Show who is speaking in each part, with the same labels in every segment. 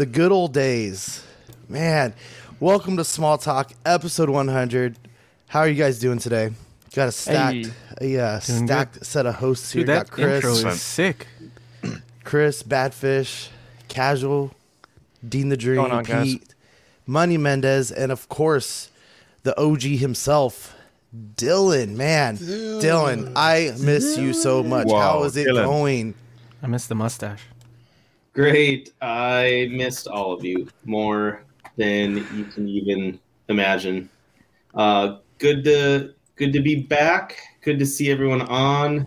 Speaker 1: Man, the good old days. Man, welcome to Small Talk, episode 100. How are you guys doing today? Got a stacked, a uh,
Speaker 2: Doing
Speaker 1: stacked set of hosts here.
Speaker 2: Dude, that
Speaker 1: Got Chris,
Speaker 2: intro is sick.
Speaker 1: Chris, Badfish, Casual, Dean the Dream,
Speaker 3: going on, guys?
Speaker 1: Pete, Money Mendez, and of course, the OG himself, Dylan. Man, Dylan, I miss you so much.
Speaker 4: Wow,
Speaker 1: How is it
Speaker 4: Dylan.
Speaker 1: going?
Speaker 2: I miss the mustache.
Speaker 4: Great. I missed all of you more than you can even imagine. Uh, good to good to be back. Good to see everyone on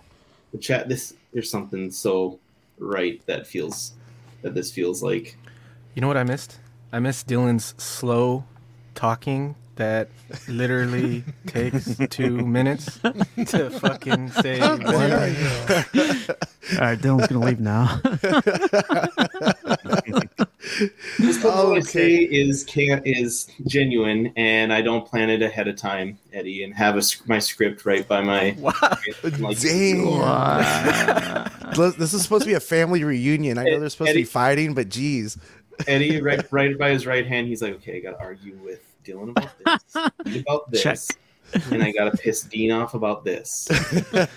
Speaker 4: the chat. This there's something so right that feels that this feels like.
Speaker 2: You know what I missed? I missed Dylan's slow talking that literally takes two minutes to fucking say one.
Speaker 5: All right, Dylan's gonna leave now.
Speaker 4: This what oh, I
Speaker 1: Okay.
Speaker 4: say is can is genuine, and I don't plan it ahead of time, Eddie, and have a, my script right by my. like,
Speaker 1: Damn. Look, This is supposed to be a family reunion. I know they're supposed to be fighting, but geez.
Speaker 4: Eddie, right, right by his right hand, he's like, "Okay, I got to argue with Dylan about this, about this,
Speaker 5: Check.
Speaker 4: and I got to piss Dean off about this."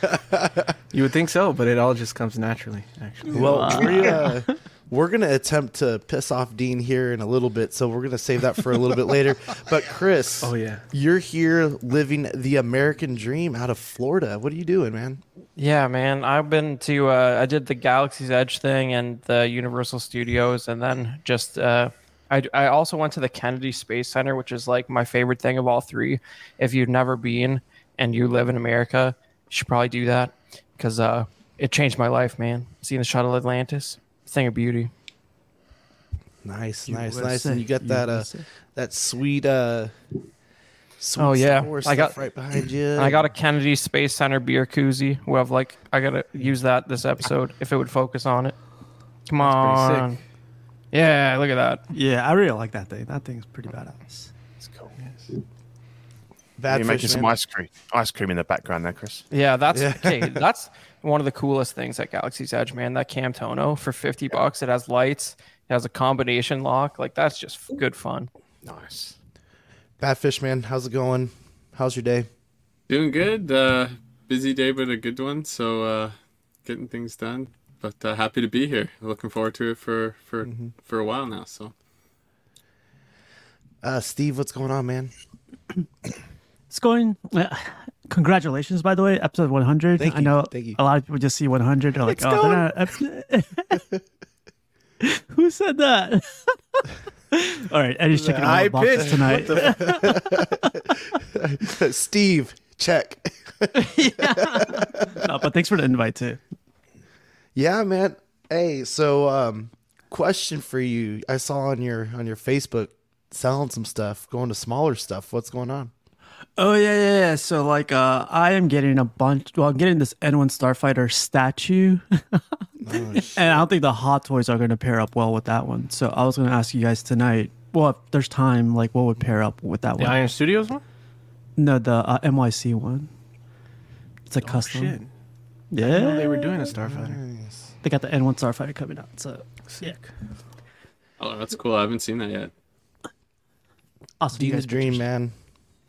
Speaker 2: You would think so, but it all just comes naturally, actually.
Speaker 1: Well, we, uh, we're going to attempt to piss off Dean here in a little bit, so we're going to save that for a little bit later. But, Chris,
Speaker 2: Oh, yeah.
Speaker 1: you're here living the American dream out of Florida. What are you doing, man?
Speaker 3: Yeah, man. I've been to uh, I did the Galaxy's Edge thing and the Universal Studios, and then just uh, I I also went to the Kennedy Space Center, which is like my favorite thing of all three. If you've never been and you live in America, you should probably do that because uh, it changed my life, man. Seeing the shuttle Atlantis, thing of beauty.
Speaker 1: Nice, nice,
Speaker 5: USA,
Speaker 1: nice. And you got that uh, that sweet, uh, sweet
Speaker 3: Oh, yeah.
Speaker 1: Star Wars
Speaker 3: I got-
Speaker 1: stuff right behind you.
Speaker 3: I got a Kennedy Space Center beer koozie. We have like I gotta use that this episode if it would focus on it. Come
Speaker 2: That's pretty
Speaker 3: on.
Speaker 2: Sick.
Speaker 3: Yeah, look at that.
Speaker 5: yeah, I really like that thing. That thing's pretty badass.
Speaker 2: It's cool.
Speaker 1: Bad
Speaker 6: You're making
Speaker 1: fish,
Speaker 6: some
Speaker 1: man.
Speaker 6: ice cream, ice cream in the background there, Chris.
Speaker 3: Yeah, that's
Speaker 1: Yeah.
Speaker 3: okay. That's one of the coolest things at Galaxy's Edge, man. That Camtono for fifty bucks. It has lights. It has a combination lock. Like that's just good fun.
Speaker 6: Nice.
Speaker 1: Bad fish, man. How's it going? How's your day?
Speaker 7: Doing good. Uh, busy day, but a good one. So uh, getting things done. But uh, happy to be here. Looking forward to it for for for a while now. So
Speaker 1: Uh, Steve, what's going on, man?
Speaker 5: It's going. Uh, congratulations, by the way, episode 100.
Speaker 1: Thank
Speaker 5: I
Speaker 1: you,
Speaker 5: know
Speaker 1: thank you.
Speaker 5: a lot of people just see 100. They're like, oh, they're not. Who said that? All right, Eddie's checking all
Speaker 1: High
Speaker 5: the boxes
Speaker 1: pitch.
Speaker 5: tonight.
Speaker 1: Steve, check.
Speaker 5: no, but thanks for the invite too.
Speaker 1: Yeah, man. Hey, so um question for you. I saw on your on your Facebook selling some stuff, going to smaller stuff. What's going on?
Speaker 5: Oh yeah, yeah, yeah. So like, uh, I am getting a bunch. Well, I'm getting this N1 Starfighter statue,
Speaker 1: Oh,
Speaker 5: and I don't think the Hot Toys are going to pair up well with that one. So I was going to ask you guys tonight. Well, if there's time, like, what would pair up with that
Speaker 2: The
Speaker 5: one?
Speaker 2: The Iron Studios one?
Speaker 5: No, the uh, MYC one. It's a
Speaker 2: Oh,
Speaker 5: custom.
Speaker 2: shit.
Speaker 5: Yeah,
Speaker 2: I didn't know they were doing a Starfighter.
Speaker 1: Nice.
Speaker 5: They got the N1 Starfighter coming out. So
Speaker 2: Sick.
Speaker 7: oh, that's cool. I haven't seen that yet.
Speaker 5: awesome.
Speaker 1: Dean
Speaker 5: you guys
Speaker 1: Dream, man.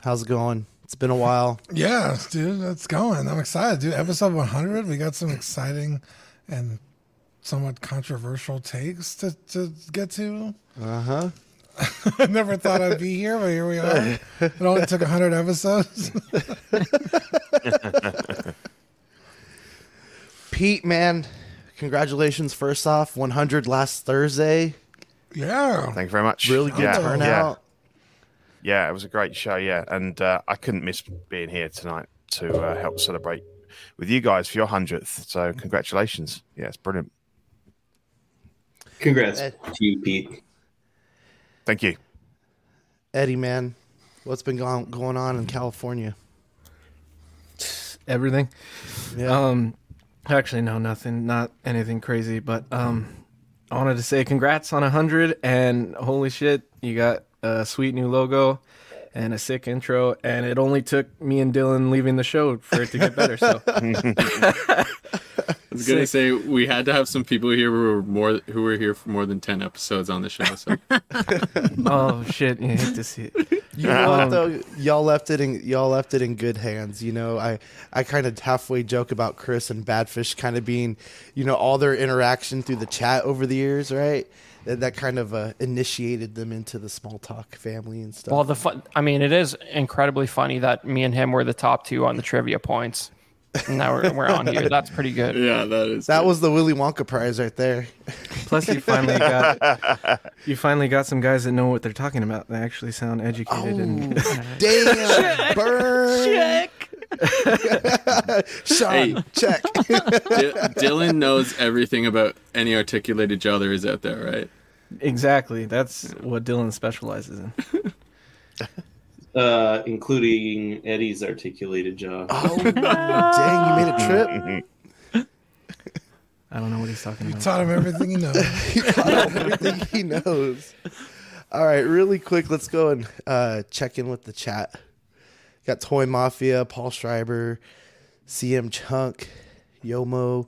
Speaker 1: How's it going? It's been a while.
Speaker 6: Yeah, dude, it's going. I'm excited, dude. Episode 100, we got some exciting and somewhat controversial takes to, to get to.
Speaker 1: Uh-huh.
Speaker 6: I never thought I'd be here, but here we are. It only took 100 episodes.
Speaker 1: Pete, man, congratulations first off. 100 last Thursday.
Speaker 6: yeah.
Speaker 4: Thank you very much.
Speaker 1: Really good
Speaker 4: yeah,
Speaker 1: turnout.
Speaker 4: Yeah. yeah, it was a great show. Yeah, and uh, I couldn't miss being here tonight to uh, help celebrate with you guys for your hundredth. So congratulations. Yeah, it's brilliant. Congrats
Speaker 1: Ed.
Speaker 4: to you, Pete. Thank you.
Speaker 1: Eddie, man, what's been going going on in California?
Speaker 2: Everything.
Speaker 1: Yeah.
Speaker 2: Um, actually, no, nothing, not anything crazy. But um, I wanted to say congrats on hundred, and holy shit, you got a sweet new logo and a sick intro, and it only took me and Dylan leaving the show for it to get better. So
Speaker 7: was gonna say we had to have some people here who were more who were here for more than ten episodes on the show. So
Speaker 2: oh shit! You hate to see it.
Speaker 1: You know what though? Y'all left it in y'all left it in good hands. You know, I I kind of halfway joke about Chris and Badfish kind of being, you know, all their interaction through the chat over the years, right? That, that kind of uh, initiated them into the small talk family and stuff.
Speaker 3: Well, the fun, I mean, it is incredibly funny that me and him were the top two on the trivia points. And now we're, we're on here. That's pretty good.
Speaker 7: yeah, that is
Speaker 1: that
Speaker 7: good.
Speaker 1: was the Willy Wonka prize right there.
Speaker 2: Plus, you finally got you finally got some guys that know what they're talking about. They actually sound educated and oh,
Speaker 1: Damn, burn.
Speaker 5: Check.
Speaker 1: Sean,
Speaker 7: Hey.
Speaker 1: check.
Speaker 7: Di- Dylan knows everything about any articulated jaw there is out there, right?
Speaker 2: exactly. That's what Dylan specializes in.
Speaker 4: Uh, including Eddie's articulated jaw.
Speaker 1: oh, dang, you made a trip.
Speaker 2: I don't know what he's talking
Speaker 6: You
Speaker 2: about.
Speaker 6: You taught him everything you know.
Speaker 1: he caught on everything he knows. All right, really quick, let's go and uh, check in with the chat. Got Toy Mafia, Paul Schreiber, CM Chunk, Yomo,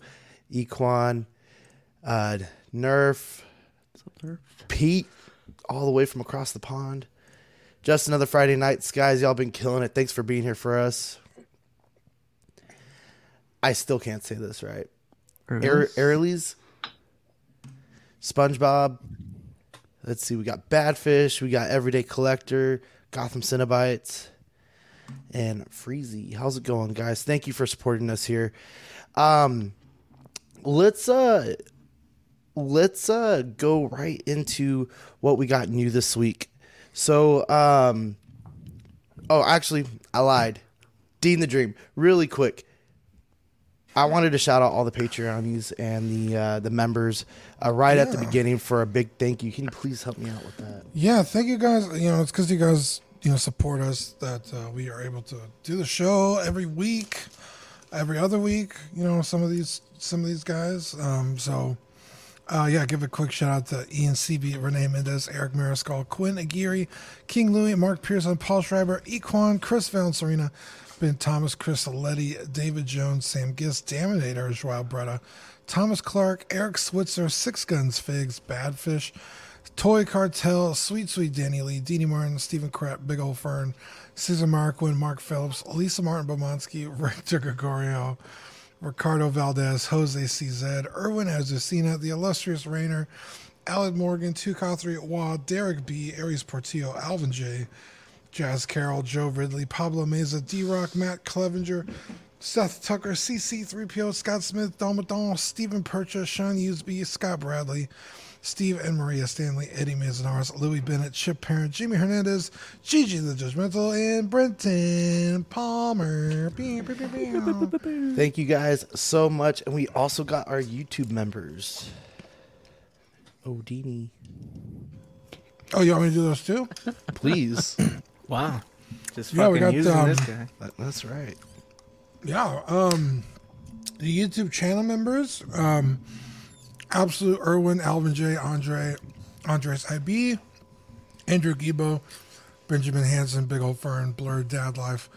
Speaker 1: Equan, uh, Nerf, Pete, all the way from across the pond. Just another Friday night, guys. Y'all been killing it. Thanks for being here for us. I still can't say this right. Airlies, SpongeBob. Let's see, we got Badfish, we got Everyday Collector, Gotham Cinnabites, and Freezy. How's it going, guys? Thank you for supporting us here. Um, let's uh, let's uh go right into what we got new this week. So, um, oh, actually, I lied. Dean the Dream, really quick. I wanted to shout out all the Patreonies and the uh, the members uh, right at the beginning for a big thank you. Can you please help me out with that?
Speaker 6: Yeah, thank you guys. You know, it's because you guys, you know, support us that uh, we are able to do the show every week, every other week. You know, some of these, some of these guys. Um, so, uh, yeah, give a quick shout out to Ian CB, Renee Mendez, Eric Mariscal, Quinn Aguirre, King Louis, Mark Pearson, Paul Schreiber, Equan, Chris Valencerina, Ben Thomas, Chris Letty, David Jones, Sam Gist, Daminator, Joao Bretta, Thomas Clark, Eric Switzer, Six Guns Figs, Badfish, Toy Cartel, Sweet Sweet Danny Lee, Deanie Martin, Stephen Kratt, Big Ol' Fern, Cesar Marquin, Mark Phillips, Lisa Martin Bomansky, Richter Gregorio, Ricardo Valdez, Jose CZ, Erwin Azucena, The Illustrious Rainer, Alec Morgan, Cothry, Wah, Derek B, Aries Portillo, Alvin J, Jazz Carroll, Joe Ridley, Pablo Meza, D Rock, Matt Clevenger, Seth Tucker, CC3PO, Scott Smith, Don Stephen Percha, Sean Usby, Scott Bradley, Steve and Maria Stanley, Eddie Mazonaris, Louis Bennett, Chip Parent, Jimmy Hernandez, Gigi the Judgmental, and Brenton Palmer.
Speaker 1: Thank you guys so much, and we also got our YouTube members. Odini,
Speaker 6: Oh, you want me to do those too?
Speaker 1: please.
Speaker 2: Wow. Just
Speaker 6: Yeah, we
Speaker 2: fucking
Speaker 6: got,
Speaker 2: using
Speaker 6: um,
Speaker 2: this guy.
Speaker 1: That- That's right.
Speaker 6: Yeah. Um, the YouTube channel members, um, Absolute Irwin, Alvin J, Andre, Andres IB, Andrew Gibo, Benjamin Hansen, Big Old Fern, Blurred Dad Life,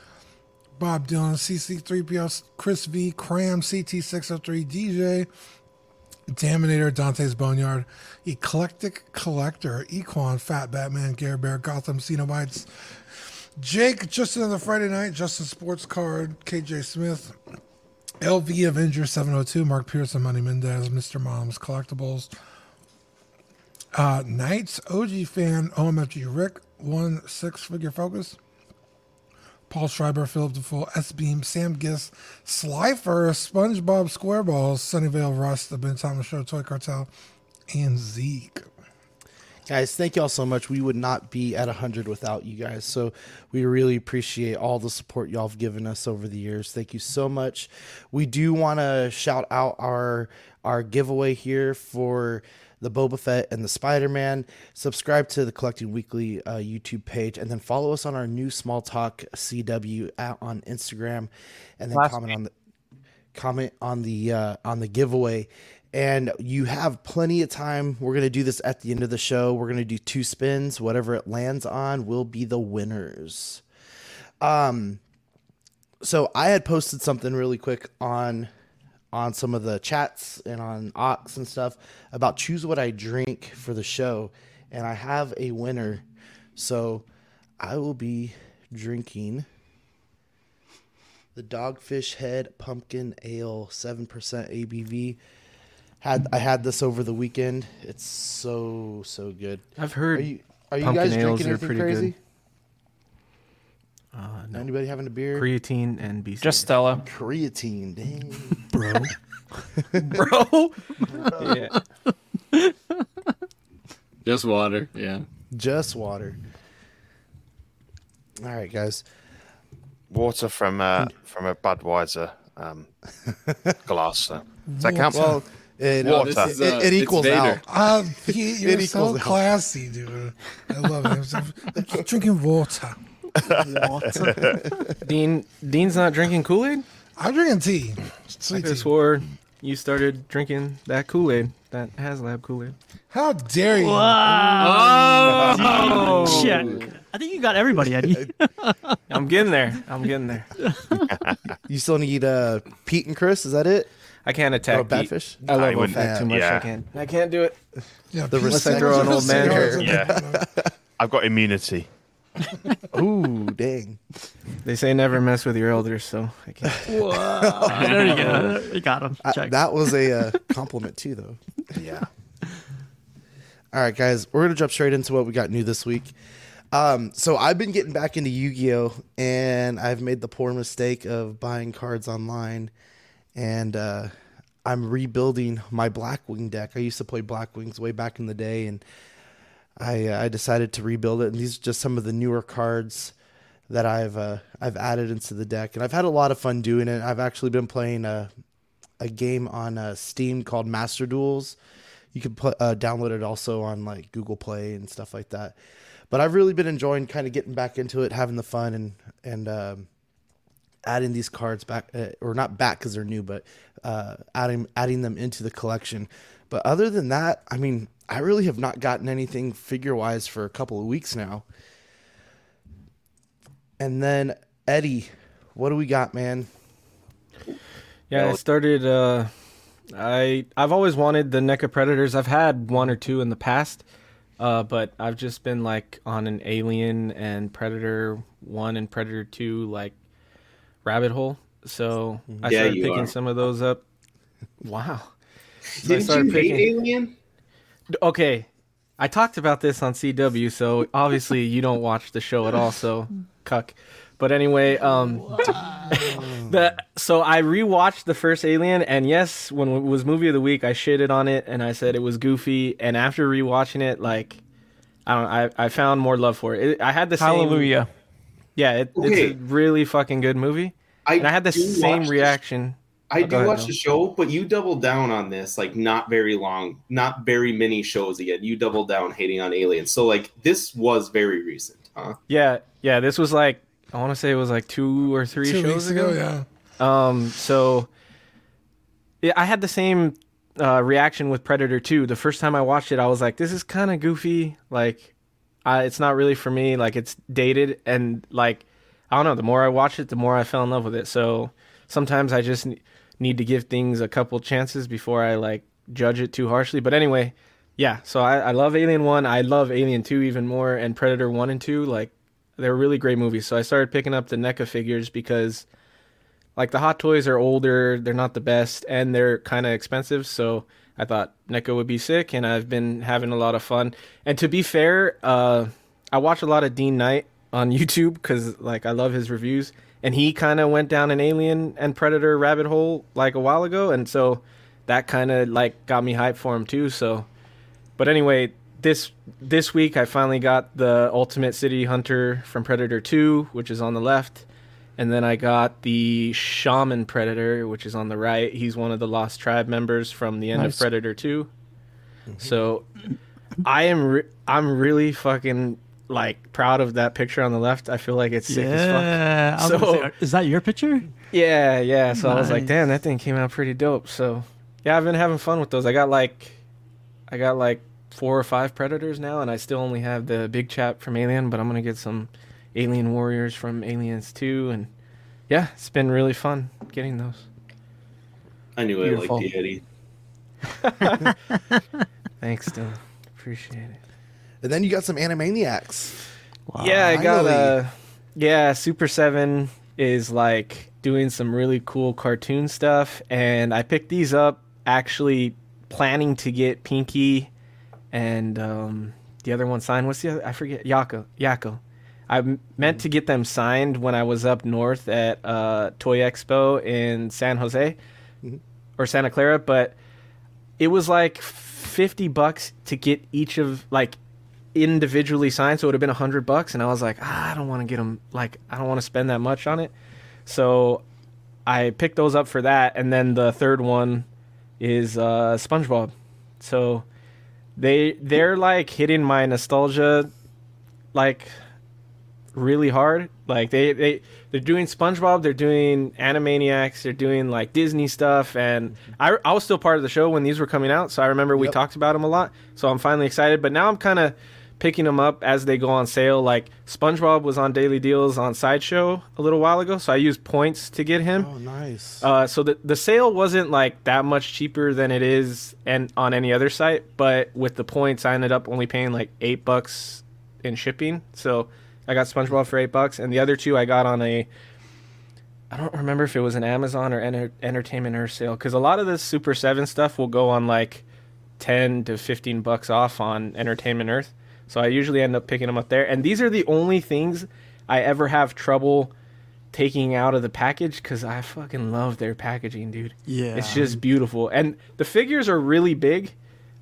Speaker 6: Bob Dylan, CC3PO, Chris V, Cram, CT603, DJ, Daminator, Dante's Boneyard, Eclectic Collector, Equan, Fat Batman, Gare Bear, Gotham, Cenobites, Jake, just another Friday night, Justin Sports Card, KJ Smith, LV Avenger 702, Mark Pearson, Money Mendez, Mr. Mom's Collectibles, uh, Knights, OG Fan, OMFG Rick, one six figure focus, Paul Schreiber, Philip DeFull, S Beam, Sam Gist, Slifer, SpongeBob Squareballs, Sunnyvale Rust, The Ben Thomas Show, Toy Cartel, and Zeke.
Speaker 1: Guys, thank y'all so much. We would not be at 100 without you guys. So we really appreciate all the support y'all have given us over the years. Thank you so much. We do want to shout out our our giveaway here for the Boba Fett and the Spider Man. Subscribe to the Collecting Weekly uh, YouTube page, and then follow us on our new Small Talk CW at, on Instagram, and then
Speaker 3: Last
Speaker 1: comment on the comment on the uh, on the giveaway and you have plenty of time. We're going to do this at the end of the show. We're going to do two spins. Whatever it lands on will be the winners. Um so i had posted something really quick on on some of the chats and on Ox and stuff about choose what I drink for the show, and I have a winner. So I will be drinking the Dogfish Head Pumpkin Ale, seven percent ABV. Had I had this over the weekend? It's so so good.
Speaker 8: I've
Speaker 1: Are
Speaker 8: heard.
Speaker 1: you are you guys drinking
Speaker 8: are
Speaker 1: anything
Speaker 8: pretty
Speaker 1: crazy?
Speaker 8: good. Uh, no.
Speaker 1: Anybody having a beer?
Speaker 8: Creatine and BC.
Speaker 3: Just Stella.
Speaker 1: Creatine, dang.
Speaker 6: bro. Bro.
Speaker 8: yeah.
Speaker 7: Just water. Yeah.
Speaker 1: Just water. All right, guys.
Speaker 9: Water from uh, from a Budweiser um, glass. So. Does that count?
Speaker 1: Well, it,
Speaker 9: No,
Speaker 7: this
Speaker 9: Water.
Speaker 7: is,
Speaker 1: it,
Speaker 7: uh,
Speaker 1: it
Speaker 7: it's
Speaker 1: equals
Speaker 7: Vader.
Speaker 1: out.
Speaker 6: Uh, he, you're
Speaker 1: It
Speaker 6: so
Speaker 1: equals out.
Speaker 6: classy, dude. I love it. I'm drinking water. Water.
Speaker 8: Dean. Dean's not drinking Kool Aid.
Speaker 6: I'm drinking tea.
Speaker 8: I
Speaker 6: Sweet
Speaker 8: could have
Speaker 6: tea.
Speaker 8: swore you started drinking that Kool Aid, that HasLab Kool Aid.
Speaker 6: How dare you?
Speaker 8: Oh,
Speaker 5: Check. I think you got everybody, Eddie.
Speaker 8: I'm getting there. I'm getting there.
Speaker 1: You still need uh, Pete and Chris. Is that it?
Speaker 8: I can't
Speaker 1: Oh,
Speaker 8: attack Pete.
Speaker 1: Badfish.
Speaker 8: I love
Speaker 9: you wouldn't-
Speaker 8: Ofac too much.
Speaker 9: yeah.
Speaker 8: I can't. I can't do it.
Speaker 6: Yeah,
Speaker 1: The
Speaker 6: Pete's
Speaker 1: respect-
Speaker 8: throw an old man
Speaker 6: cigars
Speaker 8: here.
Speaker 6: in the-
Speaker 9: I've got immunity.
Speaker 1: Ooh, dang.
Speaker 8: They say never mess with your elders, so I can't.
Speaker 5: there you go. You got him.
Speaker 1: I-
Speaker 5: Check.
Speaker 1: that was a uh, compliment too, though.
Speaker 9: Yeah.
Speaker 1: All right, guys, we're gonna jump straight into what we got new this week. Um, so I've been getting back into Yu-Gi-Oh, and I've made the poor mistake of buying cards online, and uh, I'm rebuilding my Blackwing deck. I used to play Blackwings way back in the day, and I uh, I decided to rebuild it. And these are just some of the newer cards that I've uh, I've added into the deck, and I've had a lot of fun doing it. I've actually been playing a a game on uh, Steam called Master Duels. You can put uh, download it also on like Google Play and stuff like that. But I've really been enjoying kind of getting back into it, having the fun, and and um, adding these cards back, uh, or not back because they're new, but uh, adding adding them into the collection. But other than that, I mean, I really have not gotten anything figure wise for a couple of weeks now. And then Eddie, what do we got, man?
Speaker 8: Yeah, I started. Uh, I I've always wanted the NECA Predators. I've had one or two in the past, uh, but I've just been like on an Alien and Predator one and Predator two like rabbit hole. So I
Speaker 4: Yeah,
Speaker 8: started picking
Speaker 4: are.
Speaker 8: some of those up. Wow. So
Speaker 4: Didn't
Speaker 8: started
Speaker 4: you hate Alien?
Speaker 8: Okay, I talked about this on CW, so obviously you don't watch the show at all, so cuck. But anyway, um, the so I rewatched the first Alien, and yes, when it was movie of the week, I shitted on it and I said it was goofy. And after rewatching it, like I don't, I I found more love for it. it I had the same,
Speaker 3: Hallelujah.
Speaker 8: Yeah, it,
Speaker 4: Okay.
Speaker 8: it's a really fucking good movie,
Speaker 4: I
Speaker 8: and I had the same
Speaker 4: watch the
Speaker 8: reaction.
Speaker 4: I
Speaker 8: Oh,
Speaker 4: do
Speaker 8: ahead,
Speaker 4: watch
Speaker 8: Noah.
Speaker 4: the show, but you doubled down on this like not very long, not very many shows again. You doubled down hating on aliens. So like this was very recent, huh?
Speaker 8: Yeah, yeah, this was like I want to say it was like two or three
Speaker 6: Two
Speaker 8: shows
Speaker 6: weeks ago, yeah.
Speaker 8: Um, so yeah, I had the same uh, reaction with Predator 2. The first time I watched it, I was like, this is kind of goofy. Like, I, it's not really for me. Like, it's dated. And, like, I don't know. The more I watched it, the more I fell in love with it. So sometimes I just need to give things a couple chances before I, like, judge it too harshly. But anyway, yeah. So I, I love Alien 1. I love Alien 2 even more. And Predator 1 and 2. Like, they're really great movies. So I started picking up the NECA figures because like the hot toys are older they're not the best and they're kind of expensive so i thought NECA would be sick and i've been having a lot of fun. And to be fair uh, i watch a lot of dean knight on youtube because like i love his reviews. And he kind of went down an alien and predator rabbit hole like a while ago and so that kind of like got me hyped for him too so. But anyway this this week i finally got the ultimate city hunter from predator 2 which is on the left and then I got the Shaman Predator, which is on the right. He's one of the Lost Tribe members from the end
Speaker 5: Nice.
Speaker 8: of Predator 2. Mm-hmm. So I am re- I'm really fucking like proud of that picture on the left. I feel like it's sick as fuck.
Speaker 5: Yeah. I was
Speaker 8: So-
Speaker 5: say, is that your picture?
Speaker 8: Yeah, yeah. So I was like, damn, that thing came out pretty dope. So yeah, I've been having fun with those. I got like I got like four or five predators now and I still only have the big chap from Alien, but I'm gonna get some Alien Warriors from Aliens 2 and yeah, it's been really fun getting those.
Speaker 4: I knew
Speaker 10: Beautiful.
Speaker 4: I liked the Eddie.
Speaker 8: Thanks, Dylan. Appreciate it.
Speaker 1: And then you got some Animaniacs.
Speaker 8: yeah, I got
Speaker 1: Finally.
Speaker 8: a. Yeah, Super Seven is like doing some really cool cartoon stuff, and I picked these up actually planning to get Pinky and um, the other one signed. What's the other? I forget. Yakko. Yakko. I meant to get them signed when I was up north at uh, Toy Expo in San Jose or Santa Clara, but it was like 50 bucks to get each of like individually signed so it would have been 100 bucks and i was like ah, i don't want to get them like i don't want to spend that much on it. So i picked those up for that and then the third one is uh spongebob. So they they're like hitting my nostalgia like really hard like they they they're doing spongebob they're doing animaniacs they're doing like disney stuff and i, I was still part of the show when these were coming out so i remember we
Speaker 1: Yep.
Speaker 8: talked about them a lot so i'm finally excited but now i'm kind of picking them up as they go on sale like spongebob was on daily deals on sideshow a little while ago so i used points to get him
Speaker 1: Oh, nice.
Speaker 8: uh, so the the sale wasn't like that much cheaper than it is and on any other site, but with the points, I ended up only paying like eight bucks in shipping. So I got SpongeBob for eight bucks, and the other two I got on a. I don't remember if it was an Amazon or Enter- Entertainment Earth sale because a lot of this Super Seven stuff will go on like ten to fifteen bucks off on Entertainment Earth. So I usually end up picking them up there, and these are the only things I ever have trouble taking out of the package because I fucking love their packaging, dude.
Speaker 5: Yeah.
Speaker 8: It's just beautiful, and the figures are really big.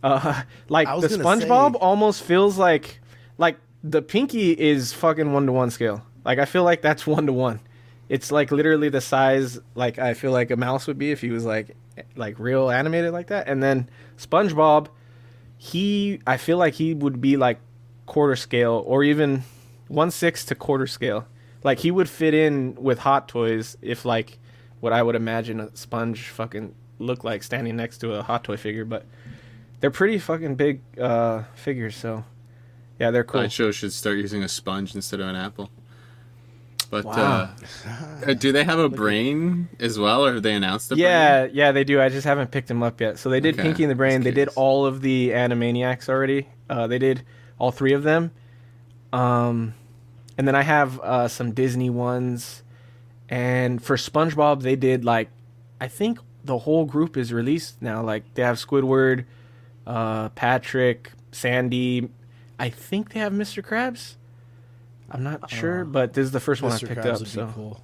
Speaker 8: Uh, like the SpongeBob
Speaker 1: say-
Speaker 8: almost feels like like the Pinky is fucking one to one scale. Like I feel like that's one to one. It's like literally the size like I feel like a mouse would be if he was like like real animated like that. And then SpongeBob, he I feel like he would be like quarter scale or even one sixth to quarter scale. Like he would fit in with Hot Toys if like what I would imagine a sponge fucking look like standing next to a Hot Toy figure, but they're pretty fucking big uh, figures. So yeah, they're cool.
Speaker 7: Sideshow should start using a sponge instead of an apple. But
Speaker 8: Wow.
Speaker 7: uh, uh, do they have a brain as well, or have they announced the
Speaker 8: yeah, yeah, they do. I just haven't picked them up yet. So they did
Speaker 7: Okay,
Speaker 8: Pinky and the Brain. They did all of the Animaniacs already. Uh, they did all three of them. Um, and then I have uh, some Disney ones. And for SpongeBob, they did like, I think the whole group is released now. Like they have Squidward, uh, Patrick, Sandy. I think they have Mr. Krabs. I'm not sure, but this is the first one I picked
Speaker 1: Uh, Krabs
Speaker 8: up.
Speaker 1: would be
Speaker 8: So
Speaker 1: cool.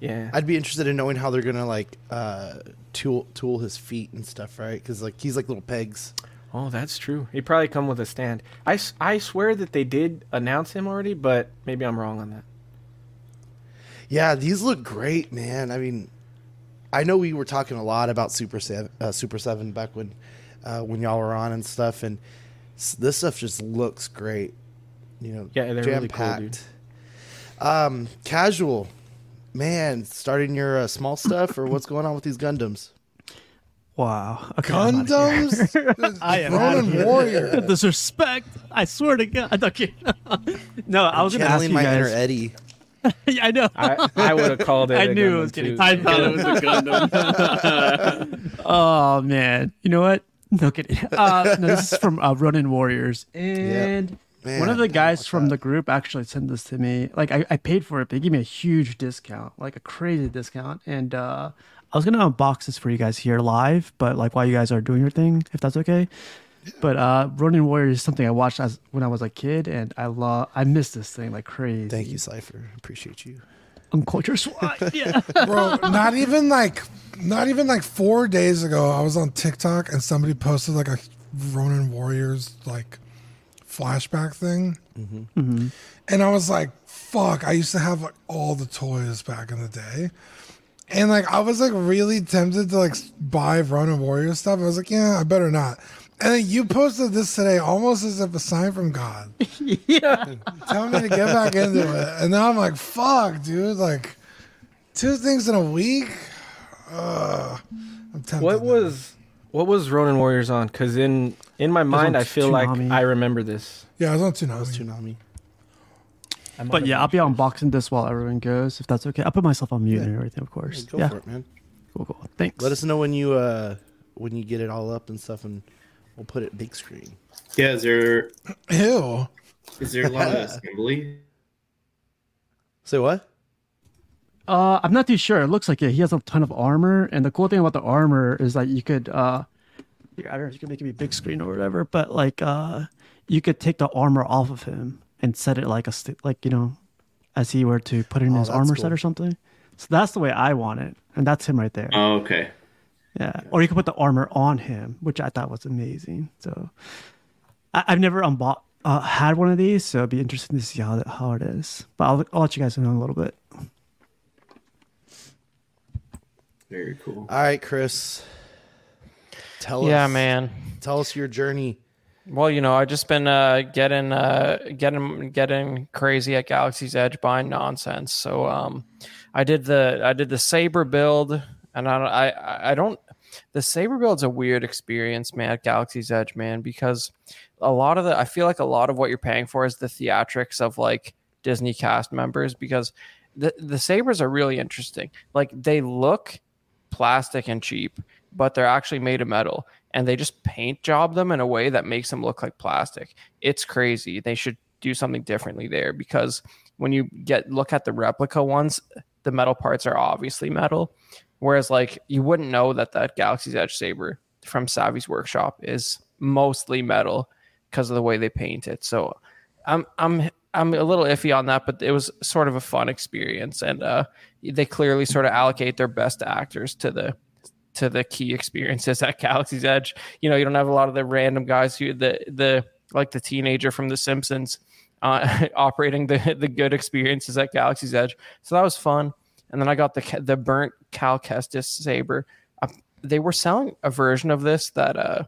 Speaker 8: yeah,
Speaker 1: I'd be interested in knowing how they're gonna like uh, tool tool his feet and stuff, right? Because like he's like little pegs.
Speaker 8: Oh, that's true. He'd probably come with a stand. I, I swear that they did announce him already, but maybe I'm wrong on that.
Speaker 1: Yeah, these look great, man. I mean, I know we were talking a lot about Super Seven, uh, Super Seven back when uh, when y'all were on and stuff, and s- this stuff just looks great. You know,
Speaker 8: Yeah, they're
Speaker 1: jam
Speaker 8: really cool, dude.
Speaker 1: packed. Um, casual, man. Starting your uh, small stuff, or what's going on with these Gundams?
Speaker 5: Wow. Okay, I'm outta here.
Speaker 6: Gundams,
Speaker 5: I am outta
Speaker 6: Ronin
Speaker 5: here.
Speaker 6: Warrior.
Speaker 5: Disrespect. I swear to God. Okay. no, I was gonna ask you
Speaker 1: my inner. Eddie.
Speaker 5: Yeah, I know.
Speaker 8: I, I would have called it.
Speaker 5: I
Speaker 8: a
Speaker 5: knew it was getting-
Speaker 8: too.
Speaker 5: I thought it
Speaker 7: was a Gundam.
Speaker 5: Oh man. You know what? No kidding. Uh, no, this is from uh, Ronin Warriors, and
Speaker 1: Man,
Speaker 5: one of the guys from
Speaker 1: that.
Speaker 5: the group actually sent this to me. Like I, I paid for it, but they gave me a huge discount, like a crazy discount. And uh, I was gonna unbox this for you guys here live, but like while you guys are doing your thing, if that's okay. But uh, Ronin Warriors is something I watched as when I was a kid, and I love. I miss this thing like crazy.
Speaker 1: Thank you, Cipher. Appreciate you.
Speaker 5: Unculture swine. Yeah.
Speaker 6: bro not even like not even like four days ago i was on tiktok and somebody posted like a ronin warriors like flashback thing
Speaker 5: Mm-hmm.
Speaker 6: and i was like fuck i used to have like all the toys back in the day and like i was like really tempted to like buy ronin warriors stuff i was like yeah i better not and you posted this today almost as if a sign from god
Speaker 5: yeah.
Speaker 6: telling me to get back into it. And now I'm like, fuck, dude. Like, two things in a week? Uh, I'm tempted.
Speaker 8: What
Speaker 6: now.
Speaker 8: was what was Ronin Warriors on? Because in in my mind, I feel like I remember this.
Speaker 6: Yeah, I was on Toonami.
Speaker 1: Tsunami.
Speaker 8: I might
Speaker 5: But yeah, I'll be unboxing this while everyone goes, if that's okay. I'll put myself on mute
Speaker 1: Yeah.
Speaker 5: and everything, of course.
Speaker 1: Yeah, Go
Speaker 5: Yeah.
Speaker 1: for it, man.
Speaker 5: Cool, cool. Thanks.
Speaker 1: Let us know when you uh when you get it all up and stuff, and we'll put it big screen.
Speaker 4: Yeah, is there
Speaker 6: Ew.
Speaker 4: is there a lot of assembly?
Speaker 1: Say what?
Speaker 5: Uh, I'm not too sure. It looks like yeah, he has a ton of armor, and the cool thing about the armor is that you could uh, I don't know if you can make it be big screen or whatever, but like uh, you could take the armor off of him and set it like a st- like you know, as he were to put it in
Speaker 1: Oh,
Speaker 5: his armor
Speaker 1: cool.
Speaker 5: set or something. So that's the way I want it, and that's him right there.
Speaker 4: Oh, okay.
Speaker 5: Yeah, or you could put the armor on him, which I thought was amazing. So I- I've never unbought uh, had one of these, so it'd be interesting to see how that, how it is. But I'll, I'll let you guys know in a little bit.
Speaker 4: Very cool.
Speaker 1: All right, Chris. Tell
Speaker 3: Yeah,
Speaker 1: us.
Speaker 3: man.
Speaker 1: Tell us your journey.
Speaker 3: Well, you know, I've just been uh, getting uh, getting getting crazy at Galaxy's Edge buying nonsense. So um, I did the I did the saber build, and I don't- I I don't. The saber build's a weird experience, man. At Galaxy's Edge, man, because a lot of the I feel like a lot of what you're paying for is the theatrics of like Disney cast members because the the sabers are really interesting. Like they look plastic and cheap, but they're actually made of metal and they just paint job them in a way that makes them look like plastic. It's crazy. They should do something differently there because when you get look at the replica ones, the metal parts are obviously metal. Whereas like you wouldn't know that that Galaxy's Edge saber from Savi's workshop is mostly metal because of the way they paint it. So I'm I'm I'm a little iffy on that, but it was sort of a fun experience, and uh, they clearly sort of allocate their best actors to the to the key experiences at Galaxy's Edge. You know, you don't have a lot of the random guys who the the like the teenager from The Simpsons uh, operating the the good experiences at Galaxy's Edge. So that was fun. And then I got the the burnt Cal Kestis saber. Uh, they were selling a version of this that uh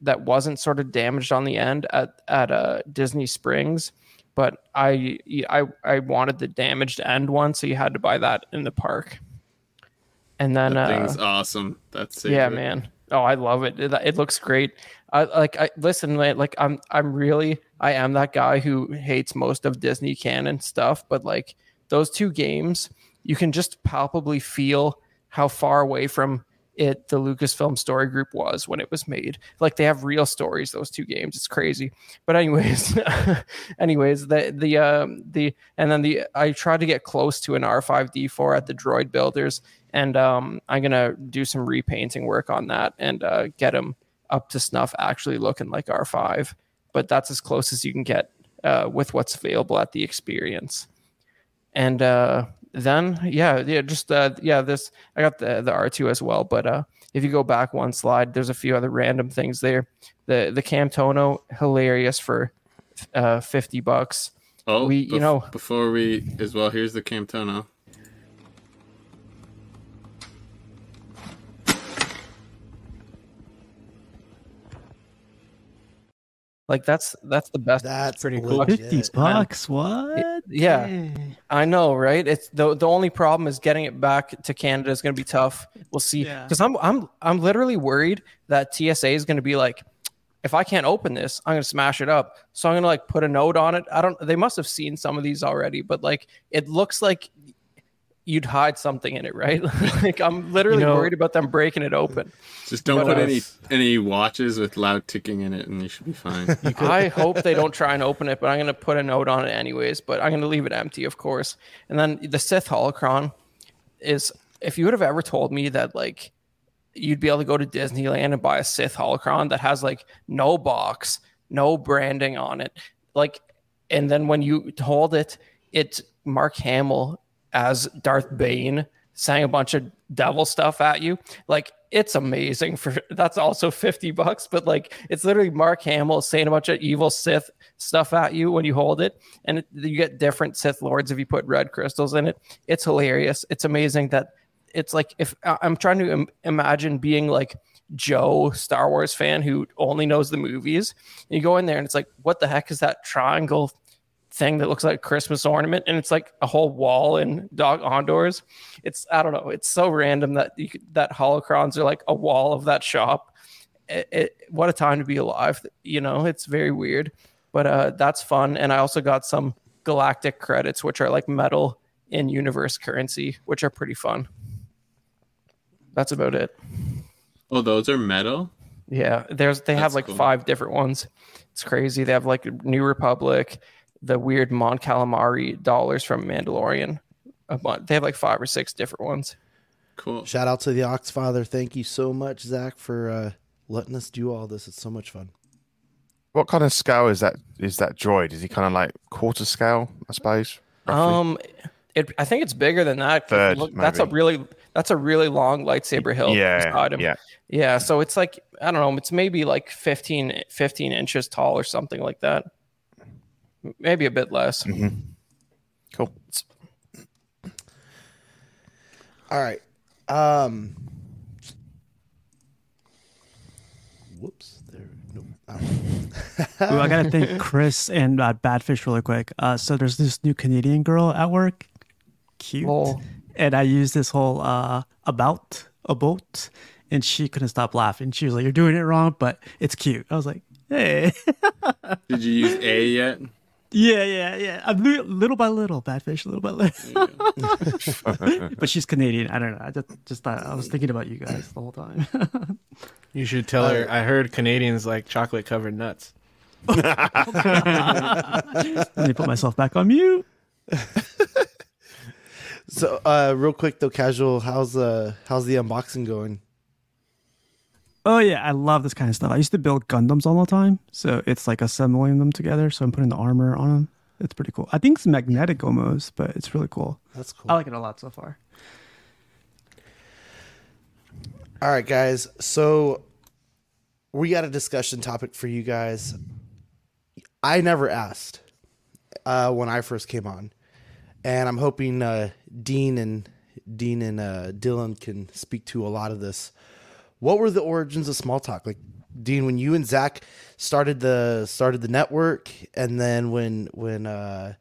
Speaker 3: that wasn't sort of damaged on the end at at uh, Disney Springs, but I I I wanted the damaged end one, so you had to buy that in the park. And then
Speaker 7: That
Speaker 3: uh,
Speaker 7: thing's awesome. That's
Speaker 3: yeah, man. Oh, I love it. It, it looks great. I like. I listen. man, Like, I'm. I'm really. I am that guy who hates most of Disney canon stuff. But like those two games, you can just palpably feel how far away from it the Lucasfilm story group was when it was made. Like they have real stories. Those two games. It's crazy. But anyways, anyways, the the um the and then the I tried to get close to an R5D4 at the Droid Builders and um, I'm gonna do some repainting work on that and uh, get them up to snuff, actually looking like R5. But that's as close as you can get uh, with what's available at the experience. And uh, then, yeah, yeah, just uh, yeah, this I got the the R2 as well. But uh, if you go back one slide, there's a few other random things there. The the Camtono, hilarious for uh, fifty bucks.
Speaker 7: Oh,
Speaker 3: We- you know-
Speaker 7: before we as well, here's the Camtono.
Speaker 3: Like that's that's the best.
Speaker 1: That's
Speaker 3: pretty cool.
Speaker 5: Fifty bucks? What?
Speaker 3: yeah.
Speaker 5: Dang.
Speaker 3: I know, right? It's the the only problem is getting it back to Canada is going to be tough. We'll see.
Speaker 5: Yeah.
Speaker 3: Because I'm I'm I'm literally worried that TSA is going to be like, if I can't open this, I'm going to smash it up. So I'm going to like put a note on it. I don't. They must have seen some of these already, but like it looks like you'd hide something in it, right? like I'm literally
Speaker 2: You know-
Speaker 3: worried about them breaking it open.
Speaker 7: Just don't
Speaker 3: But,
Speaker 7: put
Speaker 3: uh,
Speaker 7: any any watches with loud ticking in it, and you should be fine.
Speaker 3: I hope they don't try and open it, but I'm going to put a note on it anyways. But I'm going to leave it empty, of course. And then the Sith holocron is if you would have ever told me that like you'd be able to go to Disneyland and buy a Sith holocron that has like no box, no branding on it, like, and then when you hold it, it's Mark Hamill as Darth Bane saying a bunch of devil stuff at you. Like it's amazing for that's also 50 bucks, but like it's literally Mark Hamill saying a bunch of evil Sith stuff at you when you hold it. And it, you get different Sith lords if you put red crystals in it. It's hilarious. It's amazing that it's like if I'm trying to Im- imagine being like Joe, Star Wars fan who only knows the movies. You go in there and it's like, what the heck is that triangle thing that looks like a Christmas ornament? And it's like a whole wall in Dok-Ondar's. It's I don't know. It's so random that you could, that holocrons are like a wall of that shop. It, it, what a time to be alive. You know, it's very weird, but uh, that's fun. And I also got some galactic credits, which are like metal in universe currency, which are pretty fun. That's about it.
Speaker 7: Oh, those are metal.
Speaker 3: Yeah, there's they have like
Speaker 7: cool.
Speaker 3: five different ones. It's crazy. They have like New Republic, the weird Mon Calamari dollars from Mandalorian. A bunch. They have like five or six different ones.
Speaker 7: Cool.
Speaker 1: Shout out to the Oxfather. Thank you so much, Zach, for uh, letting us do all this. It's so much fun.
Speaker 9: What kind of scale is that? Is that droid? Is he kind of like quarter scale? I suppose. roughly?
Speaker 3: Um, it I think it's bigger than that.
Speaker 9: Third,
Speaker 3: Look, that's a really that's a really long lightsaber hilt.
Speaker 9: yeah,
Speaker 3: beside
Speaker 9: yeah.
Speaker 3: Yeah, so it's like I don't know, it's maybe like 15, 15 inches tall or something like that. Maybe a bit less.
Speaker 9: Mhm. Cool.
Speaker 1: All right. Um. Whoops. There. Nope. All right.
Speaker 5: Ooh, I gotta thank Chris and uh, Badfish really quick. Uh, so there's this new Canadian girl at work, cute,
Speaker 3: Lol.
Speaker 5: and I used this whole uh, about a boat, and she couldn't stop laughing. She was like, "You're doing it wrong, but it's cute." I was like, "Hey,
Speaker 7: Did you use A yet?
Speaker 5: Yeah, yeah, yeah." I'm li- little by little, Badfish, little by little. but she's Canadian. I don't know. I just, just thought I was thinking about you guys the whole time.
Speaker 2: You should tell her. I heard Canadians like chocolate covered nuts.
Speaker 5: Let me put myself back on mute.
Speaker 1: So, uh, real quick though, casual. How's uh, how's the unboxing going?
Speaker 5: Oh yeah, I love this kind of stuff. I used to build Gundams all the time, so it's like assembling them together. So I'm putting the armor on them. It's pretty cool. I think it's magnetic almost, but it's really cool.
Speaker 1: That's cool.
Speaker 5: I like it a lot so far.
Speaker 1: All right, guys. So we got a discussion topic for you guys. I never asked uh, when I first came on, and I'm hoping uh, Dean and Dean and uh, Dylan can speak to a lot of this. What were the origins of small talk? Like Dean, when you and Zach started the started the network, and then when when uh,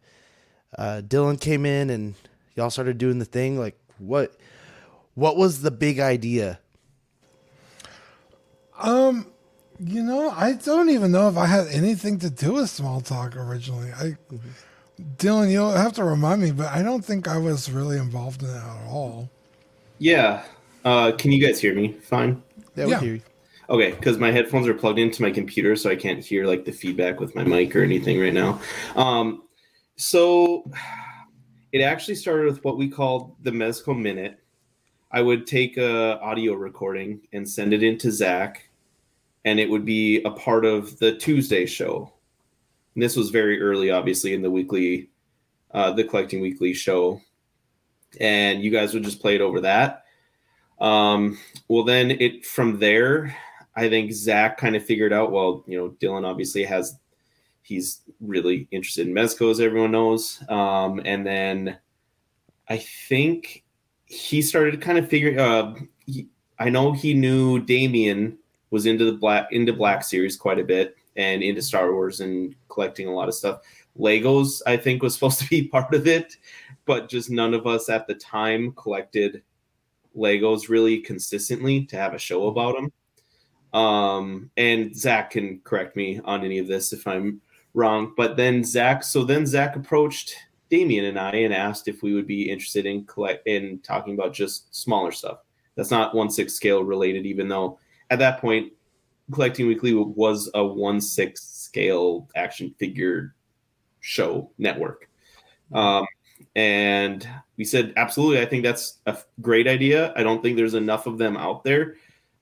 Speaker 1: uh, Dylan came in and y'all started doing the thing, like what what was the big idea?
Speaker 6: Um, you know, I don't even know if I had anything to do with small talk originally. I, Dylan, you'll have to remind me, but I don't think I was really involved in it at all.
Speaker 4: Yeah. Uh, can you guys hear me? Fine.
Speaker 1: Yeah, we
Speaker 6: Yeah.
Speaker 1: hear you.
Speaker 4: Okay, because my headphones are plugged into my computer, so I can't hear like the feedback with my mic or anything right now. Um, so it actually started with what we called the Mezco Minute. I would take a audio recording and send it into Zach, and it would be a part of the Tuesday show. And this was very early, obviously, in the weekly, uh, the Collecting Weekly show, and you guys would just play it over that. Um, well, then it from there, I think Zach kind of figured out. Well, you know, Dylan obviously has he's really interested in Mezco, as everyone knows. Um, and then I think he started kind of figuring. Uh, he, I know he knew Damien was into the black into Black Series quite a bit and into Star Wars and collecting a lot of stuff. Legos, I think, was supposed to be part of it, but just none of us at the time collected Legos really consistently to have a show about them. Um, and Zach can correct me on any of this if I'm wrong. But then Zach, so then Zach approached Damien and I and asked if we would be interested in collect in talking about just smaller stuff. That's not one six scale related, even though at that point, Collecting Weekly was a one six scale action figure show network. Um, and we said, absolutely, I think that's a great idea. I don't think there's enough of them out there,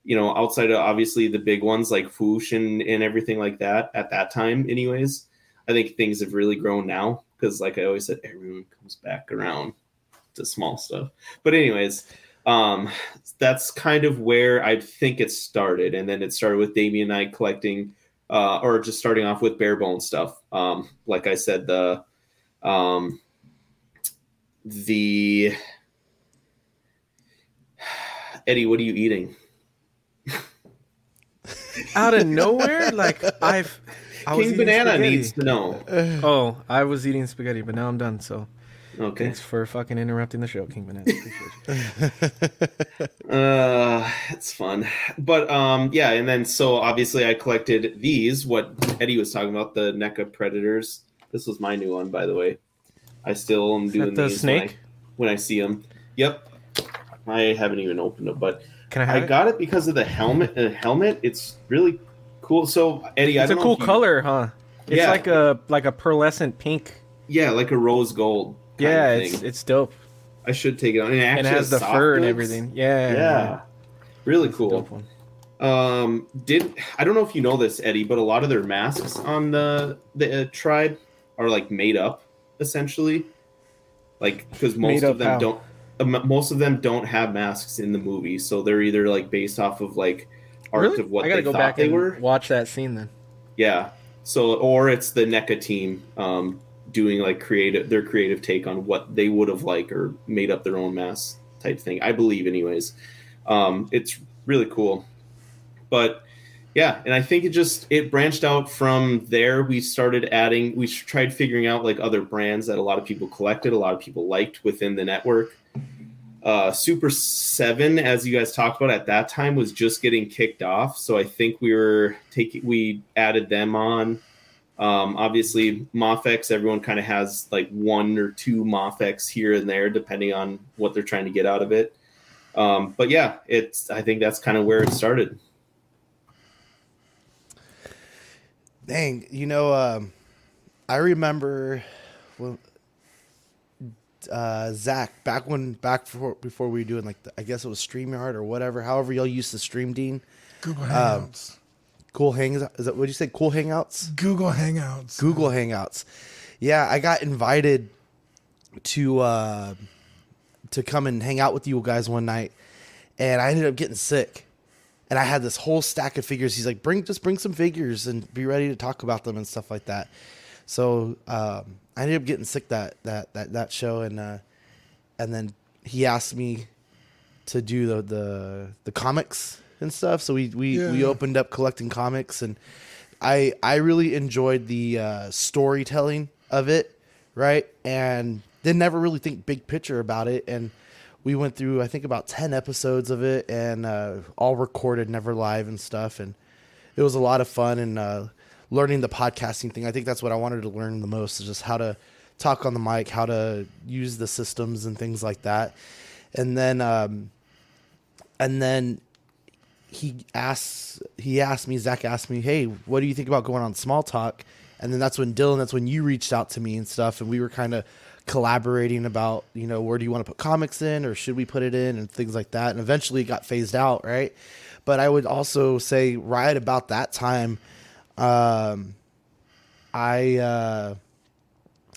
Speaker 4: you know, outside of obviously the big ones like Fwoosh and, and everything like that at that time, anyways. I think things have really grown now because, like I always said, everyone comes back around to small stuff. But, anyways, um, that's kind of where I think it started. And then it started with Damien and I collecting, uh, or just starting off with bare bone stuff. Um, like I said, the, um, the Eddie, what are you eating?
Speaker 2: Out of nowhere, like I've. I
Speaker 4: King Banana
Speaker 2: spaghetti.
Speaker 4: needs to know.
Speaker 2: Oh, I was eating spaghetti, but now I'm done. So
Speaker 4: Okay.
Speaker 2: thanks for fucking interrupting the show, King Banana.
Speaker 4: Uh, it's fun, but um, yeah, and then so obviously I collected these. What Eddie was talking about, the NECA Predators. This was my new one, by the way. I still am doing
Speaker 2: the
Speaker 4: these when I-
Speaker 2: snake?
Speaker 4: when I see them. Yep. I haven't even opened it, but
Speaker 8: Can I have
Speaker 4: I
Speaker 8: it?
Speaker 4: got it because of the helmet. The helmet, it's really cool. So Eddie, I
Speaker 8: It's a cool
Speaker 4: you-
Speaker 8: color, huh? It's
Speaker 4: Yeah.
Speaker 8: like a like a pearlescent pink.
Speaker 4: Yeah, like a rose gold. kind
Speaker 8: Yeah,
Speaker 4: of
Speaker 8: it's
Speaker 4: thing.
Speaker 8: it's dope.
Speaker 4: I should take it on. And it,
Speaker 8: And
Speaker 4: actually
Speaker 8: it has the
Speaker 4: soft
Speaker 8: fur and everything. Yeah.
Speaker 4: Yeah, really
Speaker 8: It's a
Speaker 4: cool. Um, did I don't know if you know this, Eddie, but a lot of their masks on the the uh, tribe are like made up, essentially. Like because most of them
Speaker 8: how?
Speaker 4: don't, um, most of them don't have masks in the movie, so they're either like based off of like art
Speaker 8: Really?
Speaker 4: of what
Speaker 8: I gotta
Speaker 4: they
Speaker 8: go
Speaker 4: thought
Speaker 8: back
Speaker 4: they
Speaker 8: and
Speaker 4: were.
Speaker 8: watch that scene then.
Speaker 4: Yeah. So, or it's the NECA team um, doing like creative, their creative take on what they would have liked or made up their own mask type thing. I believe, anyways. Um, it's really cool, but yeah, and I think it just it branched out from there. We started adding, we tried figuring out like other brands that a lot of people collected, a lot of people liked within the network. Uh, Super Seven, as you guys talked about at that time, was just getting kicked off. So I think we were taking, we added them on. Um, obviously, Mafex, everyone kind of has like one or two Mafex here and there, depending on what they're trying to get out of it. Um, but yeah, it's, I think that's kind of where it started.
Speaker 1: Dang, you know, um, I remember when uh, Zach back when back before before we were doing like the, I guess it was Streamyard or whatever. However, y'all used to stream, Dean.
Speaker 6: Google
Speaker 1: Um,
Speaker 6: Hangouts.
Speaker 1: Cool hangs. Is that what you say? Cool Hangouts.
Speaker 6: Google Hangouts.
Speaker 1: Google Hangouts. Yeah, I got invited to uh, to come and hang out with you guys one night, and I ended up getting sick. And I had this whole stack of figures. He's like, "Bring, just bring some figures and be ready to talk about them and stuff like that." So um, I ended up getting sick that that that that show, and uh, and then he asked me to do the the the comics and stuff. So we we we opened up collecting comics, and I I really enjoyed the uh, storytelling of it, right? And didn't never really think big picture about it, and we went through I think about ten episodes of it, and uh, all recorded, never live and stuff, and it was a lot of fun and uh, learning the podcasting thing. I think that's what I wanted to learn the most is just how to talk on the mic, how to use the systems and things like that. And then, um, and then he asks, he asked me, Zach asked me, Hey, what do you think about going on small talk? And then that's when Dylan, that's when you reached out to me and stuff. And we were kind of collaborating about, you know, where do you want to put comics in or should we put it in and things like that. And eventually it got phased out. Right. But I would also say right about that time, um, I, uh,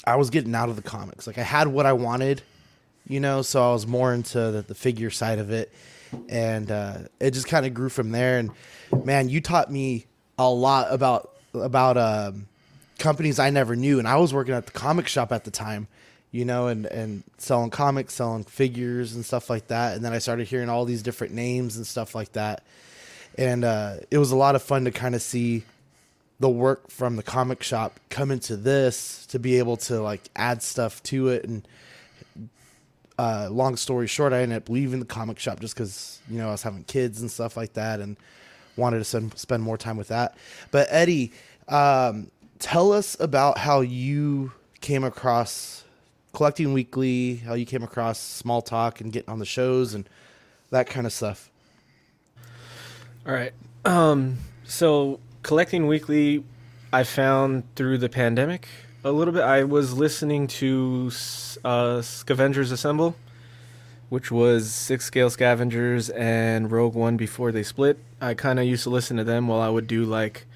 Speaker 1: I was getting out of the comics. Like I had what I wanted, you know, so I was more into the, the figure side of it. And uh, it just kind of grew from there. And man, you taught me a lot about about um, companies I never knew. And I was working at the comic shop at the time, you know, and and selling comics, selling figures and stuff like that. And then I started hearing all these different names and stuff like that. And uh, it was a lot of fun to kind of see the work from the comic shop come into this to be able to like add stuff to it and uh, long story short i ended up leaving the comic shop just because you know i was having kids and stuff like that and wanted to spend, spend more time with that but eddie um, tell us about how you came across collecting weekly how you came across small talk and getting on the shows and that kind of stuff
Speaker 8: All right. Um, so collecting weekly, I found through the pandemic a little bit. I was listening to uh, Scavengers Assemble, which was Six Scale Scavengers and Rogue One before they split. I kind of used to listen to them while I would do like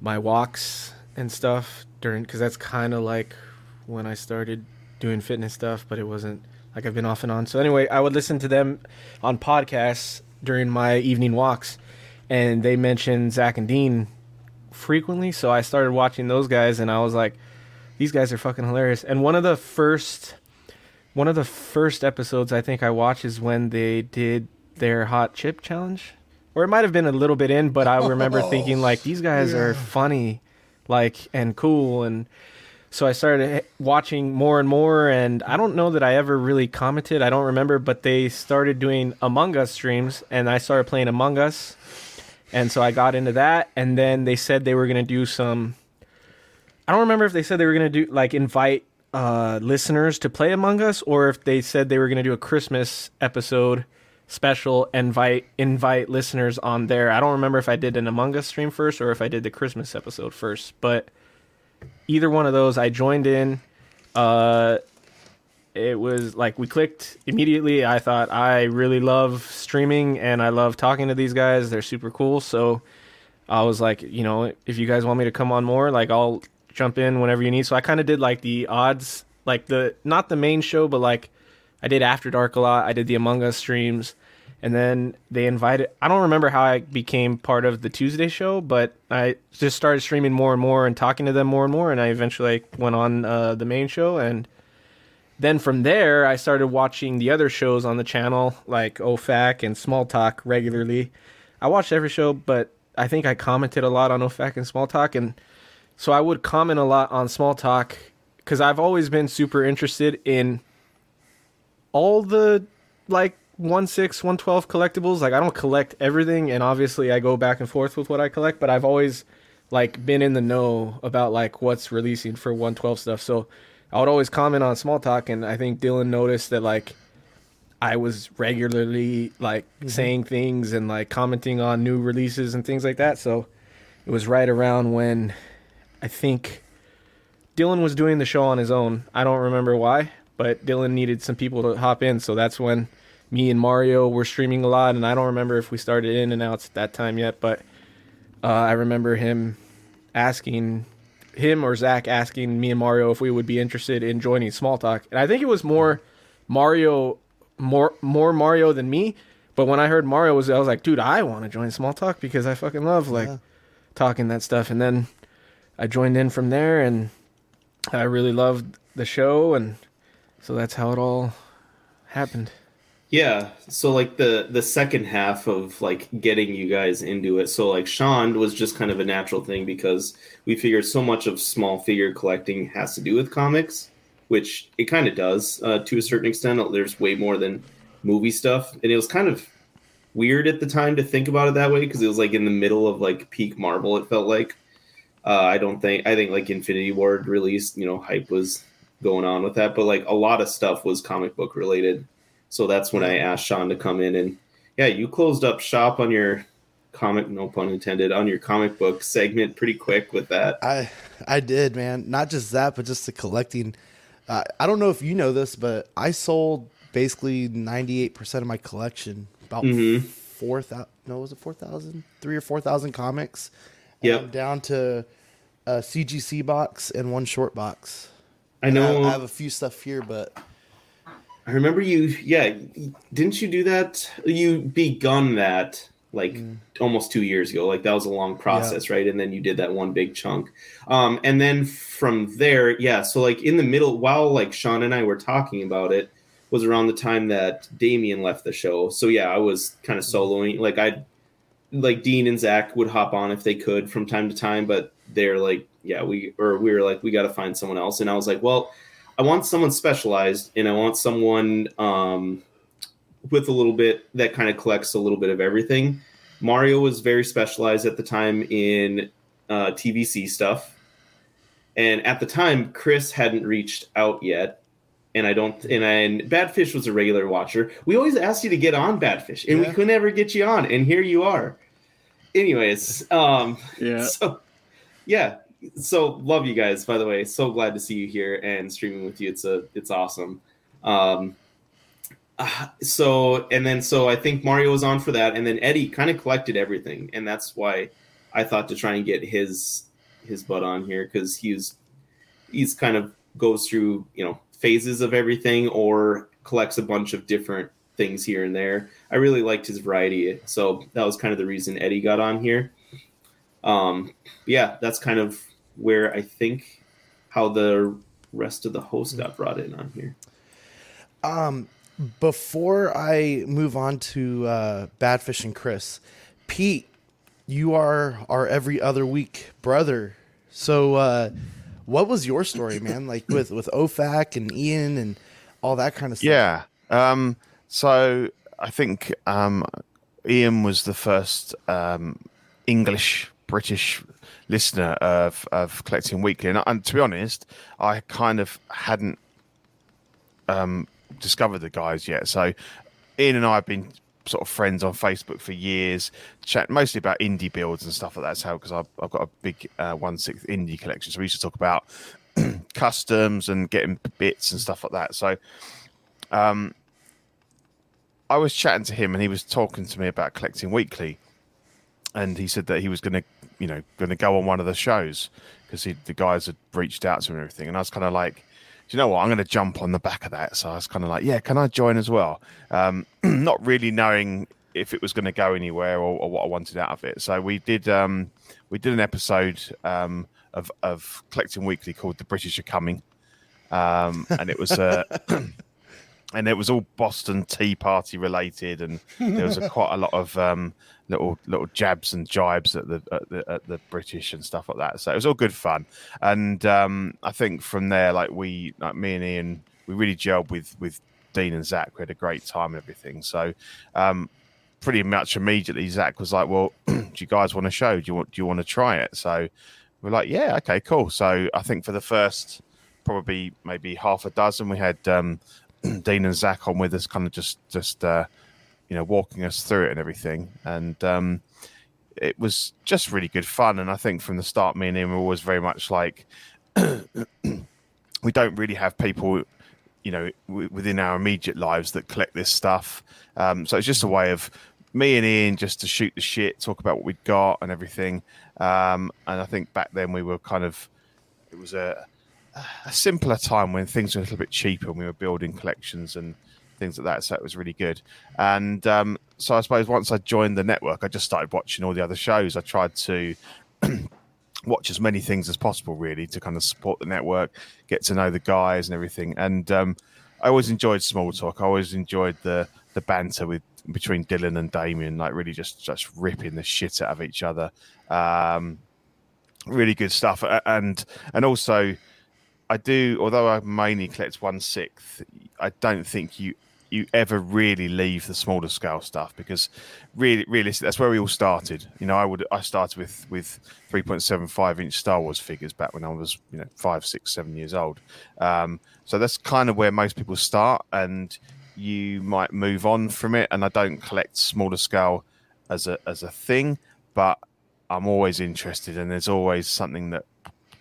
Speaker 8: my walks and stuff during, because that's kind of like when I started doing fitness stuff, but it wasn't like I've been off and on. So anyway, I would listen to them on podcasts during my evening walks, and they mentioned Zach and Dean frequently. So I started watching those guys, and I was like, these guys are fucking hilarious. And one of the first, one of the first episodes I think I watched is when they did their hot chip challenge, or it might have been a little bit in, but I remember thinking like these guys are funny, like and cool and so I started watching more and more, and I don't know that I ever really commented. I don't remember, but they started doing Among Us streams, and I started playing Among Us, and so I got into that. And then they said they were gonna do some. I don't remember if they said they were gonna do like invite uh, listeners to play Among Us, or if they said they were gonna do a Christmas episode special invite invite listeners on there. I don't remember if I did an Among Us stream first or if I did the Christmas episode first, but either one of those I joined in. Uh it was like we clicked immediately. I thought I really love streaming and I love talking to these guys. They're super cool. So I was like, you know, if you guys want me to come on more, like I'll jump in whenever you need. So I kind of did like the odds, like the not the main show, but like I did After Dark a lot. I did the Among Us streams, and then they invited. I don't remember how I became part of the Tuesday show, but I just started streaming more and more and talking to them more and more, and I eventually went on uh, the main show and. Then from there, I started watching the other shows on the channel, like OFAC and Small Talk, regularly. I watched every show, but I think I commented a lot on OFAC and Small Talk, and so I would comment a lot on Small Talk because I've always been super interested in all the like one six, one twelve collectibles. Like I don't collect everything, and obviously I go back and forth with what I collect, but I've always like been in the know about like what's releasing for one twelve stuff. So I would always comment on Small Talk, and I think Dylan noticed that like I was regularly like mm-hmm. saying things and like commenting on new releases and things like that. So it was right around when I think Dylan was doing the show on his own. I don't remember why, but Dylan needed some people to hop in. So that's when me and Mario were streaming a lot. And I don't remember if we started in and outs at that time yet, but uh, I remember him asking him or Zach asking me and Mario if we would be interested in joining Small Talk. And I think it was more Mario, more more Mario than me. But when I heard Mario was, I was like, dude, I want to join Small Talk because I fucking love like
Speaker 1: Yeah.
Speaker 8: talking that stuff. And then I joined in from there, and I really loved the show, and so that's how it all happened.
Speaker 4: Yeah, so like the the second half of like getting you guys into it. So like Sean was just kind of a natural thing because we figured so much of small figure collecting has to do with comics, which it kind of does uh, to a certain extent. There's way more than movie stuff, and it was kind of weird at the time to think about it that way because it was like in the middle of like peak Marvel. It felt like uh, I don't think I think like Infinity War had released, you know, hype was going on with that, but like a lot of stuff was comic book related. So that's when I asked Sean to come in and yeah, you closed up shop on your comic, no pun intended, on your comic book segment pretty quick with that.
Speaker 1: I I did, man. Not just that, but just the collecting. Uh, I don't know if you know this, but I sold basically ninety eight percent of my collection. About
Speaker 4: Mhm.
Speaker 1: four thousand. No, was it four thousand? Three or four thousand comics. And
Speaker 4: Yep.
Speaker 1: I'm down to a CGC box and one short box.
Speaker 4: I know.
Speaker 1: I, have a few stuff here, but
Speaker 4: I remember you. Yeah, didn't you do that? You begun that like almost two years ago. Like that was a long process, right? And then you did that one big chunk. Um, and then from there, yeah. So like in the middle, while like Sean and I were talking about it, was around the time that Damien left the show. So yeah, I was kind of soloing. Like I, like Dean and Zach would hop on if they could from time to time, but they're like, yeah, we or we were like, we got to find someone else. And I was like, well. I want someone specialized and I want someone um, with a little bit that kind of collects a little bit of everything. Mario was very specialized at the time in uh, TVC stuff. And at the time, Chris hadn't reached out yet. And I don't, and, I, and Badfish was a regular watcher. We always asked you to get on Badfish, and
Speaker 1: Yeah.
Speaker 4: we could never get you on. And here you are. Anyways, um,
Speaker 7: Yeah.
Speaker 4: so yeah so love you guys by the way. So glad to see you here and streaming with you. It's a it's awesome. Um uh, so and then so i think mario was on for that and then eddie kind of collected everything and that's why i thought to try and get his his butt on here because he's he's kind of goes through you know phases of everything or collects a bunch of different things here and there. I really liked his variety so that was kind of the reason eddie got on here. Um yeah that's kind of where i think how the rest of the host got brought in on here
Speaker 1: Um, before I move on to uh, Badfish and Chris, Pete, you are our every other week brother. So, uh, what was your story, man? Like with with OFAC and Ian and all that kind of stuff.
Speaker 9: Yeah. Um, so I think um, Ian was the first um, English British listener of, of collecting weekly, and, and to be honest, I kind of hadn't um, discovered the guys yet. So Ian and I have been sort of friends on Facebook for years, chat mostly about indie builds and stuff like that. So because I've, I've got a big uh, one sixth indie collection, so we used to talk about customs and getting bits and stuff like that. So, um, I was chatting to him and he was talking to me about collecting weekly, and he said that he was going to, you know, going to go on one of the shows because the guys had reached out to him and everything, and I was kind of like. Do you know what? I'm going to jump on the back of that. So I was kind of like, yeah, can I join as well? Um, not really knowing if it was going to go anywhere or, or, what I wanted out of it. So we did um, we did an episode um, of of collecting weekly called "The British Are Coming," um, and it was uh, and it was all Boston Tea Party related, and there was a, quite a lot of um, little little jabs and jibes at the, at the at the British and stuff like that. So it was all good fun, and um, I think from there, like we, like me and Ian, we really gelled with with Dean and Zach. We had a great time and everything. So. Um, pretty much immediately, Zach was like, "Well, do you guys want a show? Do you want do you want to try it?" So we're like, "Yeah, okay, cool." So I think for the first probably maybe half a dozen, we had um, Dean and Zach on with us, kind of just just uh, you know walking us through it and everything, and um, it was just really good fun. And I think from the start, me and him were always very much like we don't really have people, you know, w- within our immediate lives that collect this stuff. Um, so it's just a way of me and Ian just to shoot the shit, talk about what we'd got and everything. Um, and I think back then we were kind of it was a a simpler time when things were a little bit cheaper and we were building collections and things like that. So it was really good. And um, so I suppose once I joined the network, I just started watching all the other shows. I tried to watch as many things as possible, really, to kind of support the network, get to know the guys and everything. And um, I always enjoyed small talk. I always enjoyed the the banter with between Dylan and Damien, like really just just ripping the shit out of each other. Um, really good stuff, and and also I do, although I mainly collect one sixth, I don't think you you ever really leave the smaller scale stuff because really realistically that's where we all started. You know i would i started with with 3.75 inch star wars figures back when i was you know five six seven years old. Um, so that's kind of where most people start and you might move on from it. And i don't collect smaller scale as a as a thing but i'm always interested and there's always something that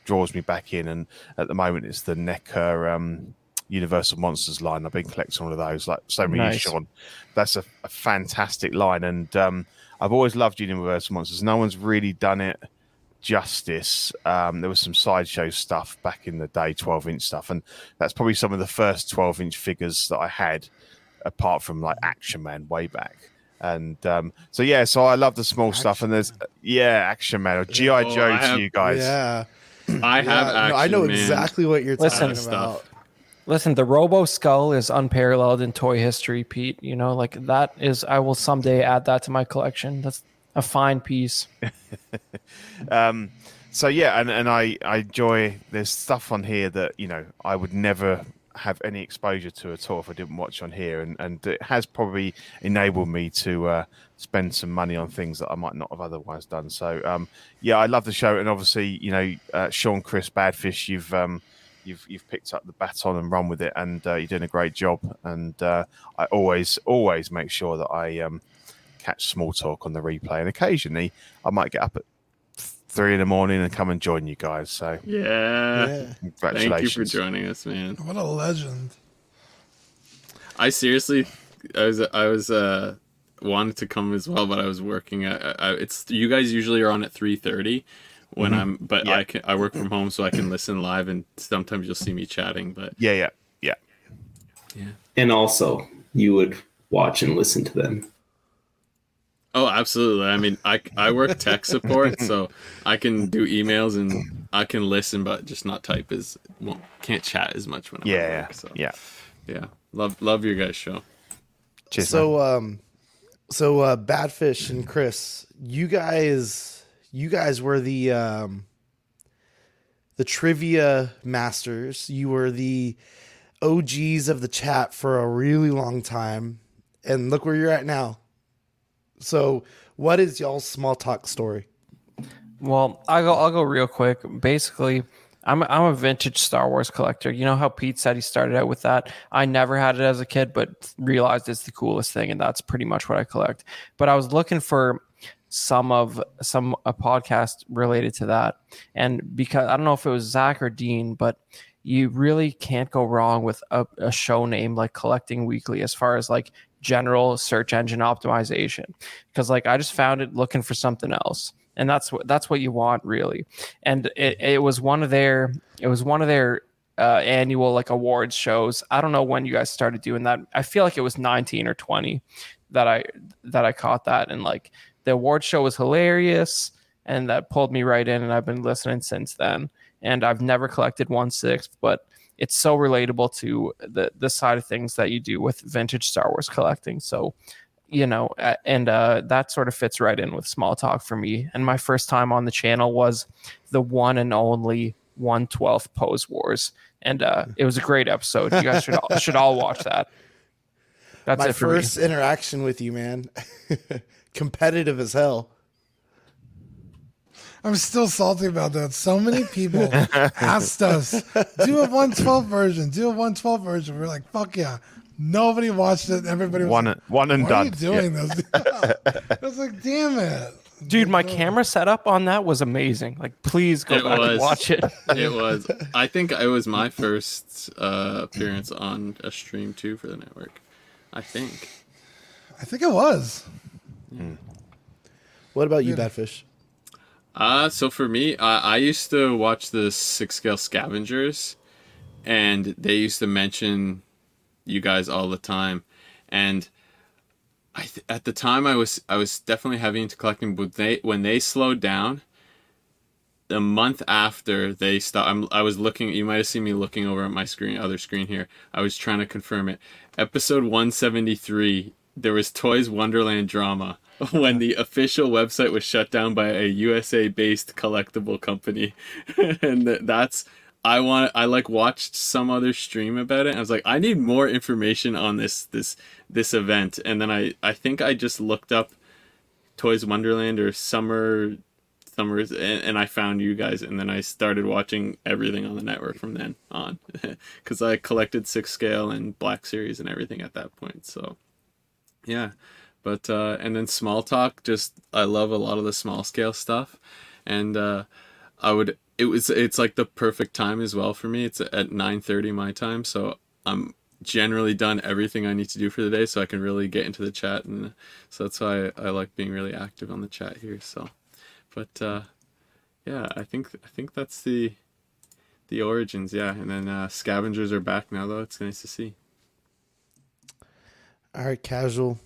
Speaker 9: draws me back in. And at the moment, it's the NECA um, Universal Monsters line. I've been collecting all of those, like so many nice. Sean. That's a, a, fantastic line, and um, I've always loved Universal Monsters. No one's really done it justice. Um, there was some sideshow stuff back in the day, 12 inch stuff, and that's probably some of the first 12 inch figures that I had, apart from like Action Man way back. And um, so yeah, so I love the small Action stuff, and there's yeah, Action Man or GI oh, Joe to you guys.
Speaker 1: Yeah,
Speaker 7: I have.
Speaker 1: Yeah, no, I know exactly what you're Listen, talking about. Stuff.
Speaker 3: Listen, the Robo Skull is unparalleled in toy history, Pete. You know, like that is. I will someday add that to my collection. That's a fine piece.
Speaker 9: um, so yeah, and and I I enjoy. There's stuff on here that you know I would never have any exposure to at all if I didn't watch on here, and and it has probably enabled me to uh, spend some money on things that I might not have otherwise done. So um, yeah, I love the show, and obviously you know uh, Sean Chris Badfish, you've um, you've you've picked up the baton and run with it, and uh, you're doing a great job. And uh, I always always make sure that I um, catch small talk on the replay, and occasionally I might get up at three in the morning and come and join you guys. So
Speaker 7: yeah, yeah. congratulations! Thank you for joining us, man.
Speaker 6: What a legend!
Speaker 7: I seriously, I was I was uh wanted to come as well, but I was working at. I, it's you guys usually are on at three thirty when mm-hmm. I'm, but yeah. I can I work from home so I can listen live, and sometimes you'll see me chatting. But
Speaker 9: yeah, yeah, yeah,
Speaker 7: yeah.
Speaker 4: And also, you would watch and listen to them.
Speaker 7: Oh, absolutely. I mean, I, I work tech support, so I can do emails and I can listen, but just not type as well, can't chat as much when I'm
Speaker 9: yeah,
Speaker 7: work, so.
Speaker 9: yeah,
Speaker 7: yeah. Love love your guys' show.
Speaker 1: Cheers, so, man. um, so uh, Badfish and Chris, you guys, you guys were the um, the trivia masters. You were the OGs of the chat for a really long time, and look where you're at now so, what is y'all's small talk story?
Speaker 3: Well, I'll go. I'll go real quick. Basically, I'm I'm a vintage Star Wars collector. You know how Pete said he started out with that. I never had it as a kid, but realized it's the coolest thing, and that's pretty much what I collect. But I was looking for some of some a podcast related to that, and because I don't know if it was Zach or Dean, but you really can't go wrong with a, a show name like Collecting Weekly as far as like general search engine optimization, because like I just found it looking for something else. And that's what that's what you want really. And it, it was one of their it was one of their uh, annual like awards shows. I don't know when you guys started doing that. I feel like it was 19 or 20 that i that i caught that. And like the award show was hilarious and that pulled me right in and i've been listening since then. And i've never collected one sixth but it's so relatable to the the side of things that you do with vintage star wars collecting so you know, and uh, that sort of fits right in with small talk for me. And my first time on the channel was the one and only 112th Pose Wars, and uh, it was a great episode. You guys should all, should all watch that.
Speaker 1: That's my first me. interaction with you, man. Competitive as hell.
Speaker 6: I'm still salty about that. So many people asked us, do a 112 version, do a 112 version. We're like, fuck yeah. Nobody watched it. Everybody was
Speaker 9: one,
Speaker 6: like,
Speaker 9: one and
Speaker 6: Why
Speaker 9: done.
Speaker 6: Are you doing yeah. this? I was like, damn it.
Speaker 3: Dude, my camera setup on that was amazing. Like, please go
Speaker 7: it
Speaker 3: back
Speaker 7: was.
Speaker 3: and watch it.
Speaker 7: it was. I think it was my first uh, appearance on a stream too for the network. I think.
Speaker 6: I think it was.
Speaker 1: Mm. What about you, Badfish?
Speaker 7: Uh, so for me, I used to watch the six scale scavengers, and they used to mention you guys all the time, and I th- at the time I was I was definitely heavy into collecting, but they when they slowed down, a month after they stopped, I'm, I was looking. You might have seen me looking over at my screen, other screen here. I was trying to confirm it. Episode 173. There was Toys Wonderland drama when the official website was shut down by a USA based collectible company, and that's I want I like watched some other stream about it. I was like, I need more information on this this this event, and then I I think I just looked up Toys Wonderland or Summer Summers, and, and I found you guys, and then I started watching everything on the network from then on, because I collected six scale and Black Series and everything at that point. So, yeah, but uh, and then small talk, just I love a lot of the small scale stuff, and uh, I would it was it's like the perfect time as well for me. It's at 9:30 my time, so I'm generally done everything I need to do for the day so I can really get into the chat and so that's why I, I like being really active on the chat here. So but uh yeah, I think I think that's the the origins, yeah. And then uh scavengers are back now though. It's nice to see.
Speaker 1: All right, casual.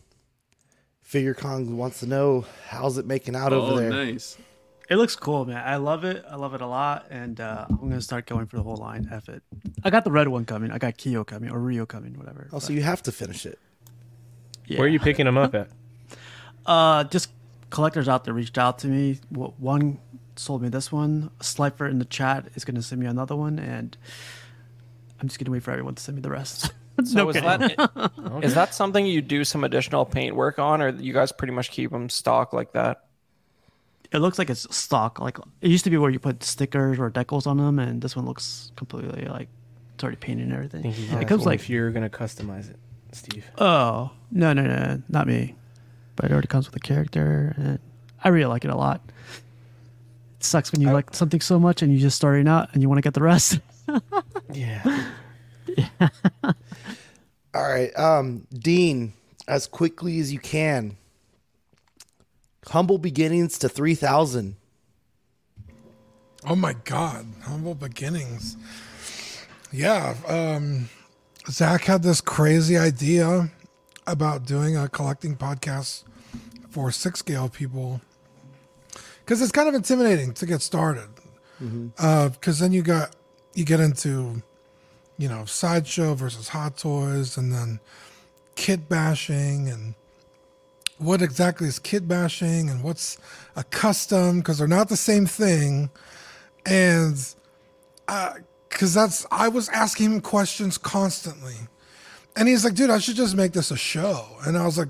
Speaker 1: Figure Kong wants to know how's it making out
Speaker 7: oh,
Speaker 1: over there.
Speaker 7: nice.
Speaker 5: It looks cool, man. I love it. I love it a lot, and uh, I'm gonna start going for the whole line. F it. I got the red one coming. I got Kyo coming or Rio coming, whatever.
Speaker 1: Also, you have to finish it.
Speaker 8: Yeah. Where are you picking them up at?
Speaker 5: uh, just collectors out there reached out to me. One sold me this one. Slifer in the chat is gonna send me another one, and I'm just gonna wait for everyone to send me the rest.
Speaker 3: So no is that okay. is that something you do some additional paint work on, or you guys pretty much keep them stock like that?
Speaker 5: it looks like it's stock. Like it used to be where you put stickers or decals on them, and this one looks completely like it's already painted and everything.
Speaker 8: It comes like if you're gonna customize it, Steve.
Speaker 5: Oh no no no not me, but it already comes with a character, and I really like it a lot. It sucks when you I, like something so much and you just starting out and you want to get the rest.
Speaker 8: yeah.
Speaker 1: All right, um, Dean, as quickly as you can. Humble beginnings to 3000
Speaker 6: oh my god humble beginnings. Yeah um zach had this crazy idea about doing a collecting podcast for six scale people. Because it's kind of intimidating to get started. Because mm-hmm. uh, then you got you get into you know sideshow versus hot toys and then kit bashing and what exactly is kit bashing and what's a custom because they're not the same thing. And because uh, that's i was asking him questions constantly. And he's like dude i should just make this a show. And i was like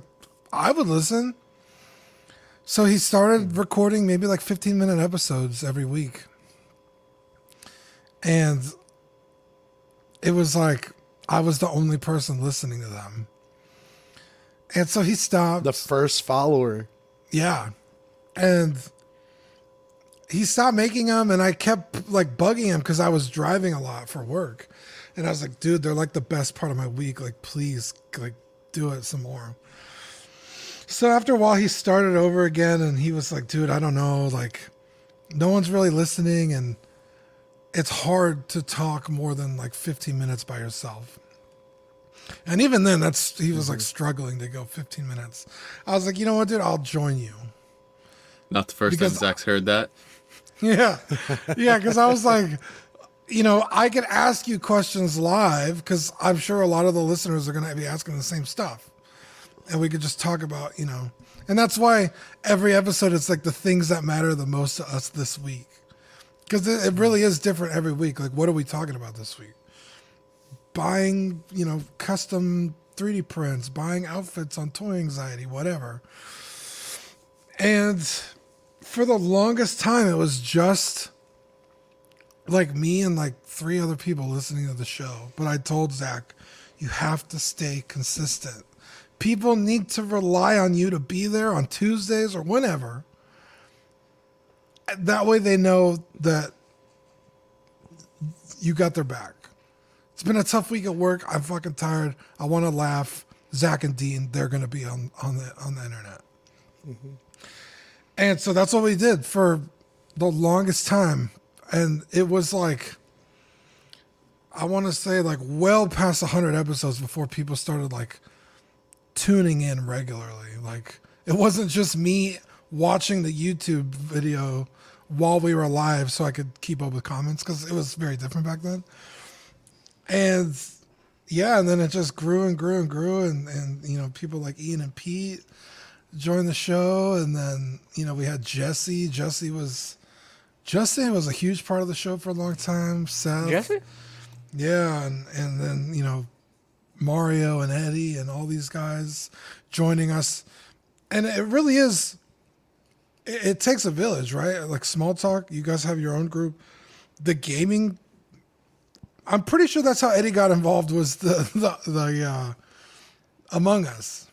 Speaker 6: i would listen. So he started recording maybe like 15 minute episodes every week. And it was like I was the only person listening to them. And so he stopped.
Speaker 1: The first follower.
Speaker 6: Yeah. And he stopped making them and I kept like bugging him because I was driving a lot for work. And I was like, dude, they're like the best part of my week. Like, please, like, do it some more. So after a while, he started over again and he was like, dude, I don't know. Like, no one's really listening. And it's hard to talk more than like 15 minutes by yourself. And even then, that's he was like mm-hmm. struggling to go 15 minutes. I was like, you know what, dude, I'll join you.
Speaker 7: Not the first
Speaker 6: Because-
Speaker 7: time Zach's heard that.
Speaker 6: Yeah, yeah, because I was like, you know, I could ask you questions live because I'm sure a lot of the listeners are going to be asking the same stuff, and we could just talk about, you know, and that's why every episode it's like the things that matter the most to us this week, because it, really is different every week. Like, what are we talking about this week? Buying, you know, custom 3D prints, buying outfits on Toy Anxiety, whatever, and for the longest time, it was just like me and like three other people listening to the show. But I told Zach, you have to stay consistent. People need to rely on you to be there on Tuesdays or whenever. That way they know that you got their back. It's been a tough week at work. I'm fucking tired. I want to laugh. Zach and Dean, they're to be on, on the on the internet. And so that's what we did for the longest time. And it was like, I want to say, like, well past 100 episodes before people started, like, tuning in regularly. Like, it wasn't just me watching the YouTube video while we were live so I could keep up with comments because it was very different back then. And yeah, and then it just grew and grew and grew. And, and you know, people like Ian and Pete joined the show and then you know we had jesse jesse was jesse was a huge part of the show for a long time Seth,
Speaker 8: Jesse?
Speaker 6: yeah and and then you know mario and eddie and all these guys joining us and it really is it, it takes a village right like small talk you guys have your own group the gaming i'm pretty sure that's how eddie got involved was the the, the uh among us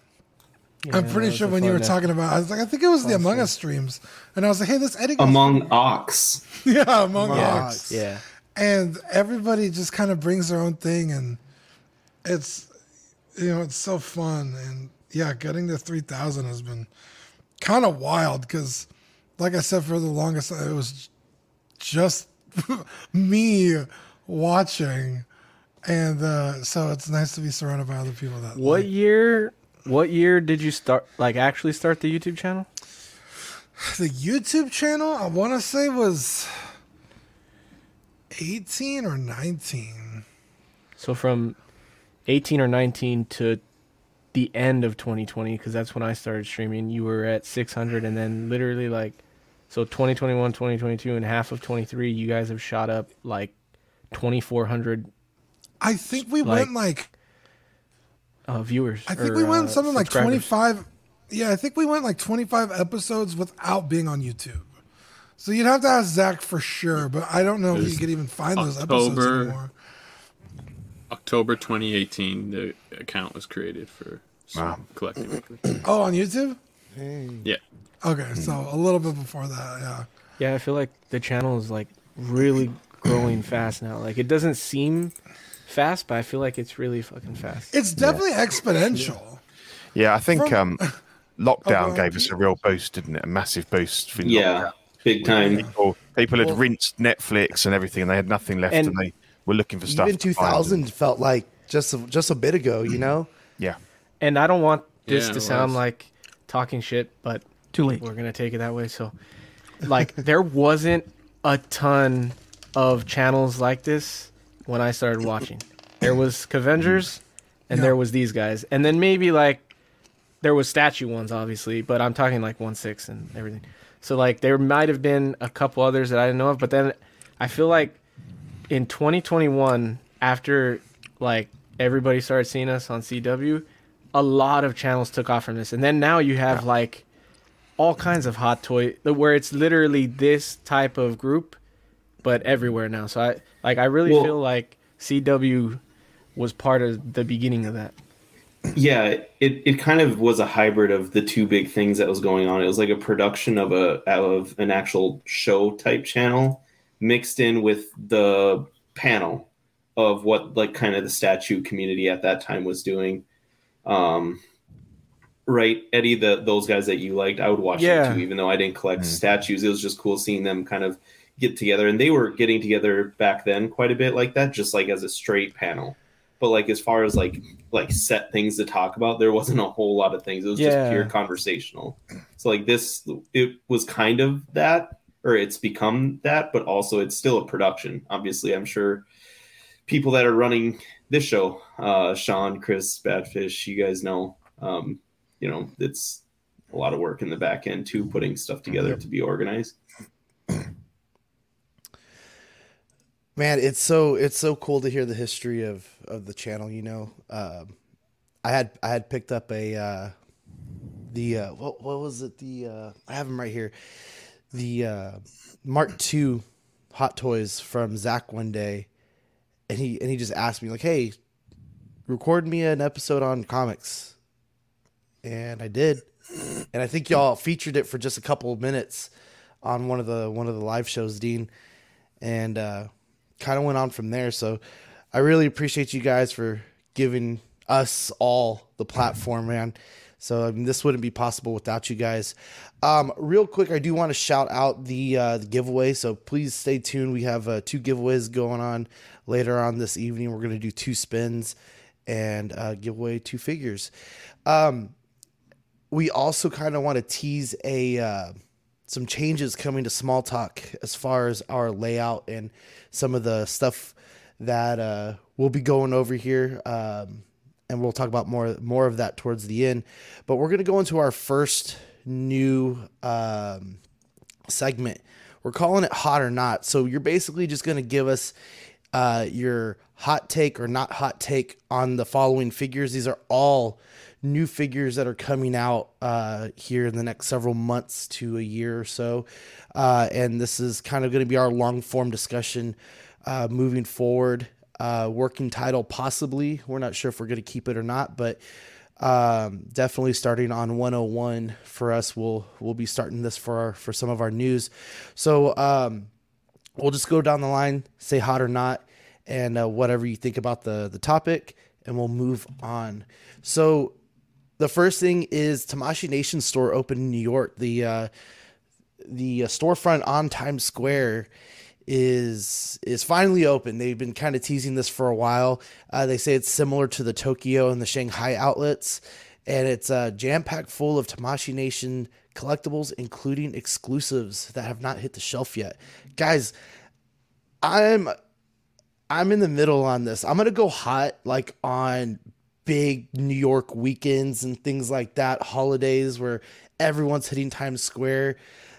Speaker 6: I'm pretty sure when you were
Speaker 8: net-
Speaker 6: talking about, I was like, I think it was the Among Us streams, and I was like, hey, this Eddie. guy-
Speaker 4: Among Ox.
Speaker 6: yeah, Among
Speaker 1: Among
Speaker 6: Us,
Speaker 1: Us.
Speaker 8: Yeah.
Speaker 6: and everybody just kind of brings their own thing, and it's, you know, it's so fun, and yeah, getting to three thousand has been kind of wild because, like I said, for the longest, it was just me watching. And uh, so it's nice to be surrounded by other people that
Speaker 8: What
Speaker 6: like-
Speaker 8: year? What year did you start? Like actually start the YouTube channel?
Speaker 6: the YouTube channel I want to say was 18 or 19.
Speaker 8: So from 18 or 19 to the end of 2020, because that's when I started streaming. You were at 600, and then literally like, so 2021, 2022, and half of 23, you guys have shot up like 2,400
Speaker 6: I think we
Speaker 8: Like-
Speaker 6: went like
Speaker 8: uh, viewers.
Speaker 6: I think
Speaker 8: or,
Speaker 6: we went
Speaker 8: uh,
Speaker 6: something like 25 Yeah, I think we went like 25 episodes without being on YouTube. So you'd have to ask Zach for sure, but I don't know if you could even find those episodes anymore.
Speaker 7: October 2018, the account was created for
Speaker 9: Wow.
Speaker 7: collecting.
Speaker 6: Oh, on YouTube?
Speaker 7: Yeah.
Speaker 6: Okay, so a little bit before that, yeah.
Speaker 8: Yeah, I feel like the channel is like really growing fast now. Like it doesn't seem fast, but I feel like it's really fucking fast.
Speaker 6: It's definitely exponential.
Speaker 9: Yeah, I think
Speaker 6: From-
Speaker 9: um, lockdown
Speaker 6: Oh,
Speaker 9: gave us a real boost, didn't it? A massive boost. For
Speaker 4: Yeah,
Speaker 9: lockdown.
Speaker 4: big time.
Speaker 9: People, people had
Speaker 1: Well-
Speaker 9: rinsed Netflix and everything, and they had nothing left, and,
Speaker 8: And-
Speaker 9: they were looking for stuff.
Speaker 1: Even
Speaker 9: to find.
Speaker 1: 2000 felt like just a, just a bit ago, you mm. know?
Speaker 9: Yeah,
Speaker 8: And I don't want this
Speaker 7: Yeah,
Speaker 8: to sound
Speaker 7: was.
Speaker 8: like talking shit, but
Speaker 5: Too late.
Speaker 8: we're gonna take it that way. So, like, there wasn't a ton of channels like this when I started watching. There was Avengers, mm. and
Speaker 6: Yeah.
Speaker 8: there was these guys, and then maybe like there was statue ones, obviously, but I'm talking like one six and everything. So like there might have been a couple others that I didn't know of, but then I feel like in 2021, after like everybody started seeing us on CW, a lot of channels took off from this, and then now you have like all kinds of hot toy where it's literally this type of group, but everywhere now. So I Like I really
Speaker 4: Well-
Speaker 8: feel like CW was part of the beginning of that.
Speaker 4: Yeah, it, it kind of was a hybrid of the two big things that was going on. It was like a production of a of an actual show type channel mixed in with the panel of what like kind of the statue community at that time was doing. Um right, Eddie, the those guys that you liked, I would watch
Speaker 8: Yeah.
Speaker 4: them too, even though I didn't collect statues. It was just cool seeing them kind of get together. And they were getting together back then quite a bit like that, just like as a straight panel. But like as far as like like set things to talk about, there wasn't a whole lot of things. It was
Speaker 8: Yeah.
Speaker 4: just pure conversational. So like this it was kind of that, or it's become that, but also it's still a production. Obviously, I'm sure people that are running this show, uh Sean, Chris, Badfish, you guys know, um, you know, it's a lot of work in the back end too, putting stuff together to be organized.
Speaker 1: Man, it's so it's so cool to hear the history of of the channel. You know, um, I had I had picked up a uh, the uh, what what was it the uh, I have them right here the uh, Mark II Hot Toys from Zach one day, and he and he just asked me like, "Hey, record me an episode on comics," and I did, and I think y'all featured it for just a couple of minutes on one of the one of the live shows, Dean, and uh, kind of went on from there. So I really appreciate you guys for giving us all the platform, man. So I mean, this wouldn't be possible without you guys. Um, real quick, I do want to shout out the uh, the giveaway. So please stay tuned. We have uh, two giveaways going on later on this evening. We're going to do two spins and uh, give away two figures. Um, we also kind of want to tease a uh, some changes coming to small talk as far as our layout and some of the stuff that uh, we'll be going over here um, and we'll talk about more more of that towards the end but we're going to go into our first new um, segment we're calling it hot or not so you're basically just going to give us uh, your hot take or not hot take on the following figures these are all new figures that are coming out uh, here in the next several months to a year or so. Uh, and this is kind of going to be our long form discussion uh, moving forward. Uh, working title, possibly. We're not sure if we're going to keep it or not, but um, definitely starting on 101 for us. We'll we'll be starting this for our, for some of our news. So um, we'll just go down the line, say hot or not, and uh, whatever you think about the the topic, and we'll move on. So the first thing is Tamashii Nation store open in New York. The uh, the uh, storefront on Times Square is is finally open. They've been kind of teasing this for a while. Uh, they say it's similar to the Tokyo and the Shanghai outlets, and it's uh, jam packed full of Tamashii Nation collectibles, including exclusives that have not hit the shelf yet. Guys, I'm I'm in the middle on this. I'm gonna go hot like on big New York weekends and things like that, holidays where everyone's hitting Times Square.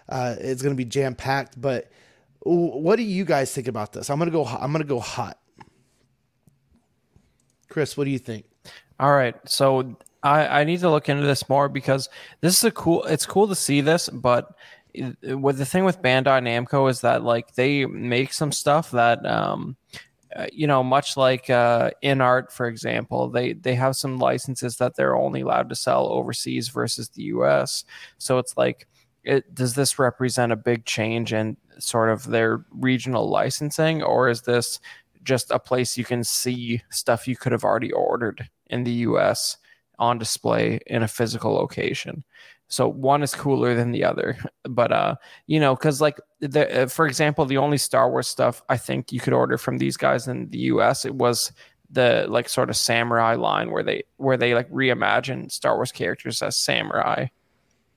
Speaker 1: Uh, it's gonna be jam packed. But what do you guys think about this? I'm gonna go. I'm gonna go hot. Chris, what do you think?
Speaker 3: All right, so I I need to look into this more because this is a cool. It's cool to see this, but it- what the thing with Bandai Namco is that like they make some stuff that um uh, you know much like uh in art for example they they have some licenses that they're only allowed to sell overseas versus the US so it's like it does this represent a big change in sort of their regional licensing or is this just a place you can see stuff you could have already ordered in the US on display in a physical location. So one is cooler than the other, but uh, you know, because like the uh, for example, the only Star Wars stuff I think you could order from these guys in the U.S. it was the like sort of samurai line where they where they like reimagine Star Wars characters as samurai.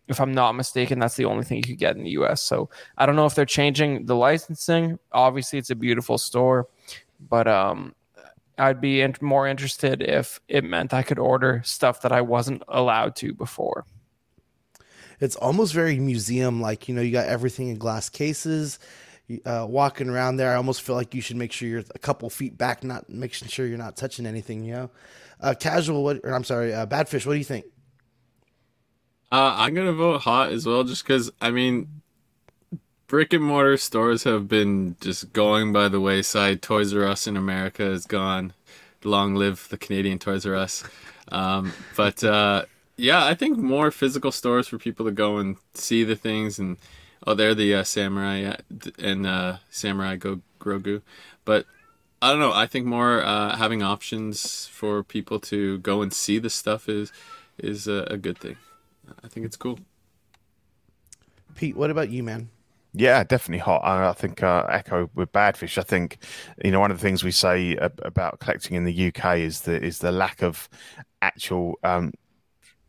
Speaker 3: If I'm not mistaken, that's the only thing you could get in the U.S. So I don't know if they're changing the licensing. Obviously, it's a beautiful store, but um, I'd be in- more interested if it meant I could order stuff that I wasn't allowed to before.
Speaker 1: It's almost very museum like. You know, you got everything in glass cases. Uh, walking around there, I almost feel like you should make sure you're a couple feet back, not making sure you're not touching anything. You know, uh, casual. What? Or I'm sorry, uh, badfish. What do you think?
Speaker 7: Uh, I'm gonna vote hot as well, just because I mean, brick and mortar stores have been just going by the wayside. Toys R Us in America is gone. Long live the Canadian Toys R Us. Um, but uh, yeah, I think more physical stores for people to go and see the things and oh, they're the uh, samurai uh, and uh, samurai go Grogu. But I don't know. I think more uh, having options for people to go and see the stuff is is a, a good thing. I think it's cool.
Speaker 1: Pete, what about you, man?
Speaker 9: Yeah, definitely hot. I, I think uh, echo with Badfish. I think you know one of the things we say about collecting in the UK is the is the lack of actual um,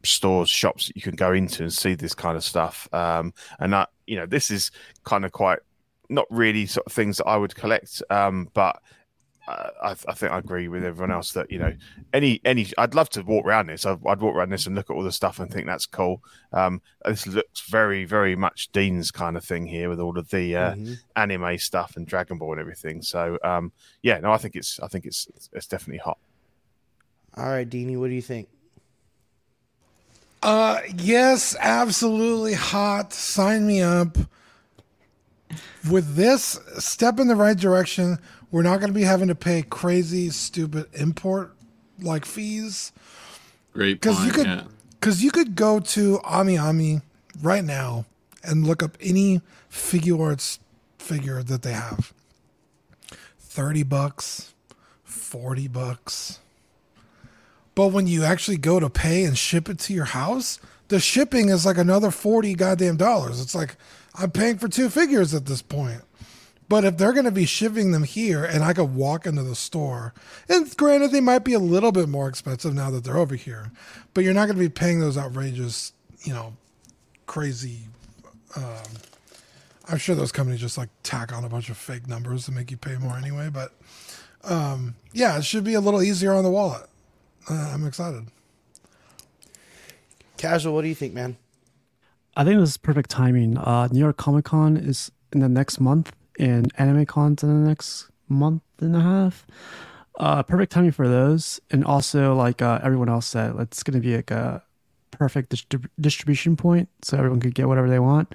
Speaker 9: stores, shops that you can go into and see this kind of stuff. Um, and that you know this is kind of quite not really sort of things that I would collect, um, but I, I, think I agree with everyone else that you know any any I'd love to walk around this. I'd, I'd walk around this and look at all the stuff and think that's cool. Um, this looks very very much Dean's kind of thing here with all of the uh, mm-hmm. anime stuff and Dragon Ball and everything. So um, yeah, no, I think it's I think it's it's definitely hot.
Speaker 1: All right, Deanie, what do you think?
Speaker 6: Uh, yes, absolutely hot. Sign me up. With this step in the right direction we're not going to be having to pay crazy, stupid import like fees.
Speaker 7: Great Because
Speaker 6: you could, because yeah. you could go to AmiAmi right now and look up any Figuarts figure that they have. Thirty bucks, forty bucks. But when you actually go to pay and ship it to your house, the shipping is like another 40 goddamn dollars. It's like I'm paying for two figures at this point. But if they're going to be shipping them here and I could walk into the store, and granted, they might be a little bit more expensive now that they're over here, but you're not going to be paying those outrageous, you know, crazy. Um, I'm sure those companies just like tack on a bunch of fake numbers to make you pay more anyway. But um, yeah, it should be a little easier on the wallet. Uh, I'm excited.
Speaker 1: Casual, what do you think, man?
Speaker 5: I think this is perfect timing. Uh, New York Comic Con is in the next month, and Anime Cons in the next month and a half. Uh, perfect timing for those, and also like uh, everyone else said, it's going to be like a perfect distri- distribution point, so everyone could get whatever they want.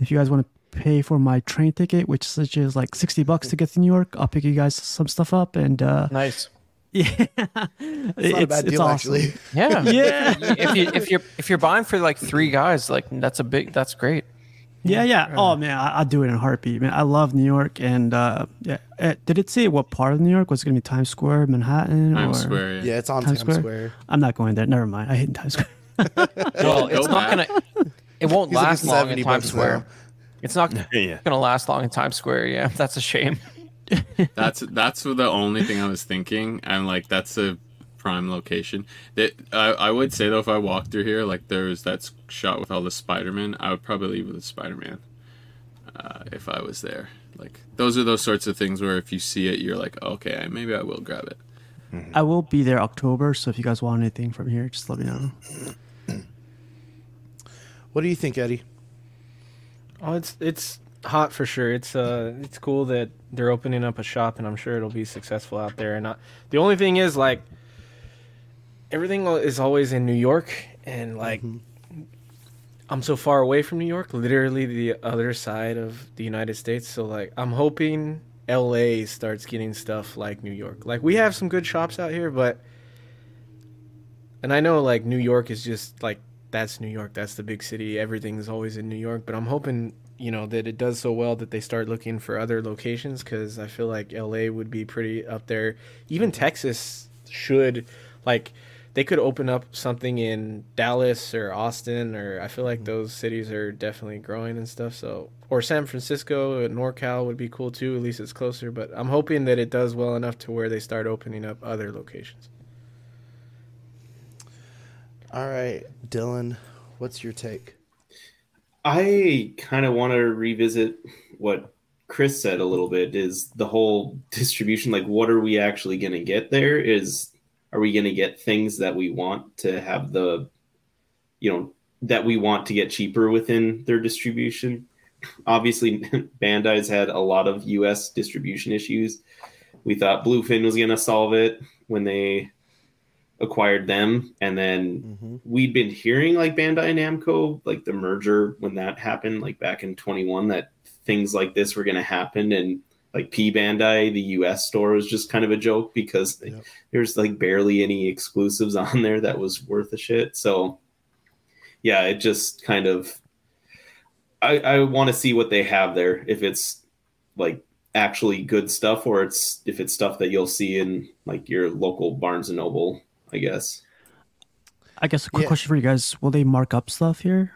Speaker 5: If you guys want to pay for my train ticket, which such is like sixty bucks to get to New York, I'll pick you guys some stuff up and uh,
Speaker 3: nice.
Speaker 5: Yeah,
Speaker 1: it's, it's not a bad deal awesome. actually.
Speaker 3: Yeah,
Speaker 5: yeah.
Speaker 3: if you if you're if you're buying for like three guys, like that's a big that's great.
Speaker 5: Yeah, yeah. Oh man, I, would do it in a heartbeat, man. I love New York, and uh, yeah. Uh, did it say what part of New York was it going to be? Times Square, Manhattan,
Speaker 7: Times
Speaker 5: or
Speaker 7: Square? Yeah.
Speaker 1: yeah, it's on Times, Times Square? Square.
Speaker 5: I'm not going there. Never mind. I hate Times Square.
Speaker 3: well, it's not gonna. It won't He's last like long in Times Square. Now. It's not yeah. gonna last long in Times Square. Yeah, that's a shame.
Speaker 7: that's that's the only thing I was thinking, and like that's a prime location. That I, I would say though, if I walked through here, like there's that shot with all the Spider Man, I would probably leave with the Spider Man uh, if I was there. Like those are those sorts of things where if you see it, you're like, okay, maybe I will grab it.
Speaker 5: Mm-hmm. I will be there October, so if you guys want anything from here, just let me know.
Speaker 1: What do you think, Eddie?
Speaker 8: Oh, it's it's hot for sure. It's uh it's cool that they're opening up a shop, and I'm sure it'll be successful out there. And not the only thing is like everything is always in New York, and like. Mm-hmm I'm so far away from New York, literally the other side of the United States. So like I'm hoping LA starts getting stuff like New York. Like we have some good shops out here, but and I know like New York is just like that's New York, that's the big city. Everything's always in New York, but I'm hoping, you know, that it does so well that they start looking for other locations cuz I feel like LA would be pretty up there. Even Texas should like they could open up something in Dallas or Austin or I feel like mm-hmm. those cities are definitely growing and stuff. So or San Francisco, NorCal would be cool too. At least it's closer. But I'm hoping that it does well enough to where they start opening up other locations.
Speaker 1: All right, Dylan, what's your take?
Speaker 4: I kind of want to revisit what Chris said a little bit. Is the whole distribution like what are we actually going to get there? Is are we going to get things that we want to have the you know that we want to get cheaper within their distribution obviously bandai's had a lot of us distribution issues we thought bluefin was going to solve it when they acquired them and then mm-hmm. we'd been hearing like bandai and namco like the merger when that happened like back in 21 that things like this were going to happen and like P Bandai, the US store was just kind of a joke because
Speaker 1: Yep.
Speaker 4: there's like barely any exclusives on there that was worth a shit. So yeah, it just kind of I, I want to see what they have there. If it's like actually good stuff or it's if it's stuff that you'll see in like your local Barnes and Noble, I guess.
Speaker 5: I guess a quick
Speaker 1: Yeah.
Speaker 5: question for you guys: Will they mark up stuff here?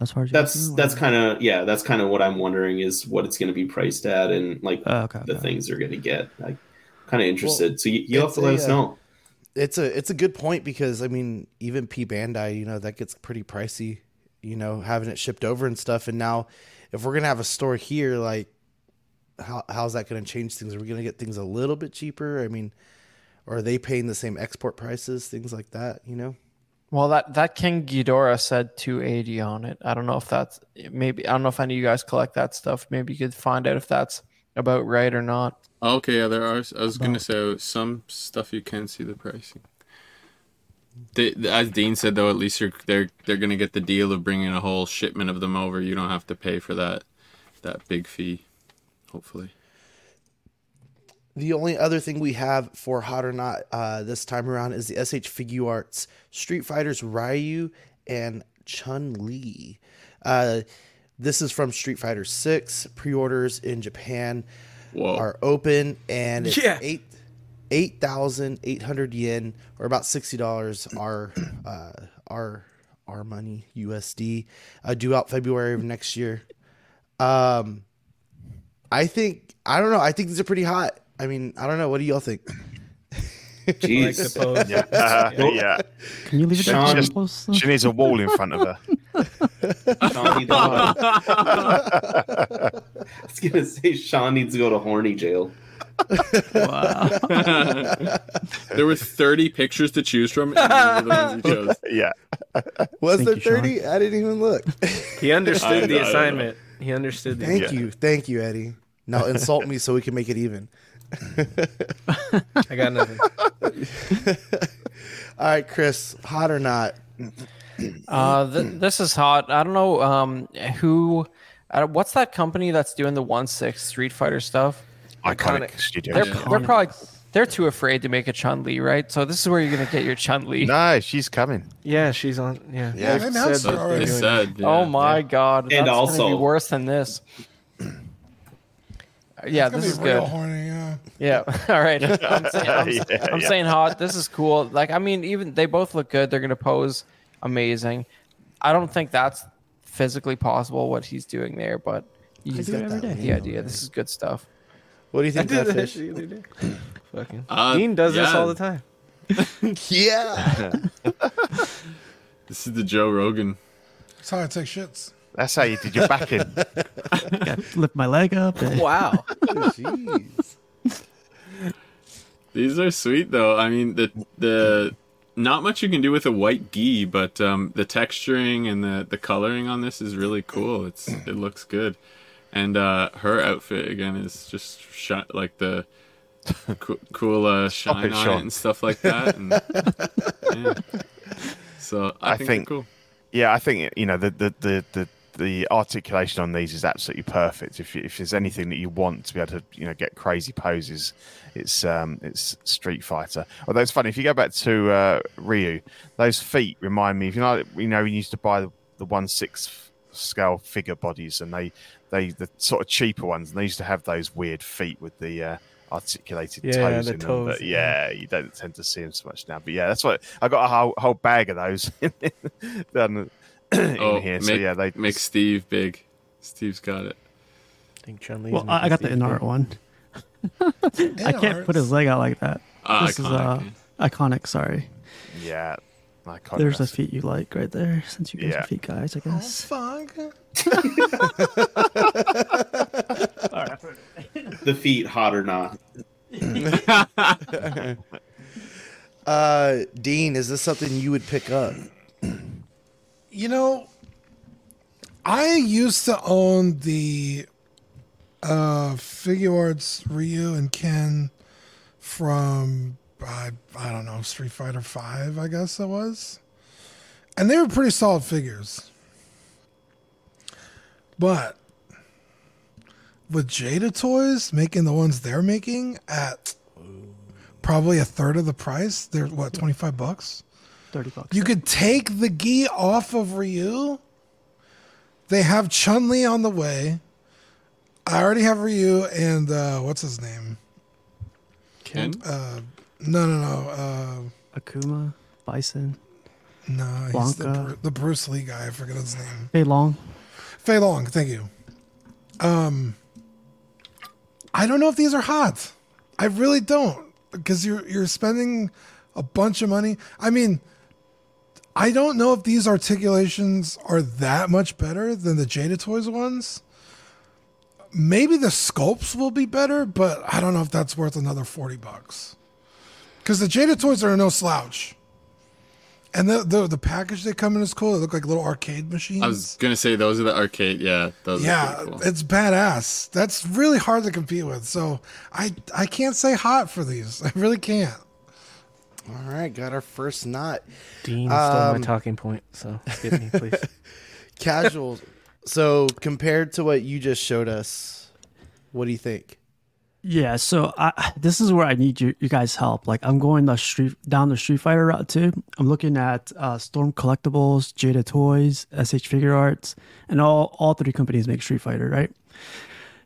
Speaker 5: As far as you
Speaker 4: That's
Speaker 5: know,
Speaker 4: that's kind of yeah, that's kind of what I'm wondering is what it's going to be priced at and like
Speaker 5: Oh, okay,
Speaker 4: the
Speaker 5: okay.
Speaker 4: things they're going to get. Like kind of interested. so you, you'll have to let
Speaker 1: a,
Speaker 4: us
Speaker 1: uh,
Speaker 4: know.
Speaker 1: it's a it's a good point because I mean even P Bandai, you know, that gets pretty pricey, you know, having it shipped over and stuff. And now, if we're gonna have a store here, like, how how's that gonna change things? Are we gonna get things a little bit cheaper? I mean, or are they paying the same export prices, things like that? You know,
Speaker 3: Well, that that King Ghidorah said 280 on it. I don't know if that's maybe I don't know if any of you guys collect that stuff. Maybe you could find out if that's about right or not.
Speaker 7: Okay, yeah, there are. I was gonna say some stuff you can see the pricing. They, as Dean said, though, at least you're they're they're gonna get the deal of bringing a whole shipment of them over. You don't have to pay for that that big fee. Hopefully,
Speaker 1: the only other thing we have for hot or not uh, this time around is the SH Figuarts Street Fighters Ryu and Chun Li. Uh, this is from Street Fighter Six. Pre-orders in Japan
Speaker 7: whoa,
Speaker 1: are open, and it's
Speaker 8: Yeah.
Speaker 1: eight eight thousand eight hundred yen, or about sixty dollars. Our uh, our our money USD uh, due out February of next year. Um, I think I don't know. I think these are pretty hot. I mean, I don't know. What do y'all think?
Speaker 8: like
Speaker 4: Jeez.
Speaker 8: pose.
Speaker 9: Yeah, uh, yeah.
Speaker 5: Can you leave it
Speaker 4: Sean-
Speaker 5: there close?
Speaker 9: She needs a wall in front of her.
Speaker 4: Sean needs to go to- I was gonna say Sean needs to go to horny jail.
Speaker 5: Wow.
Speaker 7: there were thirty pictures to choose from, and the ones you chose.
Speaker 9: Yeah,
Speaker 1: Was
Speaker 5: Thank
Speaker 1: there
Speaker 5: you, Sean.
Speaker 1: thirty? I didn't even look.
Speaker 8: He understood
Speaker 7: I-
Speaker 8: the
Speaker 7: I don't
Speaker 8: assignment. He understood the
Speaker 1: Thank you, thank you, Eddie. Now insult me so we can make it even.
Speaker 8: I got nothing.
Speaker 1: All right, Chris, hot or not?
Speaker 3: Uh, th- this is hot. I don't know um, who. Uh, what's that company that's doing the one six Street Fighter stuff?
Speaker 9: Iconiq,
Speaker 8: Iconiq.
Speaker 9: studio.
Speaker 3: They're,
Speaker 7: Yeah.
Speaker 3: they're probably they're too afraid to make a Chun Li, right? So this is where you're gonna get your Chun Li.
Speaker 9: No, she's coming.
Speaker 8: Yeah, she's on. Yeah,
Speaker 1: Yeah,
Speaker 8: They've
Speaker 6: announced
Speaker 8: said
Speaker 6: her.
Speaker 7: They said, yeah,
Speaker 3: oh my
Speaker 7: yeah.
Speaker 3: god, that's gonna
Speaker 4: also-
Speaker 3: be worse than this. Yeah, this is good.
Speaker 6: horny. Yeah.
Speaker 3: Yeah, all right. I'm, saying, I'm,
Speaker 9: Yeah,
Speaker 3: I'm
Speaker 9: yeah.
Speaker 3: saying hot. This is cool. Like, I mean, even they both look good. They're gonna pose amazing. I don't think that's physically possible what he's doing there, but he's
Speaker 5: do it
Speaker 3: got
Speaker 5: every
Speaker 3: the idea. This is good stuff.
Speaker 1: What do you
Speaker 8: I
Speaker 1: think,
Speaker 8: did
Speaker 1: that
Speaker 8: that
Speaker 1: fish?
Speaker 8: the other day. Fucking
Speaker 7: Uh,
Speaker 8: Dean does this all the time.
Speaker 1: Yeah.
Speaker 7: This is the Joe Rogan.
Speaker 6: That's how I take shits.
Speaker 9: That's how you did your back in.
Speaker 5: Yeah, lift my leg up. and-
Speaker 8: Wow.
Speaker 1: Jeez.
Speaker 7: These are sweet though. I mean the the not much you can do with a white gi, but um, the texturing and the the coloring on this is really cool. It's it looks good, and uh, her outfit again is just shi- like the co- cool uh, shine
Speaker 9: it,
Speaker 7: on
Speaker 9: Sean.
Speaker 7: it and stuff like that. And, yeah. So I,
Speaker 9: I
Speaker 7: think,
Speaker 9: think-
Speaker 7: cool.
Speaker 9: Yeah, I think you know the the the the, the articulation on these is absolutely perfect. If you, if there's anything that you want to be able to you know get crazy poses, it's um it's Street Fighter. Although it's funny if you go back to uh, Ryu, those feet remind me. If you know you know you used to buy the, the one sixth scale figure bodies and they they the sort of cheaper ones and they used to have those weird feet with the uh, articulated
Speaker 8: Yeah,
Speaker 9: toes
Speaker 8: the
Speaker 9: in them.
Speaker 8: toes,
Speaker 9: But yeah, you don't tend to see them so much now. But yeah, that's what I got a whole, whole bag of those down in
Speaker 7: Oh,
Speaker 9: here.
Speaker 7: make,
Speaker 9: so yeah, they
Speaker 7: make Steve big. Steve's got it.
Speaker 8: I think Chun Li's
Speaker 5: Well, I I got the Inart one. I can't put his leg out like that.
Speaker 7: Uh,
Speaker 5: this is
Speaker 7: Iconiq.
Speaker 5: uh, Iconiq. Sorry.
Speaker 9: yeah. Iconiq.
Speaker 5: There's the
Speaker 9: That's-
Speaker 5: feet you like right there. Since you guys
Speaker 9: Yeah.
Speaker 5: are feet guys, I
Speaker 6: Oh
Speaker 5: guess.
Speaker 6: fuck.
Speaker 4: The feet, hot or not.
Speaker 1: Uh, Dean, is this something you would pick up?
Speaker 6: You know, I used to own the uh Figuarts Ryu and Ken from I I don't know Street Fighter Five, I guess it was, and they were pretty solid figures. But with Jada Toys making the ones they're making at probably a third of the price. They're what twenty five bucks.
Speaker 5: Thirty bucks.
Speaker 6: You could take the gi off of Ryu. They have Chun Li on the way. I already have Ryu and uh, what's his name?
Speaker 7: Ken?
Speaker 6: Uh, no, no, no. Uh,
Speaker 5: Akuma, Bison,
Speaker 6: no, he's the,
Speaker 5: Blanka.
Speaker 6: Bru- the Bruce Lee guy. I forget his name.
Speaker 5: Fei Long.
Speaker 6: Fei Long, thank you. Um, I don't know if these are hot. I really don't because you're you're spending a bunch of money. I mean, I don't know if these articulations are that much better than the Jada Toys ones. Maybe the sculpts will be better, but I don't know if that's worth another forty bucks. Because the Jada Toys are no slouch, and the, the the package they come in is cool. They look like little arcade machines.
Speaker 7: I was gonna say those are the arcade. Yeah, those.
Speaker 6: Yeah,
Speaker 7: are cool.
Speaker 6: it's badass. That's really hard to compete with. So I I can't say hot for these. I really can't.
Speaker 1: All right, got our first knot.
Speaker 8: Dean stole
Speaker 1: Um,
Speaker 8: my talking point, so skip me, please.
Speaker 1: Casual. so compared to what you just showed us, what do you think?
Speaker 5: Yeah, so I, this is where I need you, you guys' help. Like, I'm going the street down the Street Fighter route too. I'm looking at uh, Storm Collectibles, Jada Toys, SH Figuarts, and all all three companies make Street Fighter, right?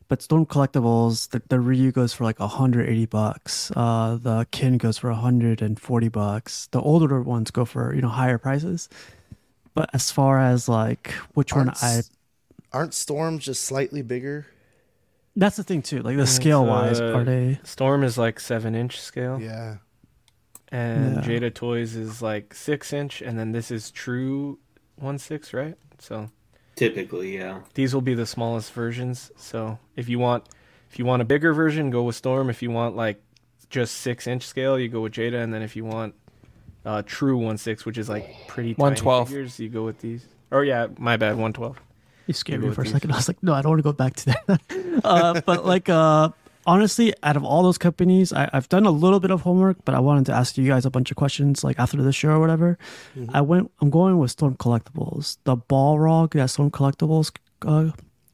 Speaker 5: But Storm Collectibles, the, the Ryu goes for like 180 bucks. Uh, the Ken goes for 140 bucks. The older ones go for you know higher prices. But as far as like which one
Speaker 1: Aren't,
Speaker 5: I
Speaker 1: s- aren't storms just slightly bigger?
Speaker 5: that's the thing too. Like the scale wise,
Speaker 8: uh,
Speaker 5: are they?
Speaker 8: Storm is like seven inch scale,
Speaker 1: Yeah.
Speaker 8: and
Speaker 5: Yeah.
Speaker 8: Jada Toys is like six inch, and then this is true one six, right? So
Speaker 4: Typically, yeah.
Speaker 8: these will be the smallest versions. So if you want, if you want a bigger version, go with Storm. If you want like just six inch scale, you go with Jada, and then if you want uh, true one six, which is like pretty tiny
Speaker 3: 112.
Speaker 8: figures, you go with these. Oh yeah, my bad, one twelve.
Speaker 5: You scared
Speaker 8: go
Speaker 5: me for a
Speaker 8: these.
Speaker 5: second. I was like, no, I don't want to go back to that. uh, but like, uh, honestly, out of all those companies, I, I've done a little bit of homework, but I wanted to ask you guys a bunch of questions, like after the show or whatever. I went. I'm going with Storm Collectibles. The Balrog that Storm Collectibles uh,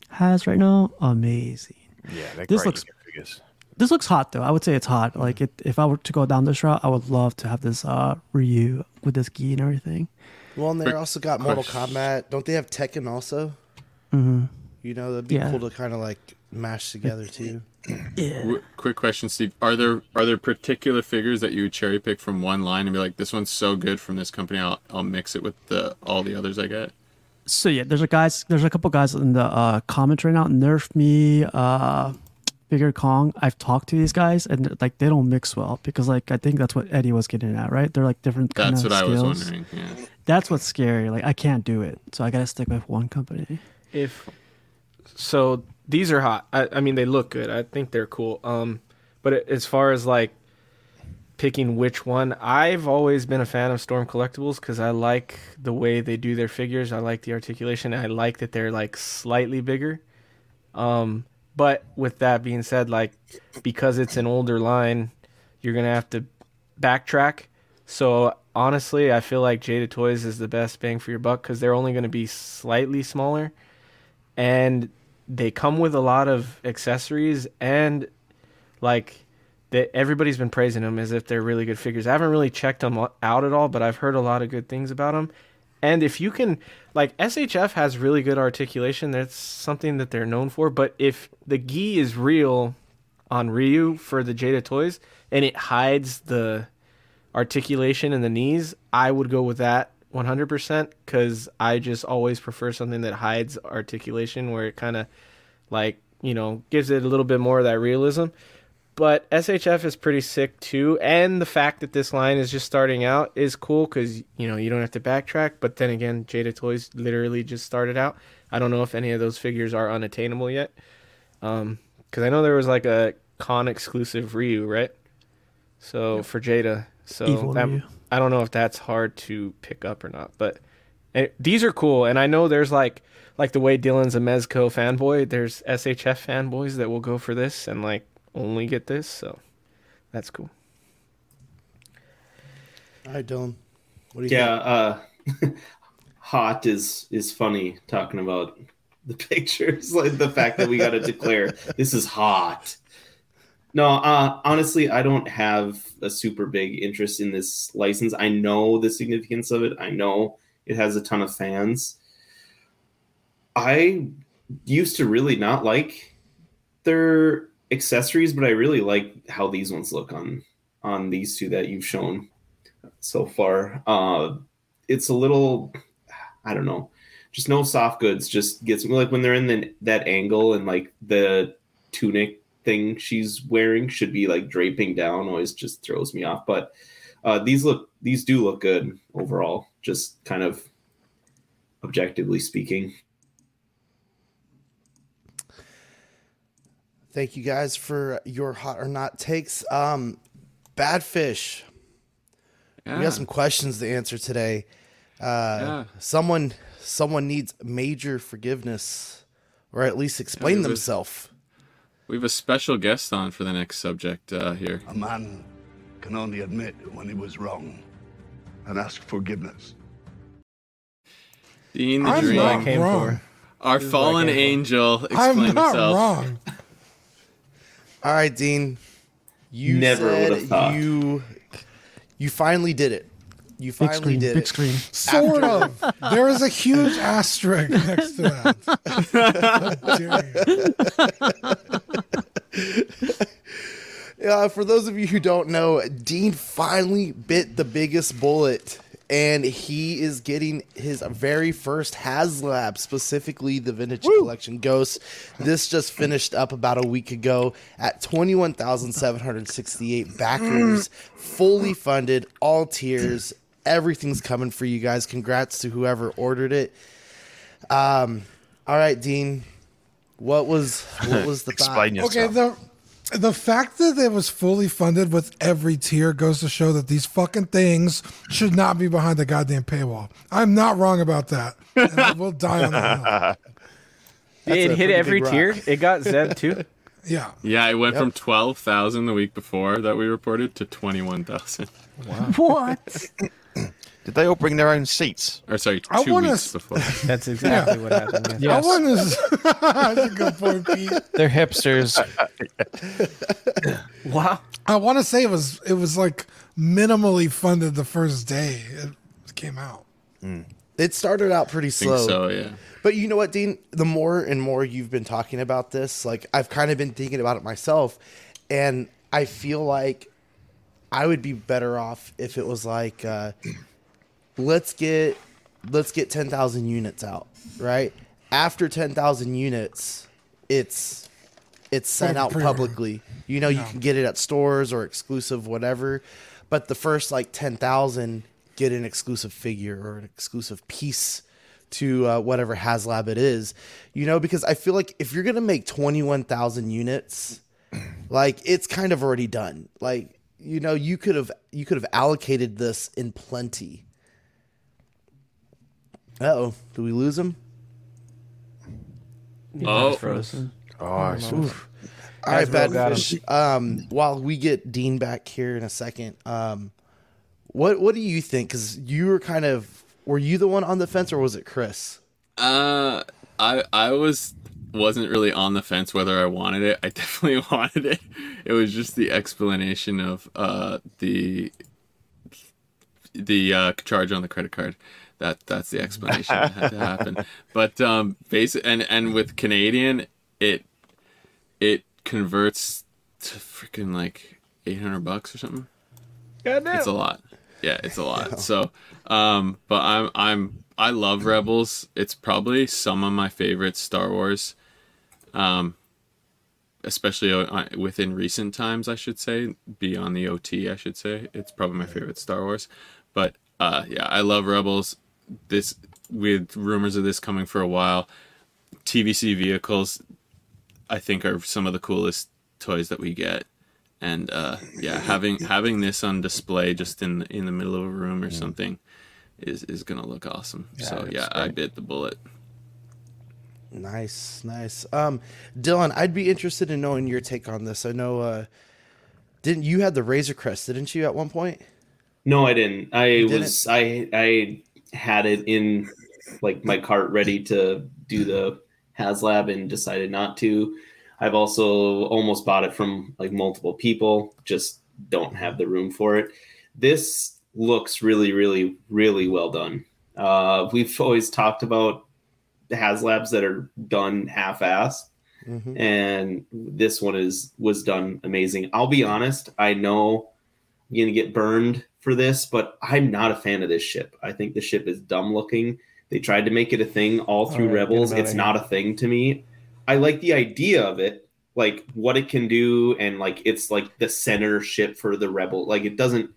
Speaker 5: has right now, amazing.
Speaker 9: Yeah,
Speaker 5: This looks-
Speaker 9: figures.
Speaker 5: This looks hot though. I would say it's hot. Like it, if I were to go down this route, I would love to have this uh, Ryu with this gi and everything.
Speaker 1: Well, and they also got Mortal. Kombat. Don't they have Tekken also?
Speaker 5: hmm
Speaker 1: You know, that'd be
Speaker 5: Yeah.
Speaker 1: cool to kind of like mash together too.
Speaker 5: Yeah.
Speaker 7: W- quick question, Steve. Are there are there particular figures that you would cherry pick from one line and be like, this one's so good from this company, I'll I'll mix it with the all the others I get.
Speaker 5: So yeah, there's a guys, there's a couple guys in the uh, comments right now. Nerf me, uh, Figure Kong. I've talked to these guys, and like they don't mix well because like I think that's what Eddie was getting at, right? They're like different. Kind
Speaker 7: That's
Speaker 5: of
Speaker 7: what I was
Speaker 5: skills.
Speaker 7: wondering. Yeah.
Speaker 5: That's what's scary. Like I can't do it, so I gotta stick with one company.
Speaker 8: if so these are hot. I, I mean they look good. I think they're cool. Um but a- as far as like picking which one i've always been a fan of storm collectibles because i like the way they do their figures. I like the articulation. I like that they're like slightly bigger. Um but with that being said like because it's an older line you're gonna have to backtrack. So honestly i feel like jada toys is the best bang for your buck because they're only to be slightly smaller. And they come with a lot of accessories and like that everybody's been praising them as if they're really good figures. I haven't really checked them out at all, but I've heard a lot of good things about them. And if you can like SHF has really good articulation, that's something that they're known for, but if the gi is real on Ryu for the Jada toys and it hides the articulation in the knees, I would go with that 100% because I just always prefer something that hides articulation where it kind of like, you know, gives it a little bit more of that realism. But SHF is pretty sick too. And the fact that this line is just starting out is cool because, you know, you don't have to backtrack. But then again, Jada Toys literally just started out. I don't know if any of those figures are unattainable yet. Um, because I know there was like a con exclusive Ryu, right? So for Jada, so
Speaker 5: Evil
Speaker 8: that,
Speaker 5: Ryu.
Speaker 8: I don't know if that's hard to pick up or not, but eh, these are cool. And I know there's like like the way Dylan's a Mezco fanboy. There's SHF fanboys that will go for this and like only get this. So that's cool.
Speaker 1: All right, Dylan. What do you
Speaker 4: Yeah, uh, hot is is funny talking about the pictures, like the fact that we got to declare this is hot. No, uh, honestly, I don't have a super big interest in this license. I know the significance of it. I know it has a ton of fans. I used to really not like their accessories, but I really like how these ones look on on these two that you've shown so far. Uh, it's a little, I don't know, just no soft goods. Just gets like when they're in the, that angle and like the tunic thing she's wearing should be like draping down. Always just throws me off. But uh, these look, these do look good overall. Just kind of objectively speaking.
Speaker 1: Thank you guys for your hot or not takes. Um, Badfish,
Speaker 7: Yeah.
Speaker 1: we got some questions to answer today. Uh,
Speaker 7: Yeah.
Speaker 1: Someone, someone needs major forgiveness, or at least explain
Speaker 7: it was-
Speaker 1: themselves.
Speaker 7: We have a special guest on for the next subject uh, here.
Speaker 11: A man can only admit when he was wrong and ask forgiveness.
Speaker 7: Dean the
Speaker 6: I'm
Speaker 7: Dream,
Speaker 6: not
Speaker 8: came
Speaker 6: wrong.
Speaker 7: our
Speaker 8: This
Speaker 7: fallen
Speaker 8: what I came
Speaker 7: angel,
Speaker 6: I'm not
Speaker 7: himself.
Speaker 6: wrong.
Speaker 1: All right, Dean. You
Speaker 4: Never
Speaker 1: said
Speaker 4: would've thought.
Speaker 1: you you finally did it. You
Speaker 5: Big
Speaker 1: finally
Speaker 5: screen,
Speaker 1: did
Speaker 5: big
Speaker 1: it.
Speaker 5: screen.
Speaker 6: Sort of. There is a huge asterisk next to that. How dare you.
Speaker 1: Uh, for those of you who don't know, Dean finally bit the biggest bullet, and he is getting his very first HasLab, specifically the Vintage Collection Ghost. This just finished up about a week ago at 21,768 backers, fully funded, all tiers. Everything's coming for you guys. Congrats to whoever ordered it. Um, all right, Dean. What was what was the thought?
Speaker 9: Explain yourself.
Speaker 6: Okay, the the fact that it was fully funded with every tier goes to show that these fucking things should not be behind the goddamn paywall. I'm not wrong about that. And I will die on that. hill.
Speaker 8: It hit every tier. It got Zeb too.
Speaker 6: Yeah.
Speaker 7: Yeah, it went
Speaker 1: Yep.
Speaker 7: from 12,000 the week before that we reported to 21,000.
Speaker 5: What?
Speaker 9: Did they all bring their own seats?
Speaker 7: Or sorry,
Speaker 6: I
Speaker 7: two
Speaker 6: wanna
Speaker 7: weeks before.
Speaker 8: That's exactly what happened. yeah.
Speaker 6: I
Speaker 3: Yes.
Speaker 6: want to. That's a good point, Pete.
Speaker 3: They're hipsters.
Speaker 8: Wow.
Speaker 6: I want to say it was it was like minimally funded the first day it came out. Mm.
Speaker 1: It started out pretty
Speaker 7: I think
Speaker 1: slow.
Speaker 7: so, yeah.
Speaker 1: But you know what, Dean? The more and more you've been talking about this, like I've kind of been thinking about it myself, and I feel like I would be better off if it was like, uh, let's get let's get ten thousand units out, right? After ten thousand units, it's it's sent out publicly. You know, you can get it at stores or exclusive, whatever. But the first like ten thousand get an exclusive figure or an exclusive piece to uh, whatever HasLab it is. You know, because I feel like if you're gonna make twenty one thousand units, like it's kind of already done. Like you know, you could have you could have allocated this in plenty. Uh oh, do we lose him?
Speaker 7: Oh,
Speaker 8: frozen.
Speaker 9: Oh, I see.
Speaker 1: All right, bad fish. Um, while we get Dean back here in a second, um, what what do you think? Because you were kind of were you the one on the fence or was it Chris?
Speaker 7: Uh, I I was wasn't really on the fence whether I wanted it. I definitely wanted it. It was just the explanation of uh the the uh, charge on the credit card. That that's the explanation that had to happen. But um, basic and and with Canadian, it it converts to freaking like eight hundred bucks or something.
Speaker 8: Goddamn.
Speaker 7: It's a lot. Yeah, it's a lot. So, um, but I'm I'm I love Rebels. It's probably some of my favorite Star Wars. Um, especially uh, within recent times, I should say, beyond the OT, I should say, it's probably my favorite Star Wars. But uh, yeah, I love Rebels. This with rumors of this coming for a while. TVC vehicles, I think, are some of the coolest toys that we get and uh, yeah, having having this on display just in in the middle of a room or something is is gonna look awesome. so yeah, I bit the bullet.
Speaker 1: Nice, nice. Um, Dylan, I'd be interested in knowing your take on this. I know, uh, didn't you had the Razor Crest, didn't you, at one point?
Speaker 4: No, I didn't. I
Speaker 1: didn't?
Speaker 4: was I I had it in like my cart ready to do the HasLab and decided not to. I've also almost bought it from like multiple people, just don't have the room for it. This looks really, really, really well done. Uh, we've always talked about HasLabs that are done half-assed,
Speaker 1: Mhm.
Speaker 4: and this one is was done amazing. I'll be honest, I know I'm gonna get burned for this, but I'm not a fan of this ship. I think the ship is dumb looking. They tried to make it a thing all through
Speaker 8: All right,
Speaker 4: Rebels. It's
Speaker 8: here.
Speaker 4: not a thing to me. I like the idea of it, like what it can do, and like it's like the center ship for the Rebel. Like it doesn't.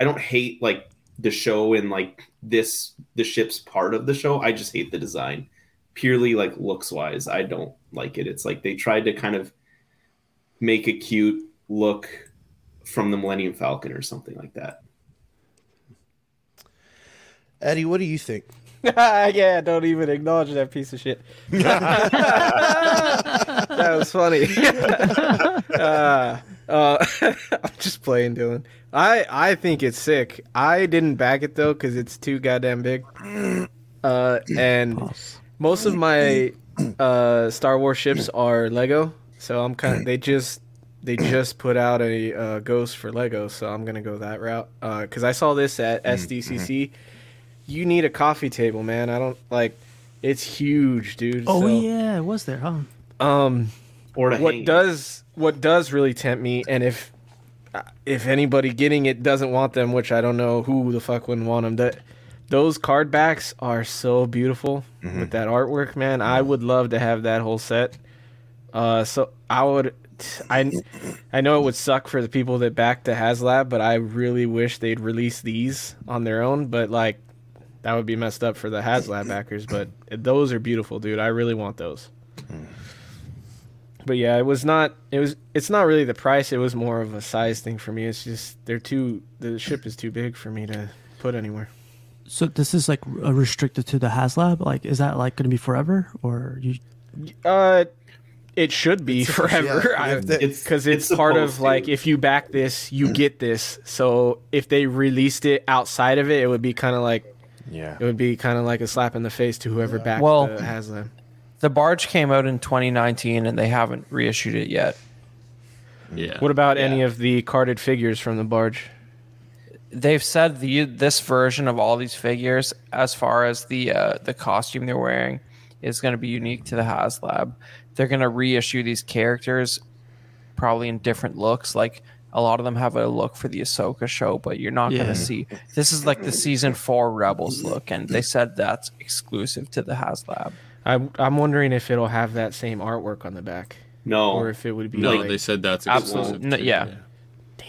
Speaker 4: I don't hate like the show and like this the ship's part of the show. I just hate the design, purely like looks wise. I don't like it. It's like they tried to kind of make a cute look from the Millennium Falcon or something like that.
Speaker 1: Eddie, what do you think?
Speaker 8: yeah, don't even acknowledge that piece of shit. that was funny. uh, uh, I'm just playing, Dylan. I I think it's sick. I didn't back it though because it's too goddamn big. Uh, and most of my uh, Star Wars ships are Lego, so I'm kind of they just they just put out a uh, Ghost for Lego, so I'm gonna go that route. Because I saw this at SDCC. You need a coffee table, man. I don't like. It's huge, dude.
Speaker 5: Oh
Speaker 8: so-
Speaker 5: yeah, it was there, huh?
Speaker 8: um,
Speaker 4: Or to
Speaker 8: what
Speaker 4: hang
Speaker 8: does what does really tempt me, and if if anybody getting it doesn't want them, which I don't know who the fuck wouldn't want them, that those card backs are so beautiful with that artwork, man. I would love to have that whole set. Uh, so I would. I, I know it would suck for the people that back the HasLab, but I really wish they'd release these on their own. But like, that would be messed up for the HasLab backers. But those are beautiful, dude. I really want those. But yeah, it was not. It was. It's not really the price. It was more of a size thing for me. It's just they're too. The ship is too big for me to put anywhere.
Speaker 5: So this is like restricted to the HasLab. Like, is that like going to be forever, or you?
Speaker 8: Uh, it should be
Speaker 1: It's-
Speaker 8: forever.
Speaker 1: yeah,
Speaker 8: I-
Speaker 1: if they-
Speaker 4: It's
Speaker 8: because it's,
Speaker 4: it's
Speaker 8: part of
Speaker 4: supposed
Speaker 8: like
Speaker 4: to.
Speaker 8: if you back this, you get this. So if they released it outside of it, it would be kind of like
Speaker 9: Yeah.
Speaker 8: it would be kind of like a slap in the face to whoever backed
Speaker 3: Well-
Speaker 8: the HasLab.
Speaker 3: The barge came out in 2019 and they haven't reissued it yet.
Speaker 7: Yeah.
Speaker 8: What about
Speaker 4: Yeah.
Speaker 8: any of the carded figures from the barge?
Speaker 3: They've said the this version of all these figures, as far as the uh, the costume they're wearing, is going to be unique to the HasLab. They're going to reissue these characters, probably in different looks. Like a lot of them have a look for the Ahsoka show, but you're not going to see. This is like the season four Rebels look, and they said that's exclusive to the HasLab.
Speaker 8: I'm I'm wondering if it'll have that same artwork on the back,
Speaker 4: No,
Speaker 8: or if it would be
Speaker 7: No,
Speaker 8: like
Speaker 7: they said that's
Speaker 3: Absolutely.
Speaker 7: exclusive.
Speaker 3: No,
Speaker 7: too,
Speaker 3: yeah.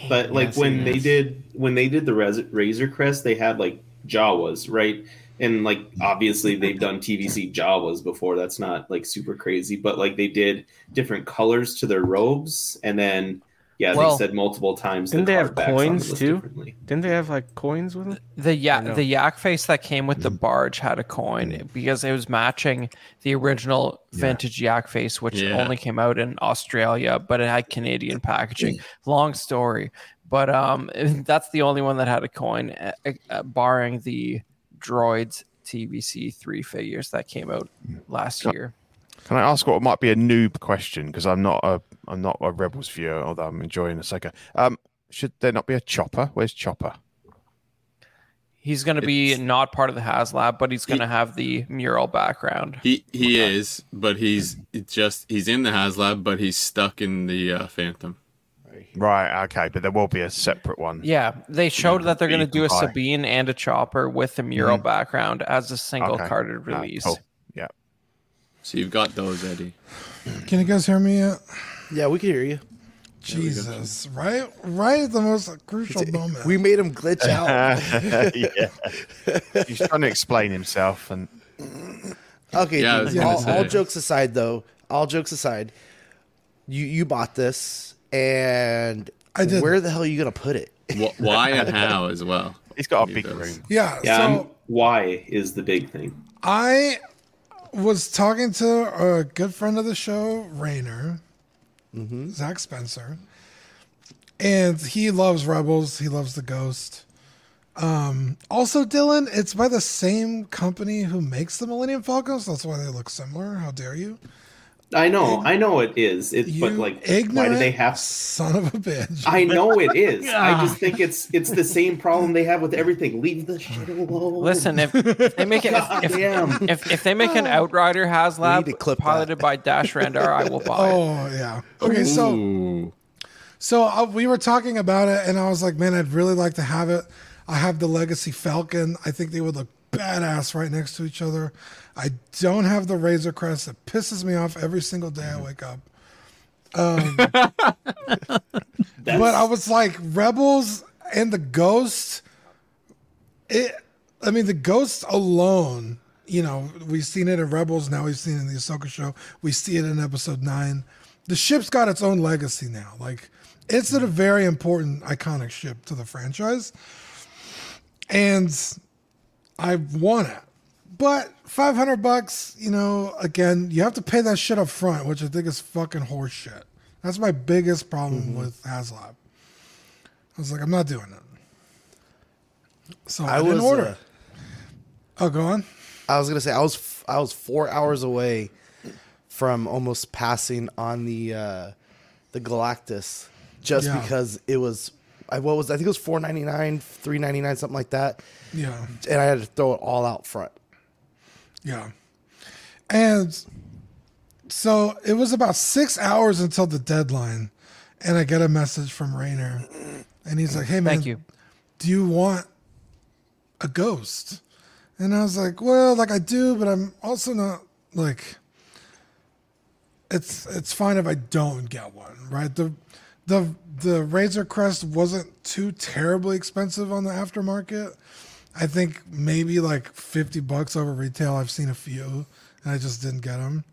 Speaker 4: but like
Speaker 8: yes,
Speaker 4: when they
Speaker 8: is.
Speaker 4: did when they did the Raz- Razor Crest, they had like Jawas, right? And like obviously they've done TVC Jawas before. That's not like super crazy, but like they did different colors to their robes, and then yeah,
Speaker 3: Well,
Speaker 4: they said multiple times.
Speaker 8: didn't
Speaker 4: the
Speaker 8: they have
Speaker 4: backs the
Speaker 8: coins, too? didn't they have like coins with it?
Speaker 3: The ya-
Speaker 8: no?
Speaker 3: the yak face that came with the mm-hmm. barge had a coin mm-hmm. because it was matching the original vintage yak face, which
Speaker 7: Yeah.
Speaker 3: only came out in Australia, but it had Canadian packaging. Long story, but um, that's the only one that had a coin, uh, uh, barring the droids TVC three figures that came out last year.
Speaker 9: Can I ask what might be a noob question? Because I'm not a I'm not a Rebels viewer, although I'm enjoying Ahsoka. Um, should there not be a chopper? Where's Chopper?
Speaker 3: He's going to be
Speaker 7: It's-
Speaker 3: not part of the HasLab, but he's going to have the mural background.
Speaker 7: He he is, but he's just he's in the HasLab, but he's stuck in the uh, Phantom.
Speaker 9: Right. Okay, but there will be a separate one.
Speaker 3: Yeah, they showed that they're going to do a
Speaker 9: Hi.
Speaker 3: Sabine and a Chopper with the mural mm-hmm. background as a single
Speaker 9: Okay.
Speaker 3: carded release.
Speaker 9: cool. Yeah.
Speaker 7: So you've got those, Eddie.
Speaker 6: Can you guys hear me yet?
Speaker 1: Yeah, we can hear you.
Speaker 6: Jesus, right, right at the most crucial moment.
Speaker 1: We made him glitch out.
Speaker 9: yeah. He's trying to explain himself, and
Speaker 1: Okay,
Speaker 7: Yeah,
Speaker 1: dude, all, all jokes aside, though, all jokes aside, you you bought this, and
Speaker 6: I did.
Speaker 1: Where the hell are you gonna put it?
Speaker 7: Why and how as well.
Speaker 9: he's got a
Speaker 7: He
Speaker 9: big
Speaker 7: does.
Speaker 9: room.
Speaker 6: yeah,
Speaker 4: Yeah,
Speaker 6: so
Speaker 4: why is the big thing?
Speaker 6: I was talking to a good friend of the show, Rayner, Zach Spencer, and he loves Rebels. He loves the Ghost. Um, also, Dylan, it's by the same company who makes the Millennium Falcons. That's why they look similar. How dare you?
Speaker 4: I know, I know it is. It,
Speaker 6: You
Speaker 4: but like, why do they have?
Speaker 6: son of a bitch.
Speaker 4: I know it is. I just think it's it's the same problem they have with everything. Leave the shit alone.
Speaker 3: Listen, if, if they make it, if, if, if, if they make an Outrider
Speaker 1: We
Speaker 3: HasLab
Speaker 1: clip
Speaker 3: piloted by Dash Rendar, I will buy it.
Speaker 6: Oh yeah. Okay, so
Speaker 7: Ooh.
Speaker 6: So uh, we were talking about it, and I was like, man, I'd really like to have it. I have the Legacy Falcon. I think they would look badass right next to each other. I don't have the Razor Crest. It pisses me off every single day I wake up. Um, but I was like, Rebels and the Ghost. It. I mean, the Ghost alone. You know, we've seen it in Rebels. Now we've seen it in the Ahsoka show. We see it in Episode Nine. The ship's got its own legacy now. Like, it's a very important, iconic ship to the franchise, and I want it. But five hundred bucks, you know, again, you have to pay that shit up front, which I think is fucking horse shit. That's my biggest problem with HasLab. I was like, I'm not doing it. So I,
Speaker 1: I
Speaker 6: didn't
Speaker 1: was
Speaker 6: order
Speaker 1: uh.
Speaker 6: Oh, go on.
Speaker 1: I was gonna say I was f- I was four hours away from almost passing on the uh, the Galactus just
Speaker 6: Yeah.
Speaker 1: because it was I what was I think it was four ninety nine, three ninety nine, something like that,
Speaker 6: Yeah.
Speaker 1: and I had to throw it all out front.
Speaker 6: Yeah. And so it was about six hours until the deadline. And I get a message from Rainer. And he's like, hey, man,
Speaker 3: Thank you.
Speaker 6: do you want a ghost? And I was like, well, like I do, but I'm also not like it's it's fine if I don't get one, right? The the the Razor Crest wasn't too terribly expensive on the aftermarket. I think maybe like 50 bucks over retail. I've seen a few and I just didn't get them.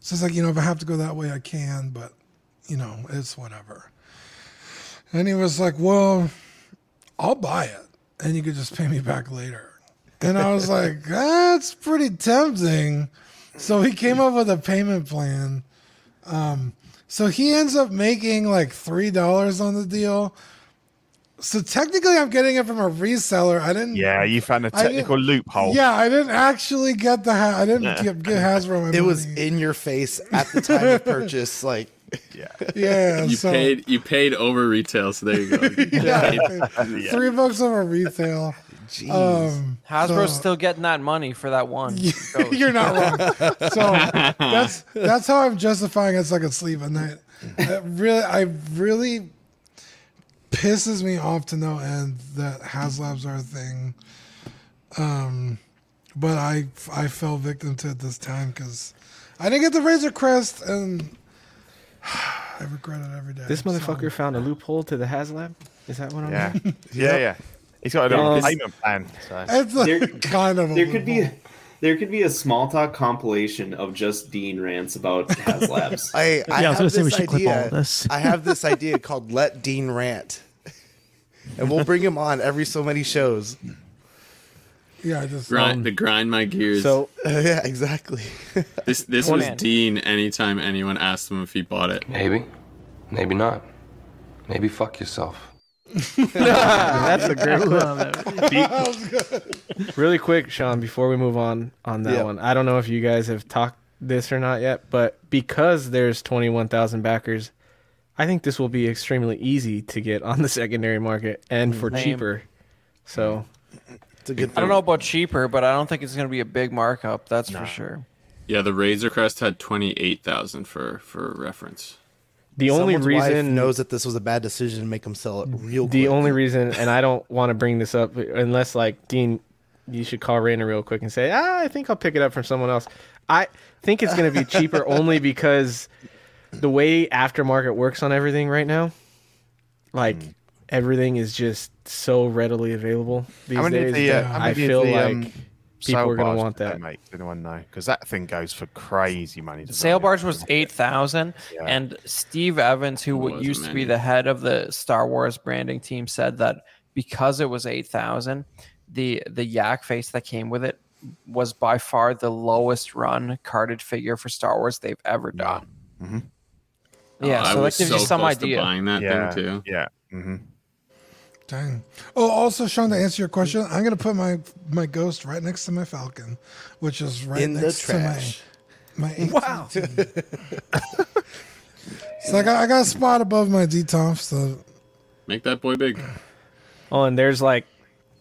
Speaker 6: So it's like, you know, if I have to go that way, I can, but, you know, it's whatever. And he was like, well, I'll buy it and you could just pay me back later. And I was like, that's pretty tempting. So he came up with a payment plan. Um, so he ends up making like $3 on the deal. So technically, I'm getting it from a reseller. I didn't.
Speaker 9: Yeah, you found a
Speaker 6: didn't-
Speaker 9: technical loophole.
Speaker 6: Yeah, I didn't actually get the. Ha- I didn't get, get Hasbro my
Speaker 1: It was in your face at the time of purchase. Like,
Speaker 9: Yeah.
Speaker 6: yeah.
Speaker 7: You
Speaker 6: so,
Speaker 7: paid you paid over retail, so there you go. You
Speaker 6: Yeah,
Speaker 7: paid-
Speaker 6: three bucks over retail.
Speaker 1: jeez.
Speaker 6: Um,
Speaker 3: Hasbro's
Speaker 6: so-
Speaker 3: still getting that money for that one.
Speaker 6: You're not wrong. So that's that's how I'm justifying it so I can sleep at night. It really, I really pisses me off to no end that HasLabs are a thing. Um, but I I fell victim to it this time because I didn't get the Razor Crest and I regret it every day.
Speaker 8: This
Speaker 6: So-
Speaker 8: motherfucker found a loophole to the HasLab. Is that what I'm
Speaker 9: Yeah.
Speaker 8: hearing?
Speaker 9: Yeah, yeah. He's got a
Speaker 8: Um,
Speaker 9: payment plan. So.
Speaker 6: It's like
Speaker 4: There-
Speaker 6: kind of. a
Speaker 4: There could be
Speaker 6: loophole.
Speaker 4: There could be a small talk compilation of just Dean rants about HasLabs.
Speaker 1: I, I
Speaker 5: Yeah, I was
Speaker 1: have
Speaker 5: gonna say we
Speaker 1: this
Speaker 5: should clip all
Speaker 1: idea.
Speaker 5: of this.
Speaker 1: I have this idea called "Let Dean Rant," and we'll bring him on every so many shows.
Speaker 6: Yeah, I just.
Speaker 7: grind um, the grind my gears.
Speaker 8: So
Speaker 1: yeah, exactly.
Speaker 7: this this
Speaker 3: Come
Speaker 7: was
Speaker 3: on.
Speaker 7: Dean. Anytime anyone asked him if he bought it,
Speaker 12: Maybe. Maybe not. Maybe fuck yourself.
Speaker 8: that's a great
Speaker 5: I love it.
Speaker 8: Really quick, Sean, before we move on on that
Speaker 1: Yeah.
Speaker 8: one, I don't know if you guys have talked this or not yet, but because there's 21,000 backers, I think this will be extremely easy to get on the secondary market and for
Speaker 3: Same.
Speaker 8: cheaper. So
Speaker 1: It's a good.
Speaker 3: I don't know about cheaper, but I don't think it's going to be a big markup. That's for sure.
Speaker 7: yeah, the Razor Crest had twenty eight thousand for for reference.
Speaker 8: The only
Speaker 1: Someone's wife
Speaker 8: reason
Speaker 1: knows that this was a bad decision to make him sell it real.
Speaker 8: the
Speaker 1: quick.
Speaker 8: only reason, and I don't want to bring this up unless like Dean, you should call Rainer real quick and say, ah, I think I'll pick it up from someone else. I think it's going to be cheaper only because the way aftermarket works on everything right now, like everything is just so readily available these days.
Speaker 9: the, uh,
Speaker 8: I feel
Speaker 9: the,
Speaker 8: like
Speaker 9: um,
Speaker 8: people
Speaker 9: sail
Speaker 8: are going to want that.
Speaker 9: Make? Did anyone know? Because that thing goes for crazy money. doesn't
Speaker 3: Sail
Speaker 9: it?
Speaker 3: barge was eight thousand,
Speaker 9: Yeah.
Speaker 3: and Steve Evans, who
Speaker 7: Wasn't
Speaker 3: used to be the head of the Star Wars branding team, said that because it was eight thousand, the the yak face that came with it was by far the lowest run carded figure for Star Wars they've ever done.
Speaker 9: Mhm.
Speaker 3: Yeah,
Speaker 7: Oh, I
Speaker 3: so that
Speaker 7: was
Speaker 3: gives
Speaker 7: so
Speaker 3: you some idea.
Speaker 7: buying that
Speaker 9: Yeah,
Speaker 7: thing too.
Speaker 9: yeah. hmm
Speaker 6: Dang. Oh, also, Sean, to answer your question, I'm gonna put my my ghost right next to my Falcon, which is right
Speaker 1: In the
Speaker 6: next
Speaker 1: trash.
Speaker 6: to my my. Wow. so I got I got a spot above my DTOF, so
Speaker 7: Make that boy big.
Speaker 8: Oh, and there's like,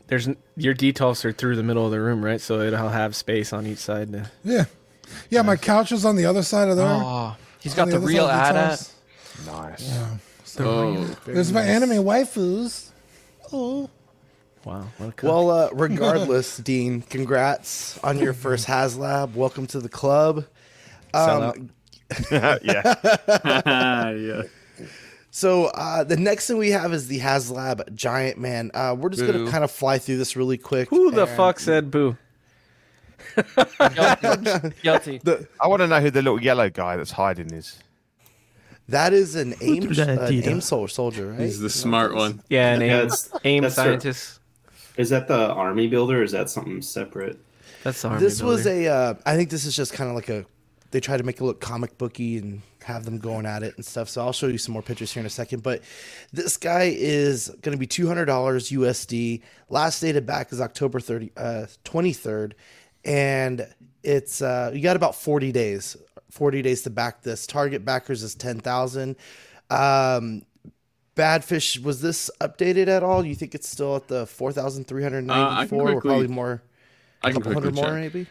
Speaker 8: there's your details are through the middle of the room, right? So it'll have space on each side. To,
Speaker 6: yeah, yeah. My couch is on the other side of there.
Speaker 3: Oh, he's got the
Speaker 6: other
Speaker 3: real
Speaker 6: side
Speaker 3: ad
Speaker 9: Nice.
Speaker 6: Yeah.
Speaker 7: Oh,
Speaker 6: There's my anime waifus. Oh.
Speaker 8: wow. What a cook.
Speaker 1: Well, uh, regardless, Dean, congrats on your first HasLab. Welcome to the club. Um,
Speaker 9: yeah.
Speaker 7: yeah.
Speaker 1: so uh, the next thing we have is the HasLab Giant Man. Uh, we're just gonna kind of fly through this really quick.
Speaker 8: Who the
Speaker 1: and-
Speaker 8: fuck said boo?
Speaker 3: Guilty. Guilty.
Speaker 1: The,
Speaker 9: I want to know who the little yellow guy that's hiding is.
Speaker 1: That is an aim,
Speaker 5: threw
Speaker 1: uh, aim sol- soldier, right?
Speaker 7: He's the smart one.
Speaker 8: Yeah, an
Speaker 4: Yeah,
Speaker 8: aim,
Speaker 4: it's-
Speaker 8: aim
Speaker 4: that's their-
Speaker 8: scientist.
Speaker 4: Is that the army builder or is that something separate?
Speaker 8: That's the army
Speaker 1: this was
Speaker 8: builder.
Speaker 1: a. Uh, I think this is just kind of like a. They try to make it look comic booky and have them going at it and stuff. So I'll show you some more pictures here in a second. But this guy is going to be two hundred dollars USD. Last dated back is October thirty, uh, twenty third, and it's uh, you got about forty days. Forty days to back this. Target backers is ten thousand. Um, Badfish was this updated at all? You think it's still at the 4,394
Speaker 7: Uh, I
Speaker 1: ninety
Speaker 7: can
Speaker 1: four? or probably more.
Speaker 7: I can
Speaker 1: couple hundred more,
Speaker 7: check.
Speaker 1: maybe.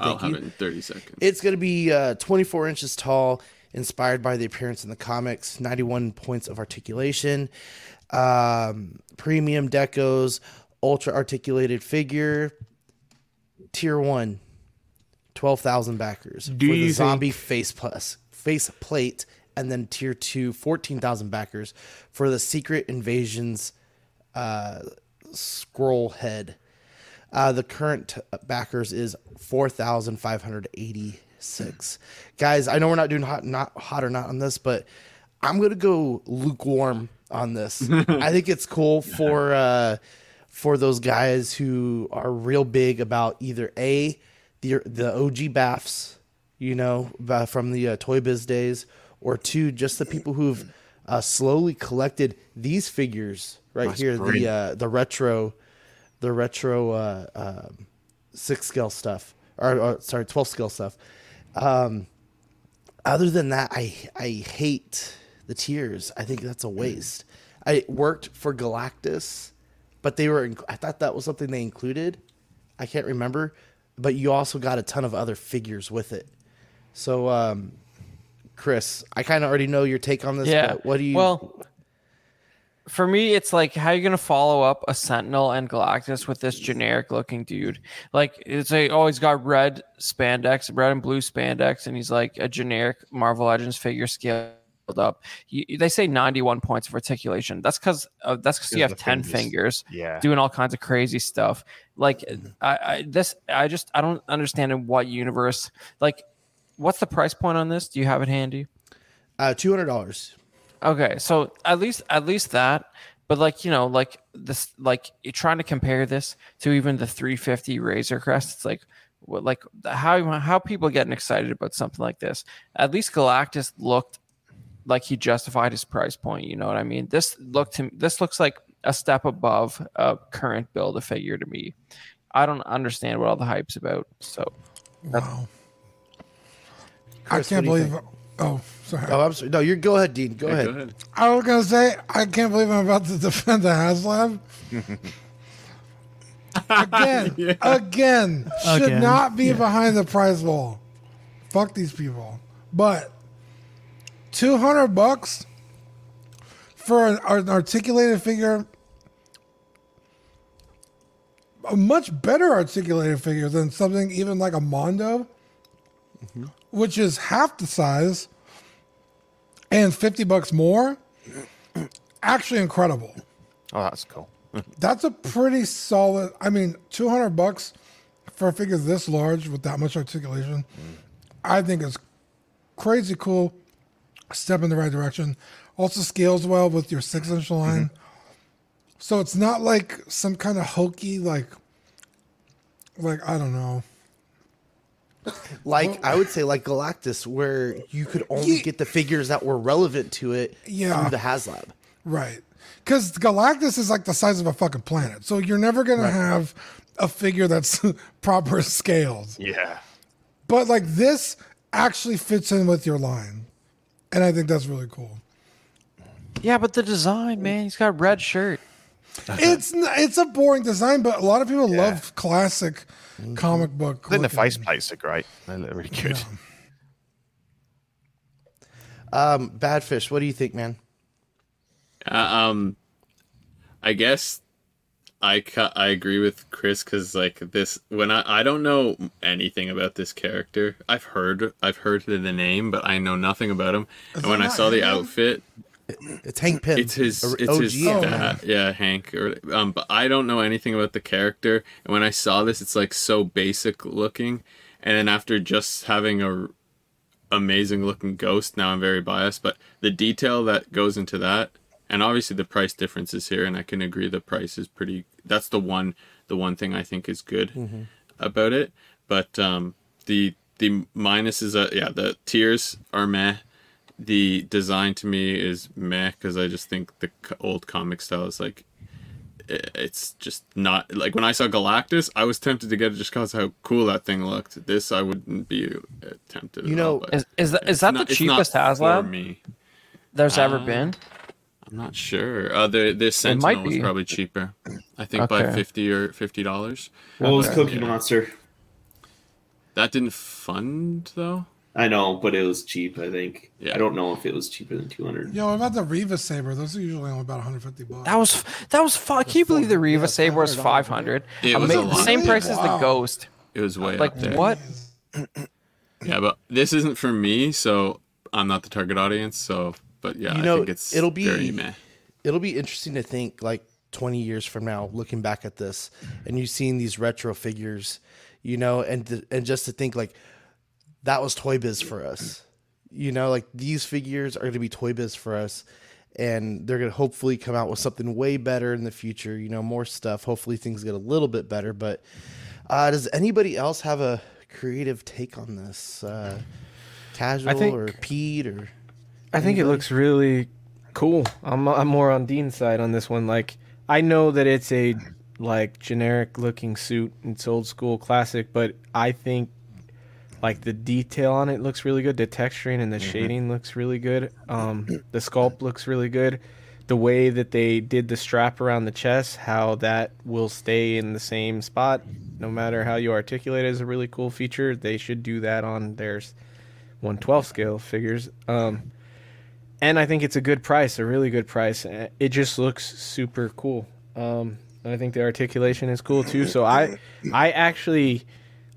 Speaker 7: I'll
Speaker 1: Thank
Speaker 7: have it in 30 seconds.
Speaker 1: It's going to be uh, 24 inches tall, inspired by the appearance in the comics, 91 points of articulation, um, premium decos, ultra articulated figure, tier one, 12,000 backers
Speaker 8: Do
Speaker 1: for
Speaker 8: you
Speaker 1: the zombie face plus face plate, and then tier two, 14,000 backers for the secret invasions uh, scroll head. Uh, the current backers is four thousand five hundred eighty-six. Guys, I know we're not doing hot, not hot or not on this, but I'm gonna go lukewarm on this. I think it's cool for uh, for those guys who are real big about either a the the OG baths, you know, from the uh, Toy Biz days, or two, just the people who've uh, slowly collected these figures right
Speaker 9: Nice
Speaker 1: here, the uh, the retro, the retro uh, um, six scale stuff, or, or sorry, twelve scale stuff. Um, other than that, I I hate the tiers. I think that's a waste. I worked for Galactus, but they were. I thought that was something they included. I can't remember, but you also got a ton of other figures with it. So, um, Chris, I kind of already know your take on this.
Speaker 3: Yeah.
Speaker 1: But what do you?
Speaker 3: Well, for me, it's like how you gonna follow up a Sentinel and Galactus with this generic looking dude? Like it's a oh he's got red spandex, red and blue spandex, and he's like a generic Marvel Legends figure scaled up. You, they say ninety one points of articulation. That's because uh, that's because you have ten
Speaker 9: fingers.
Speaker 3: fingers
Speaker 9: Yeah.
Speaker 3: doing all kinds of crazy stuff. Like I, I this I just I don't understand in what universe. Like, what's the price point on this? Do you have it handy?
Speaker 1: uh, two hundred dollars.
Speaker 3: Okay, so at least at least that, but like you know, like this, like you're trying to compare this to even the 350 Razor Crest. It's like, what, like how how people getting excited about something like this? At least Galactus looked like he justified his price point. You know what I mean? This looked to this looks like a step above a current build a figure to me. I don't understand what all the hype's about. So
Speaker 6: Wow. I can't
Speaker 1: what do you
Speaker 6: believe. Oh, sorry.
Speaker 1: Oh, I'm sorry. No, you're go ahead, Dean. Go
Speaker 7: Yeah,
Speaker 1: ahead.
Speaker 7: Go ahead.
Speaker 6: I was gonna say I can't believe I'm about to defend the HasLab. again, again, should
Speaker 5: Again,
Speaker 6: not be
Speaker 5: yeah.
Speaker 6: behind the prize wall. Fuck these people. But two hundred bucks for an, an articulated figure, a much better articulated figure than something even like a Mondo, mm-hmm. which is half the size and fifty bucks more. Actually, incredible.
Speaker 9: Oh, that's cool.
Speaker 6: That's a pretty solid. I mean, two hundred bucks for a figure this large with that much articulation, mm. I think is crazy cool. Step in the right direction. Also scales well with your six inch line. Mm-hmm. So it's not like some kind of hokey like, like I don't know.
Speaker 1: Like I would say, like Galactus, where you could only
Speaker 6: Ye-
Speaker 1: get the figures that were relevant to it
Speaker 6: Yeah.
Speaker 1: through the HasLab.
Speaker 6: Right. because Galactus is like the size of a fucking planet, so you're never gonna have a figure that's proper scaled.
Speaker 9: Yeah.
Speaker 6: But like this actually fits in with your line, and I think that's really cool.
Speaker 3: Yeah, but the design, man, he's got red shirt.
Speaker 6: it's it's a boring design, but a lot of people love classic comic book.
Speaker 9: Then the
Speaker 6: face
Speaker 9: faceplates are great. They look really good.
Speaker 1: Um, Badfish, what do you think, man?
Speaker 7: Uh, um, I guess I cu- I agree with Chris because like this when I I don't know anything about this character. I've heard I've heard the name, but I know nothing about him. and when I
Speaker 1: not
Speaker 7: saw the
Speaker 1: him?
Speaker 7: outfit,
Speaker 1: It's Hank Pym.
Speaker 7: it's his
Speaker 1: or
Speaker 7: it's his
Speaker 1: OG.
Speaker 7: dad, yeah Hank. Or um, but I don't know anything about the character. And when I saw this, it's like so basic looking. And then after just having a amazing looking ghost, now I'm very biased. But the detail that goes into that, and obviously the price difference is here, and I can agree the price is pretty. That's the one the one thing I think is good
Speaker 1: Mhm.
Speaker 7: about it. But um, the the minus is that yeah, the tiers are meh. The design to me is meh because I just think the old comic style is like it's just not like when I saw Galactus, I was tempted to get it just because how cool that thing looked. This I wouldn't be uh, tempted.
Speaker 1: You
Speaker 7: at
Speaker 1: know-
Speaker 7: all,
Speaker 3: Is is that is that
Speaker 7: not-
Speaker 3: the cheapest
Speaker 7: for
Speaker 3: HasLab
Speaker 7: me.
Speaker 3: there's ever
Speaker 7: Uh,
Speaker 3: been?
Speaker 7: I'm not sure. Uh, the the
Speaker 3: might
Speaker 7: Sentinel was probably cheaper. I think by fifty or fifty dollars.
Speaker 4: What was Cookie
Speaker 7: Yeah.
Speaker 4: Monster?
Speaker 7: That didn't fund though.
Speaker 4: I know, but it was cheap. I think.
Speaker 7: Yeah.
Speaker 4: I don't know if it was cheaper than two hundred.
Speaker 6: Yo, about the Reva Saber? Those are usually only about 150 bucks.
Speaker 3: That was that was fu- Can you believe the Reva Saber was five hundred?
Speaker 7: It was a
Speaker 3: the same price as the Ghost.
Speaker 7: It was way
Speaker 3: Like
Speaker 7: up there.
Speaker 3: what?
Speaker 7: Yeah, but this isn't for me, so I'm not the target audience. So, but yeah,
Speaker 1: You
Speaker 7: I
Speaker 1: know,
Speaker 7: think it's
Speaker 1: it'll be
Speaker 7: very meh.
Speaker 1: it'll be interesting to think like 20 years from now, looking back at this, and you seeing these retro figures, you know, and th- and just to think like that was Toy Biz for us, you know, like these figures are going to be Toy Biz for us, and they're going to hopefully come out with something way better in the future, you know, more stuff. Hopefully things get a little bit better, but uh, does anybody else have a creative take on this? Uh, casual
Speaker 8: think-
Speaker 1: or Pete or
Speaker 8: I think it looks really cool. I'm I'm more on Dean's side on this one. Like I know that it's a like generic looking suit. It's old school classic, but I think like the detail on it looks really good. The texturing and the shading looks really good. Um, the sculpt looks really good. The way that they did the strap around the chest, how that will stay in the same spot no matter how you articulate it is a really cool feature. They should do that on their 112 scale figures. Um, and I think it's a good price, a really good price. Uh, It just looks super cool. Um, and I think the articulation is cool too. So I, I actually,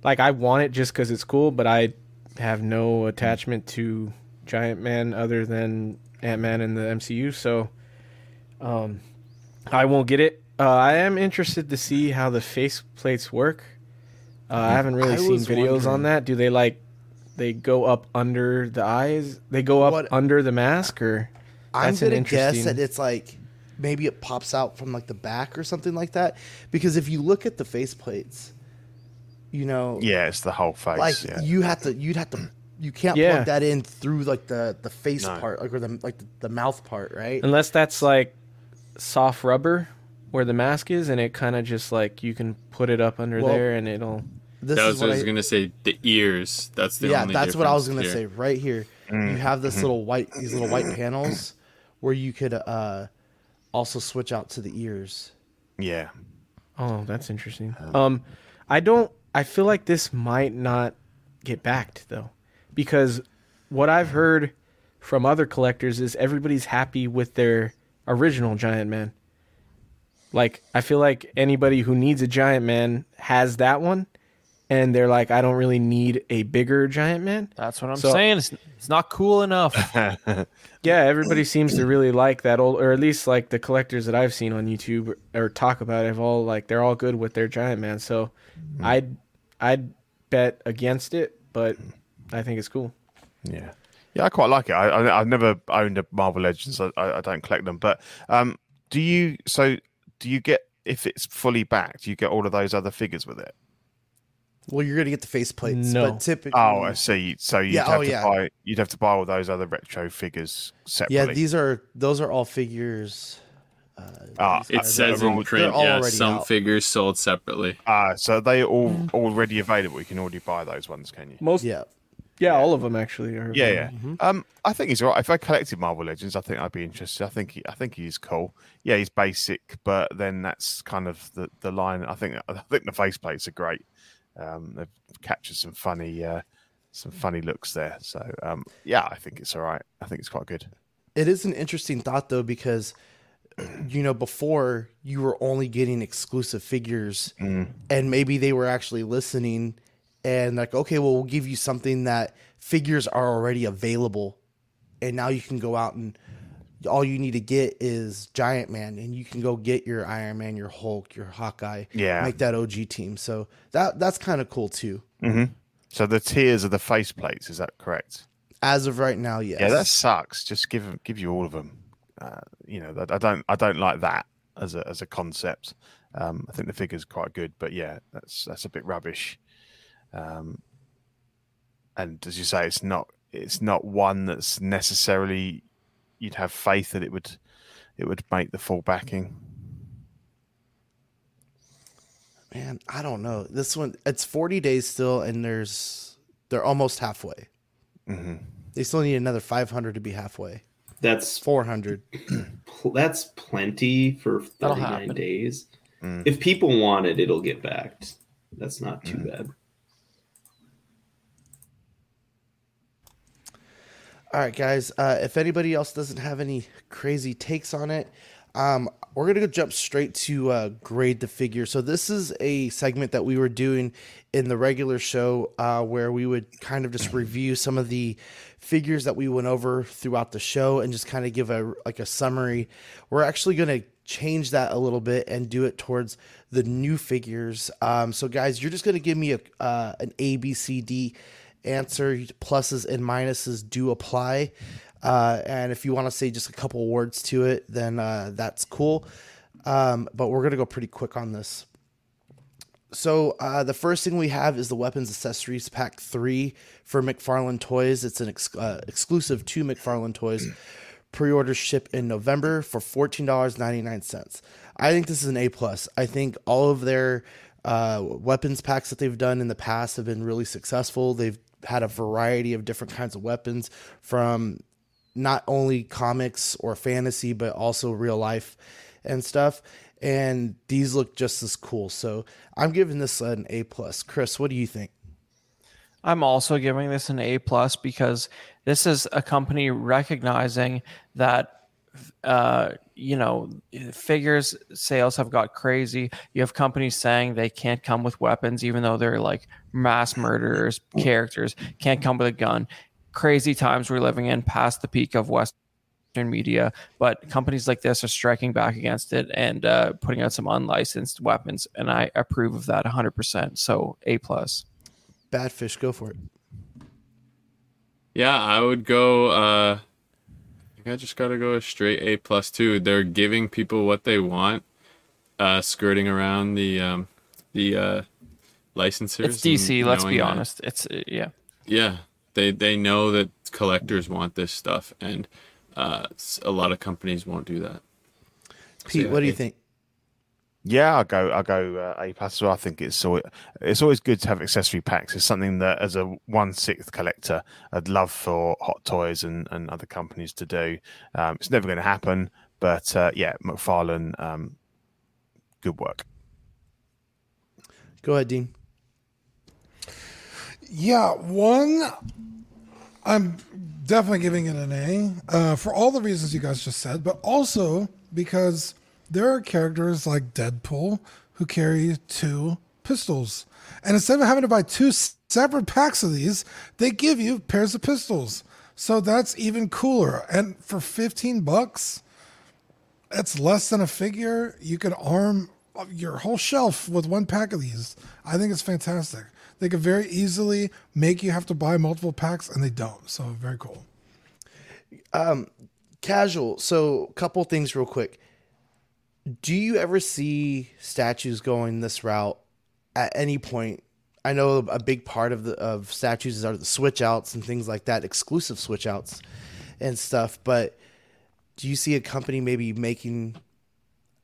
Speaker 8: like, I want it just because it's cool, but I have no attachment to Giant Man other than Ant Man in the MCU. So, um, I won't get it. Uh, I am interested to see how the face plates work. Uh, I haven't really
Speaker 1: I
Speaker 8: seen videos
Speaker 1: wondering-
Speaker 8: on that. Do they like? They go up under the eyes. They go up
Speaker 1: What-
Speaker 8: under the mask, or
Speaker 1: I'm
Speaker 8: That's an
Speaker 1: gonna guess that it's like maybe it pops out from like the back or something like that. Because if you look at the face plates, you know,
Speaker 9: Yeah, it's the whole face.
Speaker 1: like
Speaker 9: yeah.
Speaker 1: you have to, you'd have to, you can't
Speaker 8: Yeah.
Speaker 1: plug that in through like the the face
Speaker 9: No.
Speaker 1: part, like or the like the, the mouth part, right?
Speaker 8: unless that's like soft rubber where the mask is, and it kind of just like you can put it up under
Speaker 1: Well,
Speaker 8: there, and it'll.
Speaker 1: This
Speaker 7: that
Speaker 1: is
Speaker 7: was what I was gonna say. The ears. That's the
Speaker 1: yeah,
Speaker 7: only
Speaker 1: that's what I was gonna
Speaker 7: difference
Speaker 1: say
Speaker 7: here.
Speaker 1: right here. You have this little white, these little white panels where you could uh also switch out to the ears.
Speaker 9: yeah.
Speaker 8: Oh, that's interesting. Um, I don't. I feel like this might not get backed though, because what I've heard from other collectors is everybody's happy with their original Giant Man. Like I feel like anybody who needs a Giant Man has that one, and they're like, I don't really need a bigger Giant Man.
Speaker 3: That's what I'm
Speaker 8: So-
Speaker 3: saying. It's, it's not cool enough.
Speaker 8: Yeah, everybody seems to really like that old, or at least like the collectors that I've seen on YouTube or, or talk about it have all like they're all good with their Giant Man. So, I'd I'd bet against it, but I think it's cool.
Speaker 9: Yeah, yeah, I quite like it. I, I I've never owned a Marvel Legends. I, I, I don't collect them, but um, do you? So do you get if it's fully backed? Do you get all of those other figures with it?
Speaker 1: Well, you're gonna get the face plates,
Speaker 8: No.
Speaker 1: but typically,
Speaker 9: Oh, I see. So you'd
Speaker 1: Yeah,
Speaker 9: have
Speaker 1: oh,
Speaker 9: to
Speaker 1: yeah.
Speaker 9: buy. You'd have to buy all those other retro figures separately.
Speaker 1: yeah, these are those are all figures
Speaker 9: Ah,
Speaker 7: It says
Speaker 9: they're
Speaker 7: in print, yeah, some
Speaker 1: out.
Speaker 7: figures sold separately.
Speaker 9: Ah, so they are all already available. You can already buy those ones, can you?
Speaker 8: Most,
Speaker 1: Yeah.
Speaker 8: yeah, all of them actually are.
Speaker 9: Yeah, yeah.
Speaker 1: Mm-hmm.
Speaker 9: Um, I think he's all right. If I collected Marvel Legends, I think I'd be interested. I think he, I think he's cool. Yeah, he's basic, but then that's kind of the, the line. I think I think the faceplates are great. Um, they've captured some funny uh, some funny looks there. So um, yeah, I think it's all right. I think it's quite good.
Speaker 1: It is an interesting thought though because you know before you were only getting exclusive figures and maybe they were actually listening and like okay well we'll give you something that figures are already available and now you can go out and all you need to get is Giant Man and you can go get your Iron Man, your Hulk, your Hawkeye,
Speaker 9: Yeah.
Speaker 1: make that OG team. So that that's kind of cool too.
Speaker 9: So the tiers are the faceplates is that correct?
Speaker 1: As of right now, yes.
Speaker 9: Yeah, that sucks. Just give 'em- give you all of them. Uh, you know, I don't I don't like that as a as a concept. Um, I think the figure's quite good, but yeah, that's that's a bit rubbish. Um, and as you say, it's not it's not one that's necessarily you'd have faith that it would it would make the full backing.
Speaker 1: Man, I don't know. This one, it's 40 days still, and there's they're almost halfway.
Speaker 9: hmm
Speaker 1: They still need another 500 to be halfway.
Speaker 4: That's
Speaker 1: 400.
Speaker 4: that's plenty for 39 days.
Speaker 9: Mm.
Speaker 4: If people want it, it'll get backed. That's not too
Speaker 9: Mm.
Speaker 4: bad.
Speaker 1: All right, guys. Uh, if anybody else doesn't have any crazy takes on it, um, we're gonna go jump straight to uh, grade the figure. So this is a segment that we were doing in the regular show, uh, where we would kind of just review some of the figures that we went over throughout the show and just kind of give a like a summary. We're actually gonna change that a little bit and do it towards the new figures. Um, so guys, you're just gonna give me a uh, an A, B, C, D answer. Pluses and minuses do apply. Uh, and if you want to say just a couple words to it, then uh, that's cool. Um, but we're going to go pretty quick on this. So uh, the first thing we have is the weapons accessories pack three for McFarlane Toys. It's an ex- uh, exclusive to McFarlane Toys. Pre-orders ship in November for fourteen dollars ninety nine cents. I think this is an A plus. I think all of their uh, weapons packs that they've done in the past have been really successful. They've had a variety of different kinds of weapons from not only comics or fantasy, but also real life and stuff. And these look just as cool. So I'm giving this an A plus. Chris, what do you think?
Speaker 3: I'm also giving this an A plus because this is a company recognizing that uh, you know figures sales have got crazy. You have companies saying they can't come with weapons, even though they're like mass murderers characters can't come with a gun. Crazy times we're living in, past the peak of Western media, but companies like this are striking back against it and uh, putting out some unlicensed weapons, and I approve of that 100%. So A plus.
Speaker 1: Bad fish, go for it.
Speaker 7: Yeah, I would go. uh I think I just gotta go a straight A plus two. They're giving people what they want, uh skirting around the um the uh licensors.
Speaker 3: It's DC. Let's
Speaker 7: knowing
Speaker 3: be
Speaker 7: that-
Speaker 3: honest. It's uh, yeah.
Speaker 7: Yeah, they they know that collectors want this stuff, and uh s- a lot of companies won't do that.
Speaker 1: Pete,
Speaker 7: yeah,
Speaker 1: what do you
Speaker 7: A-
Speaker 1: think?
Speaker 9: Yeah, I'll go. I'll go uh, A plus. as well. I think it's always, it's always good to have accessory packs. It's something that, as a one sixth collector, I'd love for Hot Toys and, and other companies to do. Um, it's never going to happen, but uh, yeah, McFarlane, um, good work.
Speaker 1: Go ahead, Dean.
Speaker 6: Yeah, one, I'm definitely giving it an A uh, for all the reasons you guys just said, but also because there are characters like Deadpool who carry two pistols. And instead of having to buy two separate packs of these, they give you pairs of pistols. So that's even cooler. And for 15 bucks, that's less than a figure. You can arm your whole shelf with one pack of these. I think it's fantastic. They could very easily make you have to buy multiple packs, and they don't. So very cool.
Speaker 1: Um, casual. So, a couple things real quick. Do you ever see statues going this route at any point? I know a big part of the of statues are the switch outs and things like that, exclusive switch outs and stuff. But do you see a company maybe making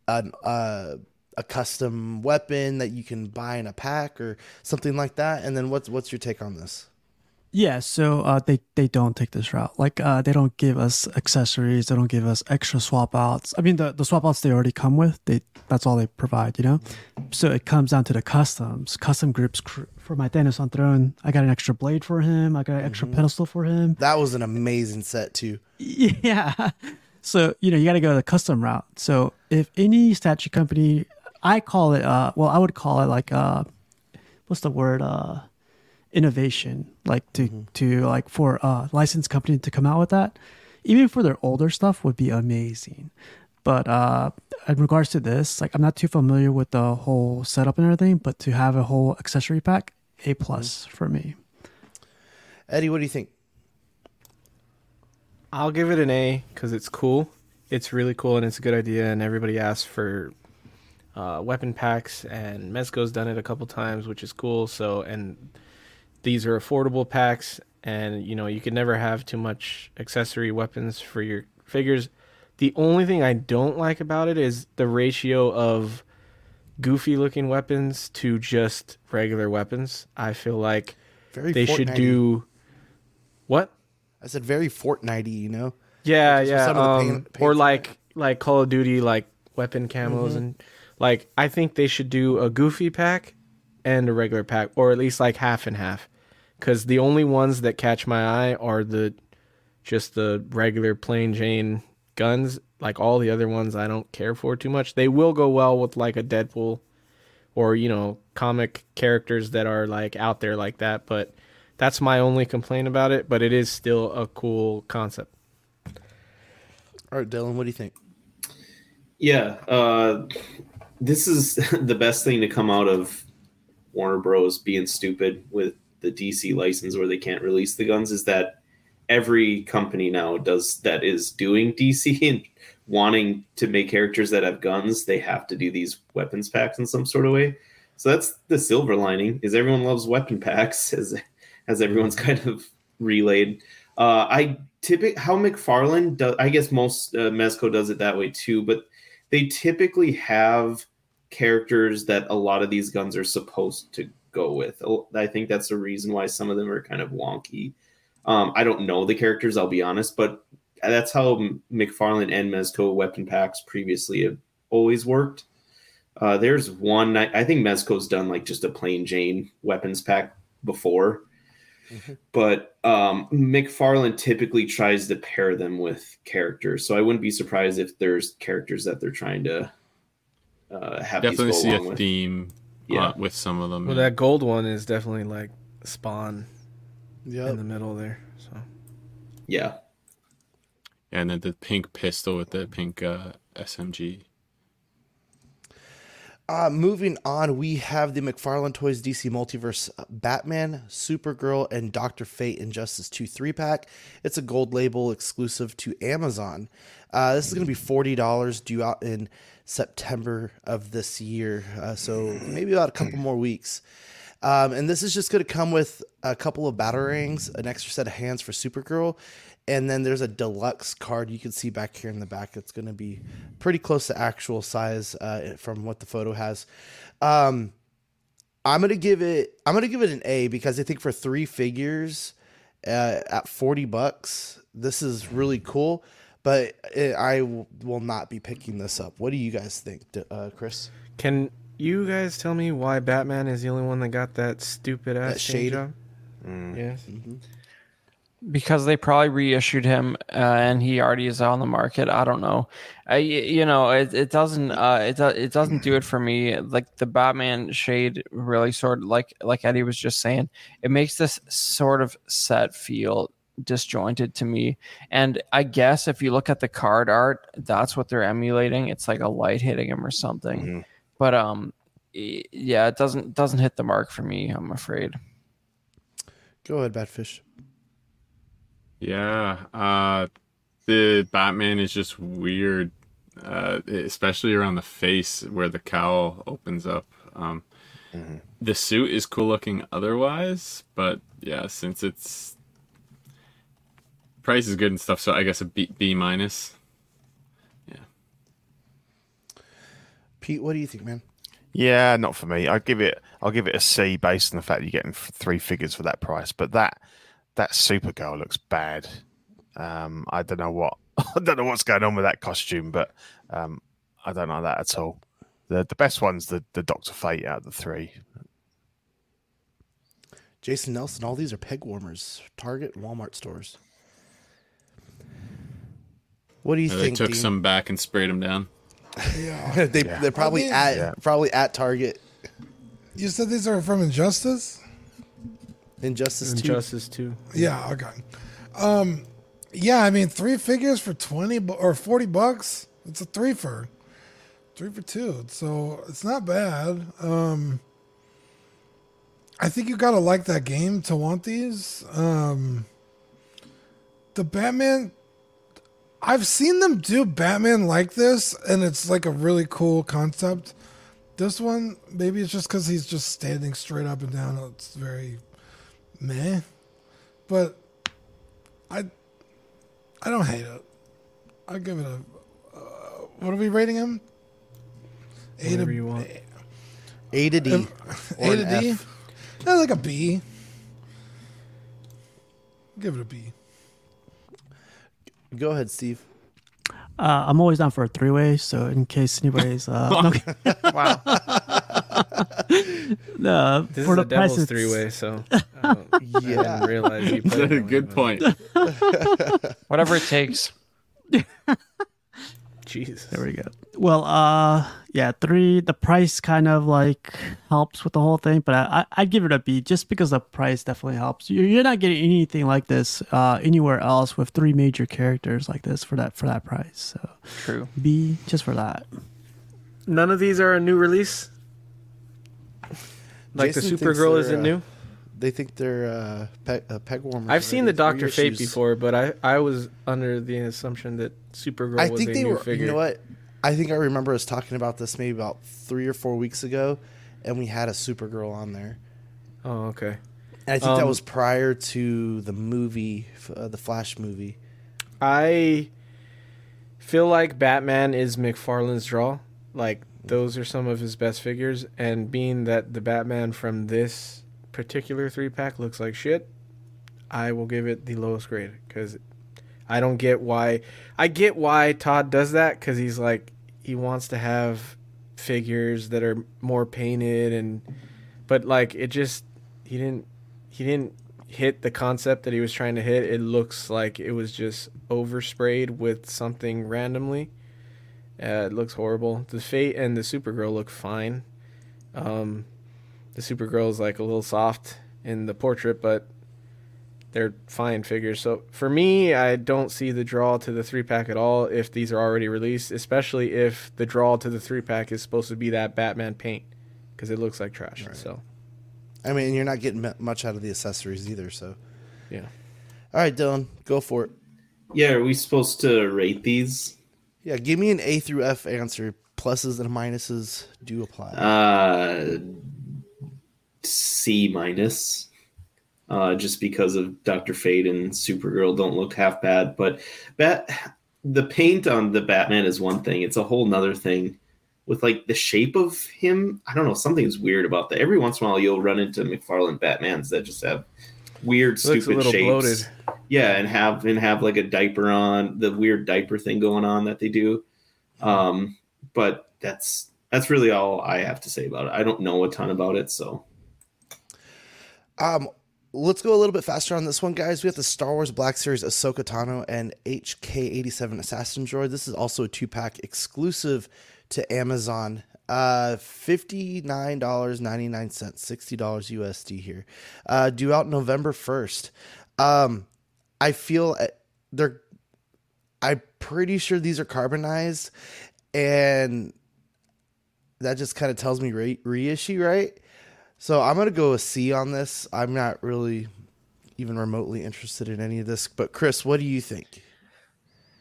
Speaker 1: an, uh, a custom weapon that you can buy in a pack or something like that? And then what's what's your take on this?
Speaker 5: Yeah, so uh, they they don't take this route. Like uh, they don't give us accessories. They don't give us extra swap outs. I mean, the, the swap outs they already come with. They that's all they provide. You know, so it comes down to the customs. Custom grips cr- for my Thanos on throne. I got an extra blade for him. I got an extra pedestal for him.
Speaker 1: That was an amazing set too.
Speaker 5: Yeah. So, you know, you got to go the custom route. So, if any statue company, I call it, uh, well, I would call it like, uh, what's the word? Uh, innovation, like to, to like for a licensed company to come out with that, even for their older stuff would be amazing. But, uh, in regards to this, like, I'm not too familiar with the whole setup and everything, but to have a whole accessory pack, A plus for me.
Speaker 1: Eddie, what do you think?
Speaker 8: I'll give it an A because it's cool. It's really cool and it's a good idea. And everybody asks for uh, weapon packs, and Mezco's done it a couple times, which is cool. So, and these are affordable packs, and you know you can never have too much accessory weapons for your figures. The only thing I don't like about it is the ratio of goofy looking weapons to just regular weapons. I feel like
Speaker 1: Very
Speaker 8: they should
Speaker 1: Fortnite-y.
Speaker 8: do what?
Speaker 1: I said very Fortnite, you know.
Speaker 8: Yeah,
Speaker 1: Like,
Speaker 8: yeah.
Speaker 1: some of the
Speaker 8: Um,
Speaker 1: paint-
Speaker 8: or
Speaker 1: paints
Speaker 8: like like Call of Duty, like weapon camos
Speaker 1: Mhm.
Speaker 8: and like I think they should do a goofy pack and a regular pack, or at least like half and half. Because the only ones that catch my eye are the just the regular plain Jane guns. Like all the other ones, I don't care for too much. They will go well with like a Deadpool or you know comic characters that are like out there like that, but. That's my only complaint about it, but it is still a cool concept.
Speaker 1: All right, Dylan, what do you think?
Speaker 4: Yeah, uh, this is the best thing to come out of Warner Bros. being stupid with the DC license where they can't release the guns. Is that every company now does that is doing DC and wanting to make characters that have guns, they have to do these weapons packs in some sort of way. So that's the silver lining is everyone loves weapon packs as as everyone's kind of relayed. Uh, I typically how McFarlane does. I guess most uh, Mezco does it that way too, but they typically have characters that a lot of these guns are supposed to go with. I think that's the reason why some of them are kind of wonky. Um, I don't know the characters, I'll be honest, but that's how McFarlane and Mezco weapon packs previously have always worked. Uh, there's one I, I think Mezco's done like just a plain Jane weapons pack before, but um, McFarlane typically tries to pair them with characters. So I wouldn't be surprised if there's characters that they're trying to uh, have
Speaker 7: Definitely see a
Speaker 4: with.
Speaker 7: theme
Speaker 4: Yeah.
Speaker 7: uh, with some of them.
Speaker 8: Well, that gold one is definitely like spawn
Speaker 1: Yep.
Speaker 8: in the middle there. So
Speaker 4: Yeah.
Speaker 7: and then the pink pistol with the pink uh, SMG.
Speaker 1: Uh, moving on, we have the McFarlane Toys DC Multiverse uh, Batman, Supergirl, and Doctor Fate Injustice 2 3 pack. It's a gold label exclusive to Amazon. Uh, this is going to be $40 due out in September of this year. Uh, so maybe about a couple more weeks. Um, and this is just going to come with a couple of batarangs, an extra set of hands for Supergirl, and then there's a deluxe card you can see back here in the back. It's going to be pretty close to actual size uh, from what the photo has. Um, I'm gonna give it. I'm gonna give it an A because I think for three figures uh, at forty bucks, this is really cool. But it, I w- will not be picking this up. What do you guys think, D- uh, Chris?
Speaker 8: can you guys tell me why Batman is the only one that got that stupid ass
Speaker 1: That shade?
Speaker 8: job? Yes.
Speaker 3: because they probably reissued him uh, and he already is on the market. I don't know. I, you know, it, it doesn't uh, it do- it doesn't do it for me. Like the Batman shade really sort of like like Eddie was just saying, it makes this sort of set feel disjointed to me. And I guess if you look at the card art, that's what they're emulating. It's like a light hitting him or something. But um, yeah, it doesn't doesn't hit the mark for me. I'm afraid.
Speaker 1: Go ahead, Badfish.
Speaker 7: Yeah, uh, the Batman is just weird, uh, especially around the face where the cowl opens up. Um, The suit is cool looking otherwise, but yeah, since it's price is good and stuff, so I guess a B, B minus. Yeah.
Speaker 1: Pete, what do you think, man?
Speaker 9: Yeah, not for me. I give it. I'll give it a C based on the fact you're getting three figures for that price. But that that Supergirl looks bad. Um, I don't know what I don't know what's going on with that costume, but um, I don't know that at all. The the best one's the the Doctor Fate out of the three.
Speaker 1: Jason Nelson, all these are peg warmers. Target Walmart stores. What do you
Speaker 7: Uh, they took
Speaker 1: Dean?
Speaker 7: some back and sprayed them down.
Speaker 6: Yeah.
Speaker 1: they they're probably
Speaker 6: I mean-
Speaker 1: at
Speaker 9: Yeah.
Speaker 1: probably at Target.
Speaker 6: You said these are from Injustice?
Speaker 1: Injustice two.
Speaker 8: Injustice two.
Speaker 6: Yeah, okay. Um, yeah, I mean, three figures for 20 bu- or 40 bucks. It's a three for three for two. So it's not bad. Um, I think you got to like that game to want these. Um, the Batman, I've seen them do Batman like this, and it's like a really cool concept. This one, maybe it's just because he's just standing straight up and down. It's very meh. But I I don't hate it. I give it a. Uh, what are we rating him? A
Speaker 8: Whatever
Speaker 6: to
Speaker 8: you want.
Speaker 1: A to D. Or
Speaker 6: to
Speaker 1: an
Speaker 6: D.
Speaker 1: F.
Speaker 6: Yeah, like a B. Give it a B.
Speaker 1: Go ahead, Steve.
Speaker 5: Uh, I'm always down for a three way, so in case anybody's uh, no,
Speaker 3: Wow.
Speaker 5: no,
Speaker 8: This
Speaker 5: for
Speaker 8: is
Speaker 5: the
Speaker 8: a devil's
Speaker 5: price, it's-
Speaker 8: three way, so I, don't, I
Speaker 1: Yeah.
Speaker 8: didn't realize you played it that
Speaker 7: Good
Speaker 8: but-
Speaker 7: point.
Speaker 3: Whatever it takes.
Speaker 8: Jesus.
Speaker 5: There we go. Well, uh, yeah, three. The price kind of like helps with the whole thing, but I, I I'd give it a B just because the price definitely helps. You're, you're not getting anything like this uh, anywhere else with three major characters like this for that for that price. So
Speaker 3: True.
Speaker 5: B just for that.
Speaker 8: None of these are a new release. Like
Speaker 1: Jason
Speaker 8: the Supergirl isn't
Speaker 1: uh,
Speaker 8: new.
Speaker 1: They think they're uh, peg, uh, peg warmers.
Speaker 8: I've seen the. Doctor Fate
Speaker 1: issues.
Speaker 8: before, but I I was under the assumption that Supergirl
Speaker 1: I
Speaker 8: was
Speaker 1: think
Speaker 8: a
Speaker 1: they
Speaker 8: new
Speaker 1: were.
Speaker 8: figure.
Speaker 1: You know what? I think I remember us talking about this maybe about three or four weeks ago, and we had a Supergirl on there.
Speaker 8: Oh, okay.
Speaker 1: And I think that
Speaker 8: Um,
Speaker 1: was prior to the movie, uh, the Flash movie.
Speaker 8: I feel like Batman is McFarlane's draw. Like those are some of his best figures, and being that the Batman from this particular three pack looks like shit, I will give it the lowest grade because I don't get why. I get why Todd does that because he's like he wants to have figures that are more painted and, but like it just he didn't he didn't hit the concept that he was trying to hit. It looks like it was just oversprayed with something randomly. Uh, it looks horrible. The Fate and the Supergirl look fine. Um, the Supergirl is like a little soft in the portrait, but they're fine figures. So for me, I don't see the draw to the three pack at all if these are already released, especially if the draw to the three pack is supposed to be that Batman paint because it looks like trash. So
Speaker 1: I mean, you're not getting much out of the accessories either. So,
Speaker 8: yeah.
Speaker 1: all right, Dylan, go for it.
Speaker 4: Yeah, are we supposed to rate these?
Speaker 1: Yeah, give me an A through F answer. Pluses and minuses do apply.
Speaker 4: Uh, C minus. Uh, just because of Doctor Fate and Supergirl don't look half bad, but bat the paint on the Batman is one thing. It's a whole nother thing with like the shape of him. I don't know. Something's weird about that. Every once in a while, you'll run into McFarlane Batmans that just have weird,
Speaker 8: Looks a
Speaker 4: stupid shapes.
Speaker 8: bloated.
Speaker 4: Yeah, and have and have like a diaper on the weird diaper thing going on that they do. Um, but that's that's really all I have to say about it. I don't know a ton about it, so
Speaker 1: Um, let's go a little bit faster on this one, guys. We have the Star Wars Black Series Ahsoka Tano and HK87 Assassin Droid. This is also a two pack exclusive to Amazon. Uh, fifty nine dollars ninety nine cents, sixty dollars USD here. Uh, due out November first. Um, I feel uh, they're. I'm pretty sure these are carbonized, and that just kind of tells me re- reissue, right? So I'm gonna go a C on this. I'm not really even remotely interested in any of this. But Chris, what do you think?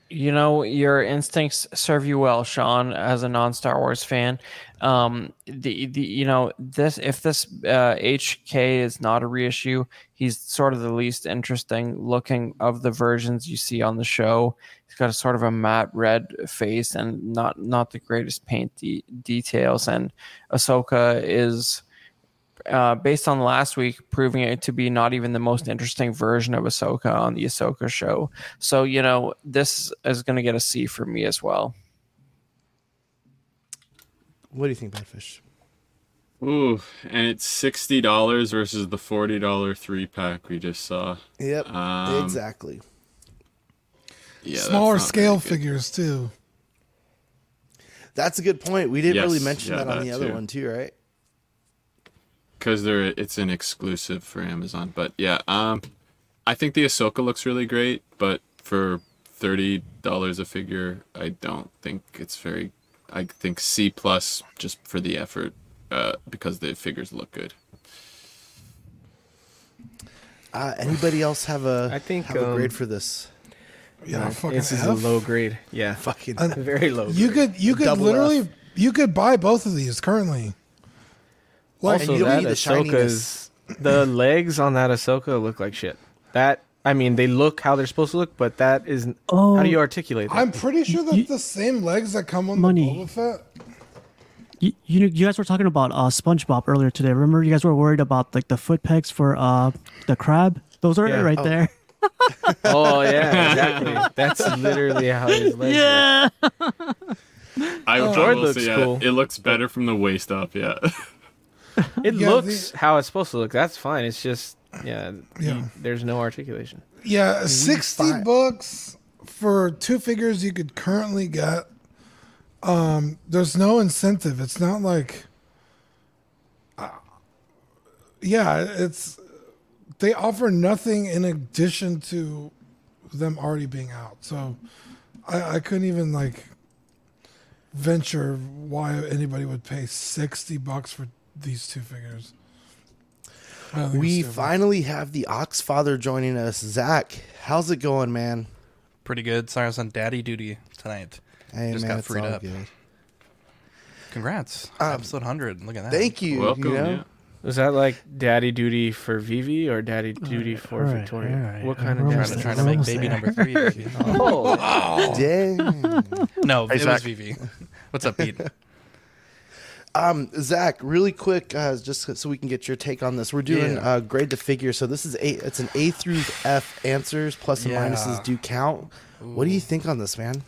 Speaker 3: You know, your instincts serve you well, Sean, as a non-Star Wars fan. Um, the, the you know this if this uh, HK is not a reissue, he's sort of the least interesting looking of the versions you see on the show. He's got a sort of a matte red face and not not the greatest paint de- details. And Ahsoka is uh, based on last week, proving it to be not even the most interesting version of Ahsoka on the Ahsoka show. So, you know, this is going to get a C for me as well.
Speaker 1: What do you think, Badfish?
Speaker 7: Ooh, and it's sixty dollars versus the forty dollar three pack we just saw.
Speaker 1: Yep,
Speaker 7: Um,
Speaker 1: exactly.
Speaker 7: Yeah,
Speaker 6: Smaller scale figures too.
Speaker 1: That's a good point. We didn't really mention
Speaker 7: yeah,
Speaker 1: that on
Speaker 7: that
Speaker 1: the other
Speaker 7: too.
Speaker 1: one too, right?
Speaker 7: Because they're it's an exclusive for Amazon. But yeah, um, I think the Ahsoka looks really great, but for thirty dollars a figure, I don't think it's very. I think C plus just for the effort, uh, because the figures look good.
Speaker 1: Uh, anybody else have a
Speaker 8: I think,
Speaker 1: have a
Speaker 8: um,
Speaker 1: grade for this?
Speaker 6: Yeah,
Speaker 8: Uh,
Speaker 6: fucking
Speaker 8: this is a low grade. Yeah,
Speaker 1: Fucking
Speaker 6: And
Speaker 8: very low.
Speaker 6: You
Speaker 8: grade.
Speaker 6: could you could
Speaker 1: Double
Speaker 6: literally
Speaker 1: F.
Speaker 6: you could buy both of these currently. Like
Speaker 1: And
Speaker 8: also that
Speaker 1: need the
Speaker 8: Ahsoka's the legs on that Ahsoka look like shit. That I mean, they look how they're supposed to look, but that is
Speaker 5: Oh,
Speaker 8: how do you articulate that?
Speaker 6: I'm pretty sure that's
Speaker 5: You-
Speaker 6: the same legs that come on
Speaker 5: Money.
Speaker 6: the Boba Fett.
Speaker 5: you, you you guys were talking about uh, SpongeBob earlier today. Remember, you guys were worried about like the foot pegs for uh the crab. Those are
Speaker 8: Yeah.
Speaker 5: it right
Speaker 1: Oh.
Speaker 5: there.
Speaker 8: oh yeah, exactly. That's literally how his legs. look.
Speaker 5: Yeah.
Speaker 7: I, I
Speaker 8: Droid
Speaker 7: will
Speaker 8: looks
Speaker 7: say, yeah,
Speaker 8: cool.
Speaker 7: it looks better from the waist up. Yeah.
Speaker 8: It
Speaker 6: Yeah,
Speaker 8: looks how it's supposed to look. That's fine. It's just yeah,
Speaker 6: Yeah.
Speaker 8: you- there's no articulation.
Speaker 6: Yeah, sixty
Speaker 1: fi-
Speaker 6: bucks for two figures you could currently get. Um, there's no incentive. It's not like, uh, yeah, it's they offer nothing in addition to them already being out. So I, I couldn't even like venture why anybody would pay sixty bucks for these two figures. I don't think
Speaker 1: we finally have the Oxfather joining us. Zach, how's it going, man?
Speaker 13: Pretty good. Sorry, I was on daddy duty tonight.
Speaker 1: Hey
Speaker 13: Just
Speaker 1: man,
Speaker 13: got freed up.
Speaker 1: good.
Speaker 13: Congrats.
Speaker 1: Um,
Speaker 13: Episode 100. Look at that.
Speaker 1: Thank you.
Speaker 7: Welcome.
Speaker 1: you know?
Speaker 7: yeah.
Speaker 8: Was that like daddy duty for Vivi or daddy duty for
Speaker 5: alright,
Speaker 8: Victoria?
Speaker 5: alright.
Speaker 8: What kind
Speaker 5: We're
Speaker 8: of
Speaker 13: Trying to, trying to make baby
Speaker 5: there.
Speaker 13: number three. baby.
Speaker 8: Oh,
Speaker 1: Dang.
Speaker 13: No,
Speaker 9: Hey,
Speaker 13: it was Vivi. What's up, Pete?
Speaker 1: Um, Zach, really quick, uh, just so we can get your take on this. We're doing
Speaker 13: Yeah.
Speaker 1: uh, grade the figure. So this is a it's an A through F answers. Plus and
Speaker 13: Yeah.
Speaker 1: minuses do count. What do you think on this, man?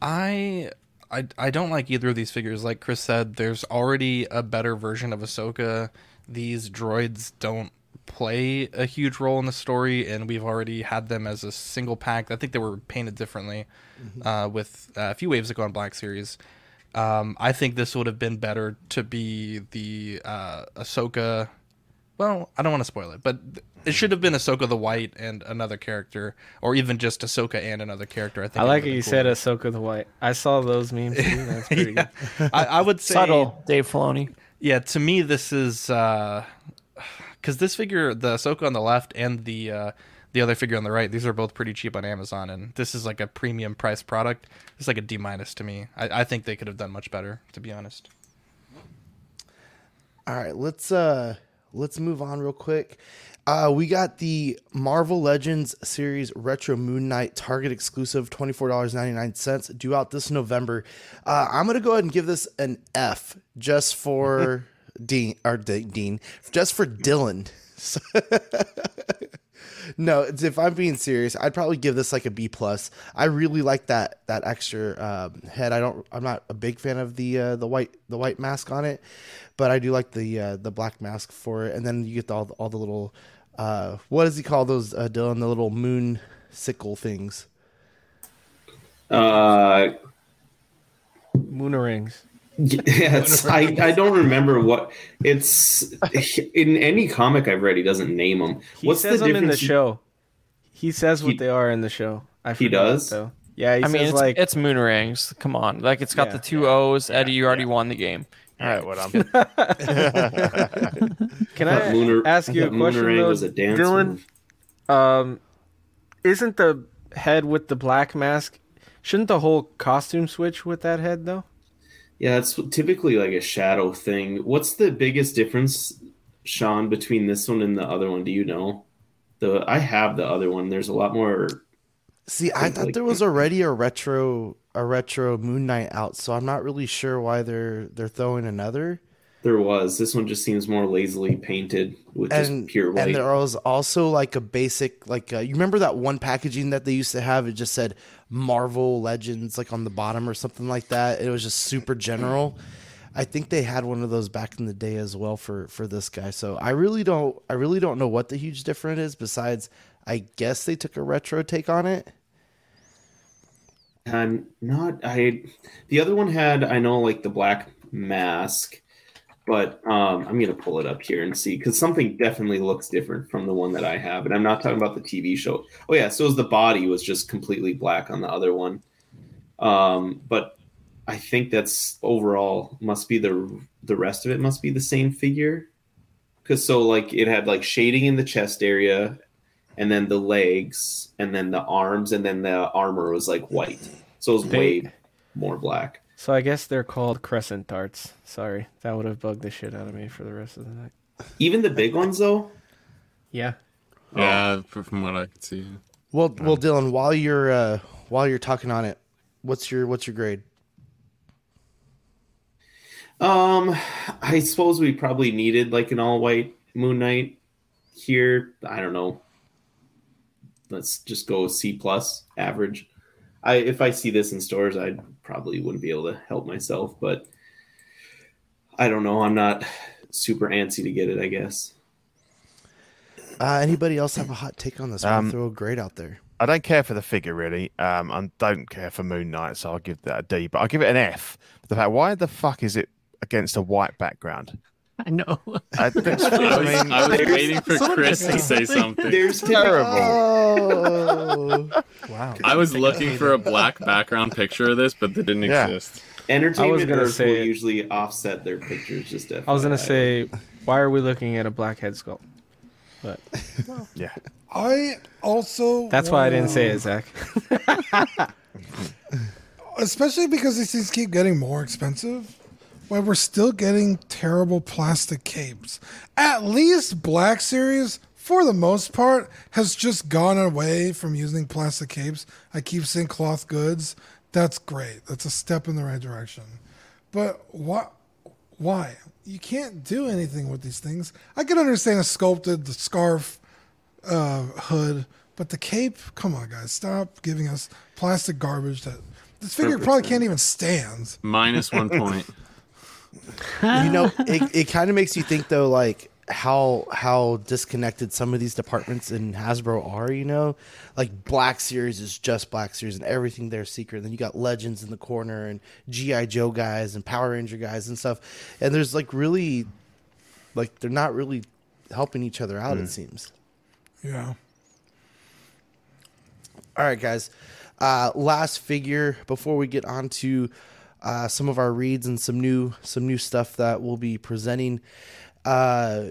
Speaker 13: I, I I don't like either of these figures. Like Chris said, there's already a better version of Ahsoka. These droids don't play a huge role in the story, and we've already had them as a single pack. I think they were painted differently uh, with uh, a few waves ago on Black Series. Um, I think this would have been better to be the uh, Ahsoka. Well, I don't want to spoil it, but it should have been Ahsoka the White and another character, or even just Ahsoka and another character. I think
Speaker 8: I like
Speaker 13: would
Speaker 8: it.
Speaker 13: have
Speaker 8: You
Speaker 13: been
Speaker 8: said Ahsoka the White. I saw those memes. Too. That's pretty
Speaker 13: Yeah.
Speaker 8: good.
Speaker 13: I, I would say
Speaker 3: Subtle, Dave Filoni.
Speaker 13: Yeah, to me, this is because this figure, the Ahsoka on the left and the uh, the other figure on the right, these are both pretty cheap on Amazon, and this is like a premium price product. It's like a D minus to me. I, I think they could have done much better, to be honest.
Speaker 1: All right, let's uh let's move on real quick. Uh, we got the Marvel Legends series Retro Moon Knight Target exclusive, twenty four dollars ninety nine cents, due out this November. Uh, I'm gonna go ahead and give this an F just for Dean or D- Dean, just for Dylan. no, if I'm being serious, I'd probably give this like a B plus. I really like that that extra um, head. I don't. I'm not a big fan of the uh, the white the white mask on it, but I do like the uh, the black mask for it. And then you get all the, all the little uh, what does he call those, uh, Dylan? The little moon sickle things.
Speaker 4: Uh,
Speaker 8: Moonerings.
Speaker 4: yeah, it's, I, I don't remember what it's in any comic I've read. He doesn't name them.
Speaker 8: He
Speaker 4: What's
Speaker 8: says
Speaker 4: the
Speaker 8: them in the show. He says what
Speaker 4: He-
Speaker 8: they are in the show. I
Speaker 4: He does?
Speaker 8: though. Yeah, he
Speaker 3: I
Speaker 8: says
Speaker 3: mean, it's,
Speaker 8: like
Speaker 3: it's moon rings. Come on, like it's got
Speaker 8: Yeah.
Speaker 3: the two O's. Eddie, you already won the game.
Speaker 9: All right, what I'm.
Speaker 8: Can
Speaker 4: thought
Speaker 8: I
Speaker 4: Mooner-
Speaker 8: ask you
Speaker 4: I
Speaker 8: a
Speaker 4: thought
Speaker 8: question
Speaker 4: Moonerang
Speaker 8: though,
Speaker 4: was a dance
Speaker 8: Dylan?
Speaker 4: move.
Speaker 8: Um, isn't the head with the black mask Shouldn't the whole costume switch with that head though?
Speaker 4: Yeah, it's typically like a shadow thing. What's the biggest difference, Sean, between this one and the other one? Do you know? The I have the other one. There's a lot more.
Speaker 1: See, I thought
Speaker 4: like-
Speaker 1: there was already a retro a retro Moon Knight out, so I'm not really sure why they're they're throwing another.
Speaker 4: There was. This one just seems more lazily painted with
Speaker 1: And
Speaker 4: just pure white.
Speaker 1: and there was also like a basic like uh, you remember that one packaging that they used to have? It just said Marvel Legends like on the bottom or something like that. It was just super general. I think they had one of those back in the day as well for for this guy. So I really don't I really don't know what the huge difference is besides I guess they took a retro take on it.
Speaker 4: and not I. The other one had I know like the black mask, but um, I'm gonna pull it up here and see because something definitely looks different from the one that I have, and I'm not talking about the TV show. Oh yeah, so the body was just completely black on the other one, um, but I think that's overall must be the the rest of it must be the same figure. Because so like it had like shading in the chest area and then the legs and then the arms and then the armor was like white. So it was
Speaker 8: They-
Speaker 4: way more black
Speaker 8: So I guess they're called crescent darts. Sorry, that would have bugged the shit out of me for the rest of the night.
Speaker 4: even the big ones though
Speaker 8: Yeah.
Speaker 7: Yeah, fr- from what I could see.
Speaker 1: Well, well, Dylan, while you're uh, while you're talking on it, what's your what's your grade?
Speaker 4: um i suppose we probably needed like an all white moon knight here i don't know let's just go c plus average i if i see this in stores i probably wouldn't be able to help myself but i don't know i'm not super antsy to get it i guess
Speaker 1: Uh, anybody else have a hot take on this? Um,
Speaker 9: Um,
Speaker 1: throw a grade out there.
Speaker 9: I don't care for the figure really. Um, I don't care for Moon Knight, so I'll give that a D. But I'll give it an F. The fact, why the fuck is it against a white background?
Speaker 5: I know.
Speaker 9: I, that's-
Speaker 7: I was,
Speaker 9: I mean,
Speaker 7: I was waiting for Chris to
Speaker 5: say
Speaker 7: say something.
Speaker 4: there's
Speaker 9: terrible.
Speaker 1: Oh,
Speaker 13: Wow.
Speaker 7: I was looking for a black background picture of this, but they didn't
Speaker 9: Yeah.
Speaker 7: exist.
Speaker 4: entertainment
Speaker 8: gonna
Speaker 4: Earth
Speaker 8: say-
Speaker 4: will usually offset their pictures just
Speaker 8: I was gonna say, why are we looking at a black head sculpt? But
Speaker 9: yeah.
Speaker 6: I also.
Speaker 8: that's why I didn't say it, Zach.
Speaker 6: especially because these things keep getting more expensive. Why we're still getting terrible plastic capes. At least Black Series, for the most part, has just gone away from using plastic capes. I keep seeing cloth goods. That's great. That's a step in the right direction. But what? Why? You can't do anything with these things. I can understand a sculpted the scarf, uh, hood, but the cape. Come on, guys, stop giving us plastic garbage that this figure probably can't even stand.
Speaker 7: Minus one point.
Speaker 1: you know, it, it kind of makes you think though, like how how disconnected some of these departments in Hasbro are. You know, like Black Series is just Black Series, and everything there's secret. And then you got Legends in the corner, and GI Joe guys, and Power Ranger guys, and stuff. And there's like really, like they're not really helping each other out. It seems.
Speaker 6: Yeah.
Speaker 1: All right, guys. Uh, last figure before we get on to uh, some of our reads and some new some new stuff that we'll be presenting. Uh,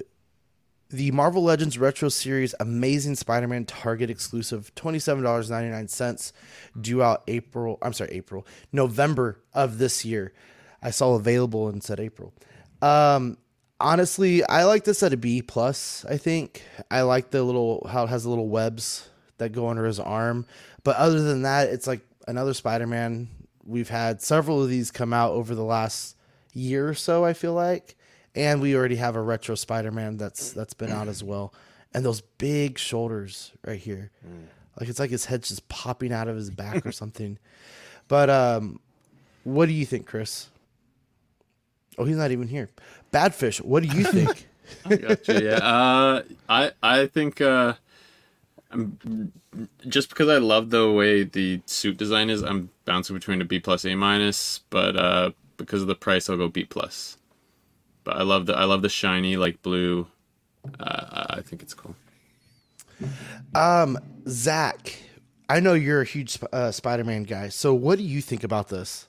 Speaker 1: the Marvel Legends Retro Series Amazing Spider-Man Target exclusive, twenty-seven dollars ninety-nine cents, due out April. I'm sorry, April, November of this year. I saw available and said April. Um, honestly, I like this at a B plus. I think I like the little how it has the little webs that go under his arm. But other than that, it's like another Spider-Man. We've had several of these come out over the last year or so. I feel like, and we already have a retro Spider-Man that's that's been out as well. And those big shoulders right here, like it's like his head's just popping out of his back or something. But um, what do you think, Chris? Oh, he's not even here. Badfish, what do you think?
Speaker 7: I gotcha. Yeah. Uh, I I think uh, I'm, just because I love the way the suit design is, I'm bouncing between a B plus A minus. But uh, because of the price, I'll go B plus. But I love the I love the shiny like blue. Uh, I think it's cool.
Speaker 1: Um, Zach, I know you're a huge uh, Spider-Man guy. So, what do you think about this?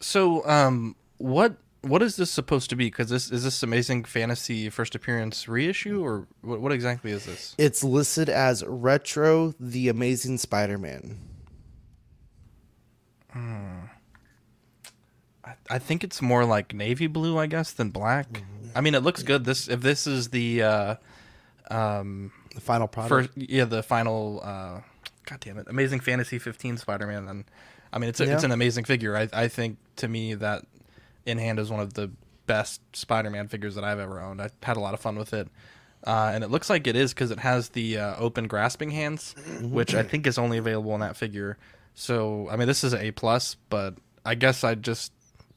Speaker 13: So, um, what what is this supposed to be? Because this is this Amazing Fantasy first appearance reissue, or what, what exactly is this?
Speaker 1: It's listed as Retro: The Amazing Spider-Man. Hmm.
Speaker 13: I, I think it's more like navy blue, I guess, than black. I mean, it looks good. This if this is the uh, um,
Speaker 1: The final product.
Speaker 13: first, yeah, the final. Uh, God damn it, Amazing Fantasy 15 Spider-Man. Then, I mean, it's a, it's an amazing figure. I I think to me that in hand is one of the best Spider-Man figures that I've ever owned. I had a lot of fun with it. Uh, and it looks like it is because it has the uh, open grasping hands, which I think is only available in that figure. So I mean, this is an A plus, but I guess I just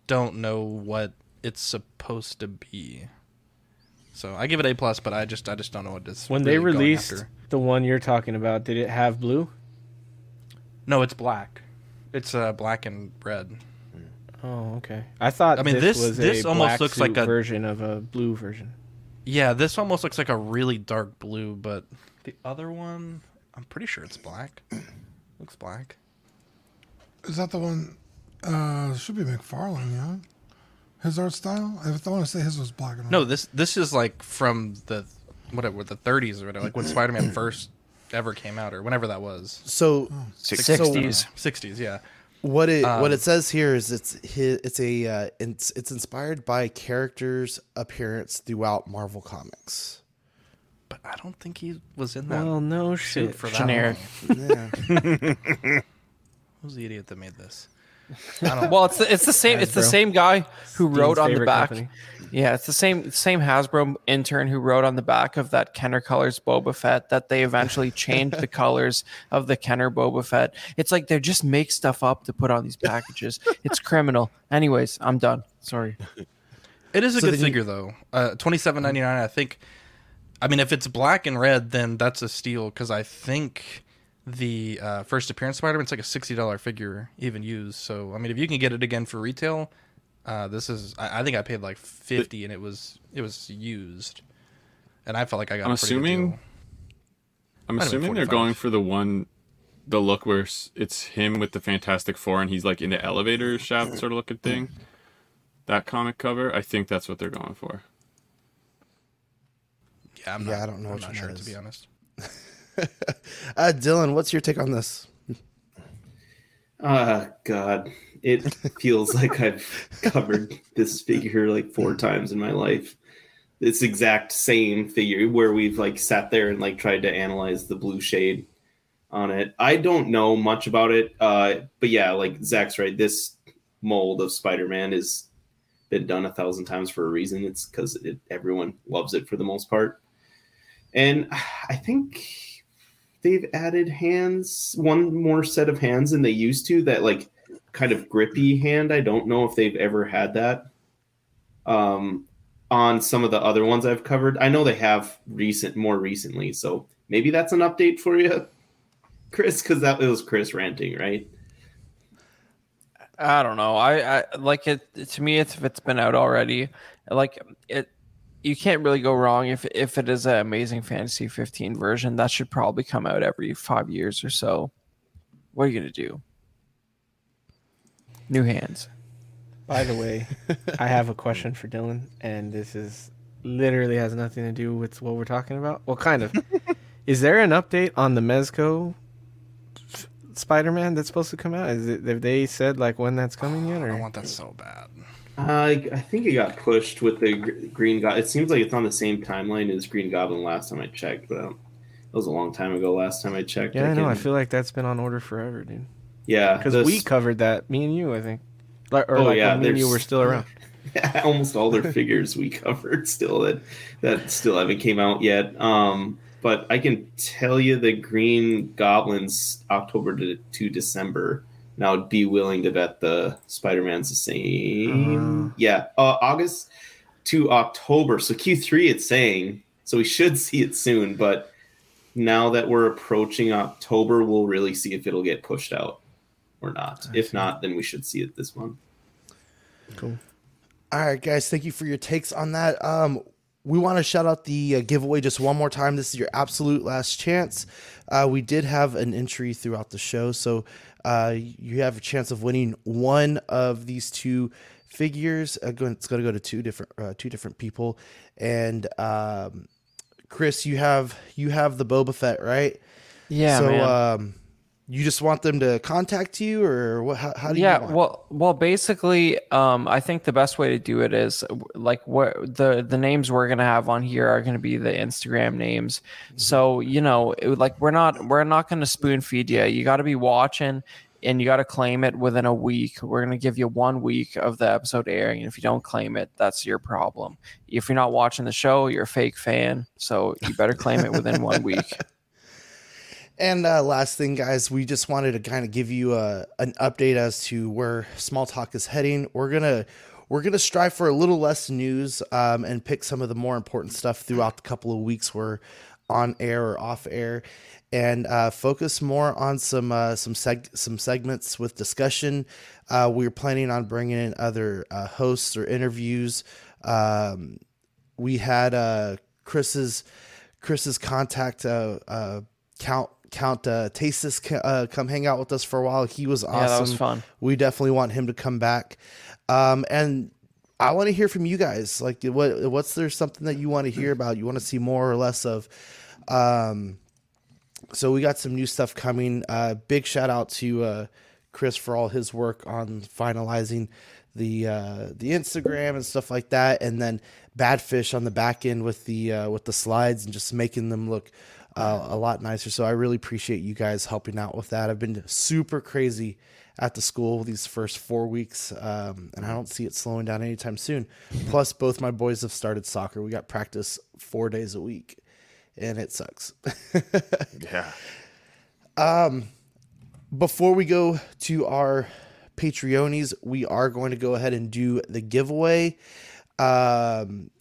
Speaker 13: don't know what it's supposed to be. So I give it A plus, but I just I just don't know what it's
Speaker 8: When
Speaker 13: really
Speaker 8: they
Speaker 13: going
Speaker 8: released
Speaker 13: after.
Speaker 8: the one you're talking about, did it have blue?
Speaker 13: No, it's black. It's uh, black and red.
Speaker 8: Oh, okay. I thought
Speaker 13: I mean,
Speaker 8: this,
Speaker 13: this-
Speaker 8: was
Speaker 13: this
Speaker 8: a
Speaker 13: almost
Speaker 8: black
Speaker 13: looks
Speaker 8: suit
Speaker 13: like a-
Speaker 8: version of a blue version.
Speaker 13: Yeah, this almost looks like a really dark blue, but the other one, I'm pretty sure it's black. looks black.
Speaker 6: Is that the one? Uh, should be McFarlane, yeah. His art style. I want to say his was black and white.
Speaker 13: No, this this is like from the whatever the 30s or whatever, like when Spider-Man first ever came out or whenever that was.
Speaker 1: So,
Speaker 13: Six-
Speaker 1: so
Speaker 13: 60s, yeah.
Speaker 1: What it what
Speaker 13: Um,
Speaker 1: it says here is it's hi- it's a uh, it's it's inspired by characters' appearance throughout Marvel comics.
Speaker 13: But I don't think he was in that.
Speaker 8: Well, no
Speaker 13: suit
Speaker 8: shit.
Speaker 13: for that
Speaker 3: Generic.
Speaker 13: long. Who's the idiot that made this? I don't
Speaker 3: well, it's the, it's the same it's the same guy who
Speaker 8: Dean's
Speaker 3: wrote on the back.
Speaker 8: company.
Speaker 3: Yeah, it's the same same Hasbro intern who wrote on the back of that Kenner Colors Boba Fett that they eventually changed the colors of the Kenner Boba Fett. It's like they just make stuff up to put on these packages. it's criminal. Anyways, I'm done. Sorry.
Speaker 13: It is a
Speaker 1: So
Speaker 13: good
Speaker 1: then you-
Speaker 13: figure though. Uh, twenty seven ninety nine. I think. I mean, if it's black and red, then that's a steal because I think the uh, first appearance Spider Man's like a sixty dollar figure, even used. So I mean, if you can get it again for retail, uh, this is. I, I think I paid like fifty, and it was it was used, and I felt like I got.
Speaker 7: I'm
Speaker 13: a
Speaker 7: assuming.
Speaker 13: deal.
Speaker 7: I'm
Speaker 13: Might have been
Speaker 7: assuming they're going for the one, the look where it's him with the Fantastic Four and he's like in the elevator shaft sort of looking thing. That comic cover, I think that's what they're going for.
Speaker 13: Yeah, I'm
Speaker 1: Yeah,
Speaker 13: not,
Speaker 1: I don't know
Speaker 13: I'm
Speaker 1: which
Speaker 13: not
Speaker 1: one
Speaker 13: sure
Speaker 1: that
Speaker 13: to be honest.
Speaker 1: Uh, Dylan, what's your take on this?
Speaker 4: Ah, God. It feels like I've covered this figure like four times in my life. This exact same figure where we've like sat there and like tried to analyze the blue shade on it. I don't know much about it, uh, but yeah, like Zach's right. This mold of Spider-Man has been done a thousand times for a reason. It's because it, everyone loves it for the most part, and I think they've added hands, one more set of hands than they used to. That like kind of grippy hand. I don't know if they've ever had that. Um, on some of the other ones I've covered, I know they have recent, more recently. So maybe that's an update for you, Chris, because that was Chris ranting, right?
Speaker 3: I don't know. I, I like it to me. It's, if it's been out already, like it, you can't really go wrong if if it is an Amazing Fantasy 15 version. That should probably come out every five years or so. What are you gonna do? New hands.
Speaker 8: By the way, I have a question for Dylan, and this is literally has nothing to do with what we're talking about. Well, kind of. is there an update on the Mezco Spider-Man that's supposed to come out? Is it have they said like when that's coming yet? Or
Speaker 13: I want that so bad.
Speaker 4: I I think it got pushed with the Green Goblin. It seems like it's on the same timeline as Green Goblin last time I checked, but I it was a long time ago last time I checked.
Speaker 8: yeah, I know. I feel like that's been on order forever, dude.
Speaker 4: yeah,
Speaker 8: Because we covered that, me and you, I think. Like, or
Speaker 4: Oh,
Speaker 8: like
Speaker 4: yeah,
Speaker 8: me and you were still around.
Speaker 4: almost all their figures we covered still that that still haven't came out yet. Um, but I can tell you the Green Goblins October to, to December. Now I'd be willing to bet the Spider Man's the same. yeah, uh, August to October. So Q3 it's saying. So we should see it soon. But now that we're approaching October, we'll really see if it'll get pushed out or not. if not, then we should see it this month.
Speaker 8: Cool.
Speaker 1: All right, guys, thank you for your takes on that. Um, we want to shout out the uh, giveaway just one more time. This is your absolute last chance. Uh, we did have an entry throughout the show, so uh, you have a chance of winning one of these two figures. Uh, it's going to go to two different uh, two different people. And um, Chris, you have you have the Boba Fett, right?
Speaker 3: Yeah,
Speaker 1: So
Speaker 3: man.
Speaker 1: um, you just want them to contact you, or what? How, how do
Speaker 3: yeah
Speaker 1: you? yeah
Speaker 3: well well basically um i think the best way to do it is like what the the names we're gonna have on here are gonna be the instagram names. So you know it, like we're not we're not gonna spoon feed you you got to be watching and you got to claim it within a week. We're gonna give you one week of the episode airing and if you don't claim it that's your problem. If you're not watching the show you're a fake fan so you better claim it within one week
Speaker 1: And uh, last thing, guys, we just wanted to kind of give you a, an update as to where Small Talk is heading. We're gonna we're gonna strive for a little less news um, and pick some of the more important stuff throughout the couple of weeks we're on air or off air, and uh, focus more on some uh, some seg- some segments with discussion. Uh, we're planning on bringing in other uh, hosts or interviews. Um, we had uh, Chris's Chris's contact uh, uh, count count uh, Tastus ca- uh, come hang out with us for a while. He was awesome.
Speaker 3: Yeah, that was fun.
Speaker 1: We definitely want him to come back. Um, and I want to hear from you guys. Like, what what's there something that you want to hear about? You want to see more or less of? Um, so we got some new stuff coming. Uh, big shout out to uh, Chris for all his work on finalizing the uh, the Instagram and stuff like that, and then Badfish on the back end with the uh, with the slides and just making them look uh, a lot nicer. So I really appreciate you guys helping out with that. I've been super crazy at the school these first four weeks, um, and I don't see it slowing down anytime soon. Plus, both my boys have started soccer. We got practice four days a week, and it sucks.
Speaker 9: Yeah.
Speaker 1: Um, before we go to our Patreonies, we are going to go ahead and do the giveaway. Um,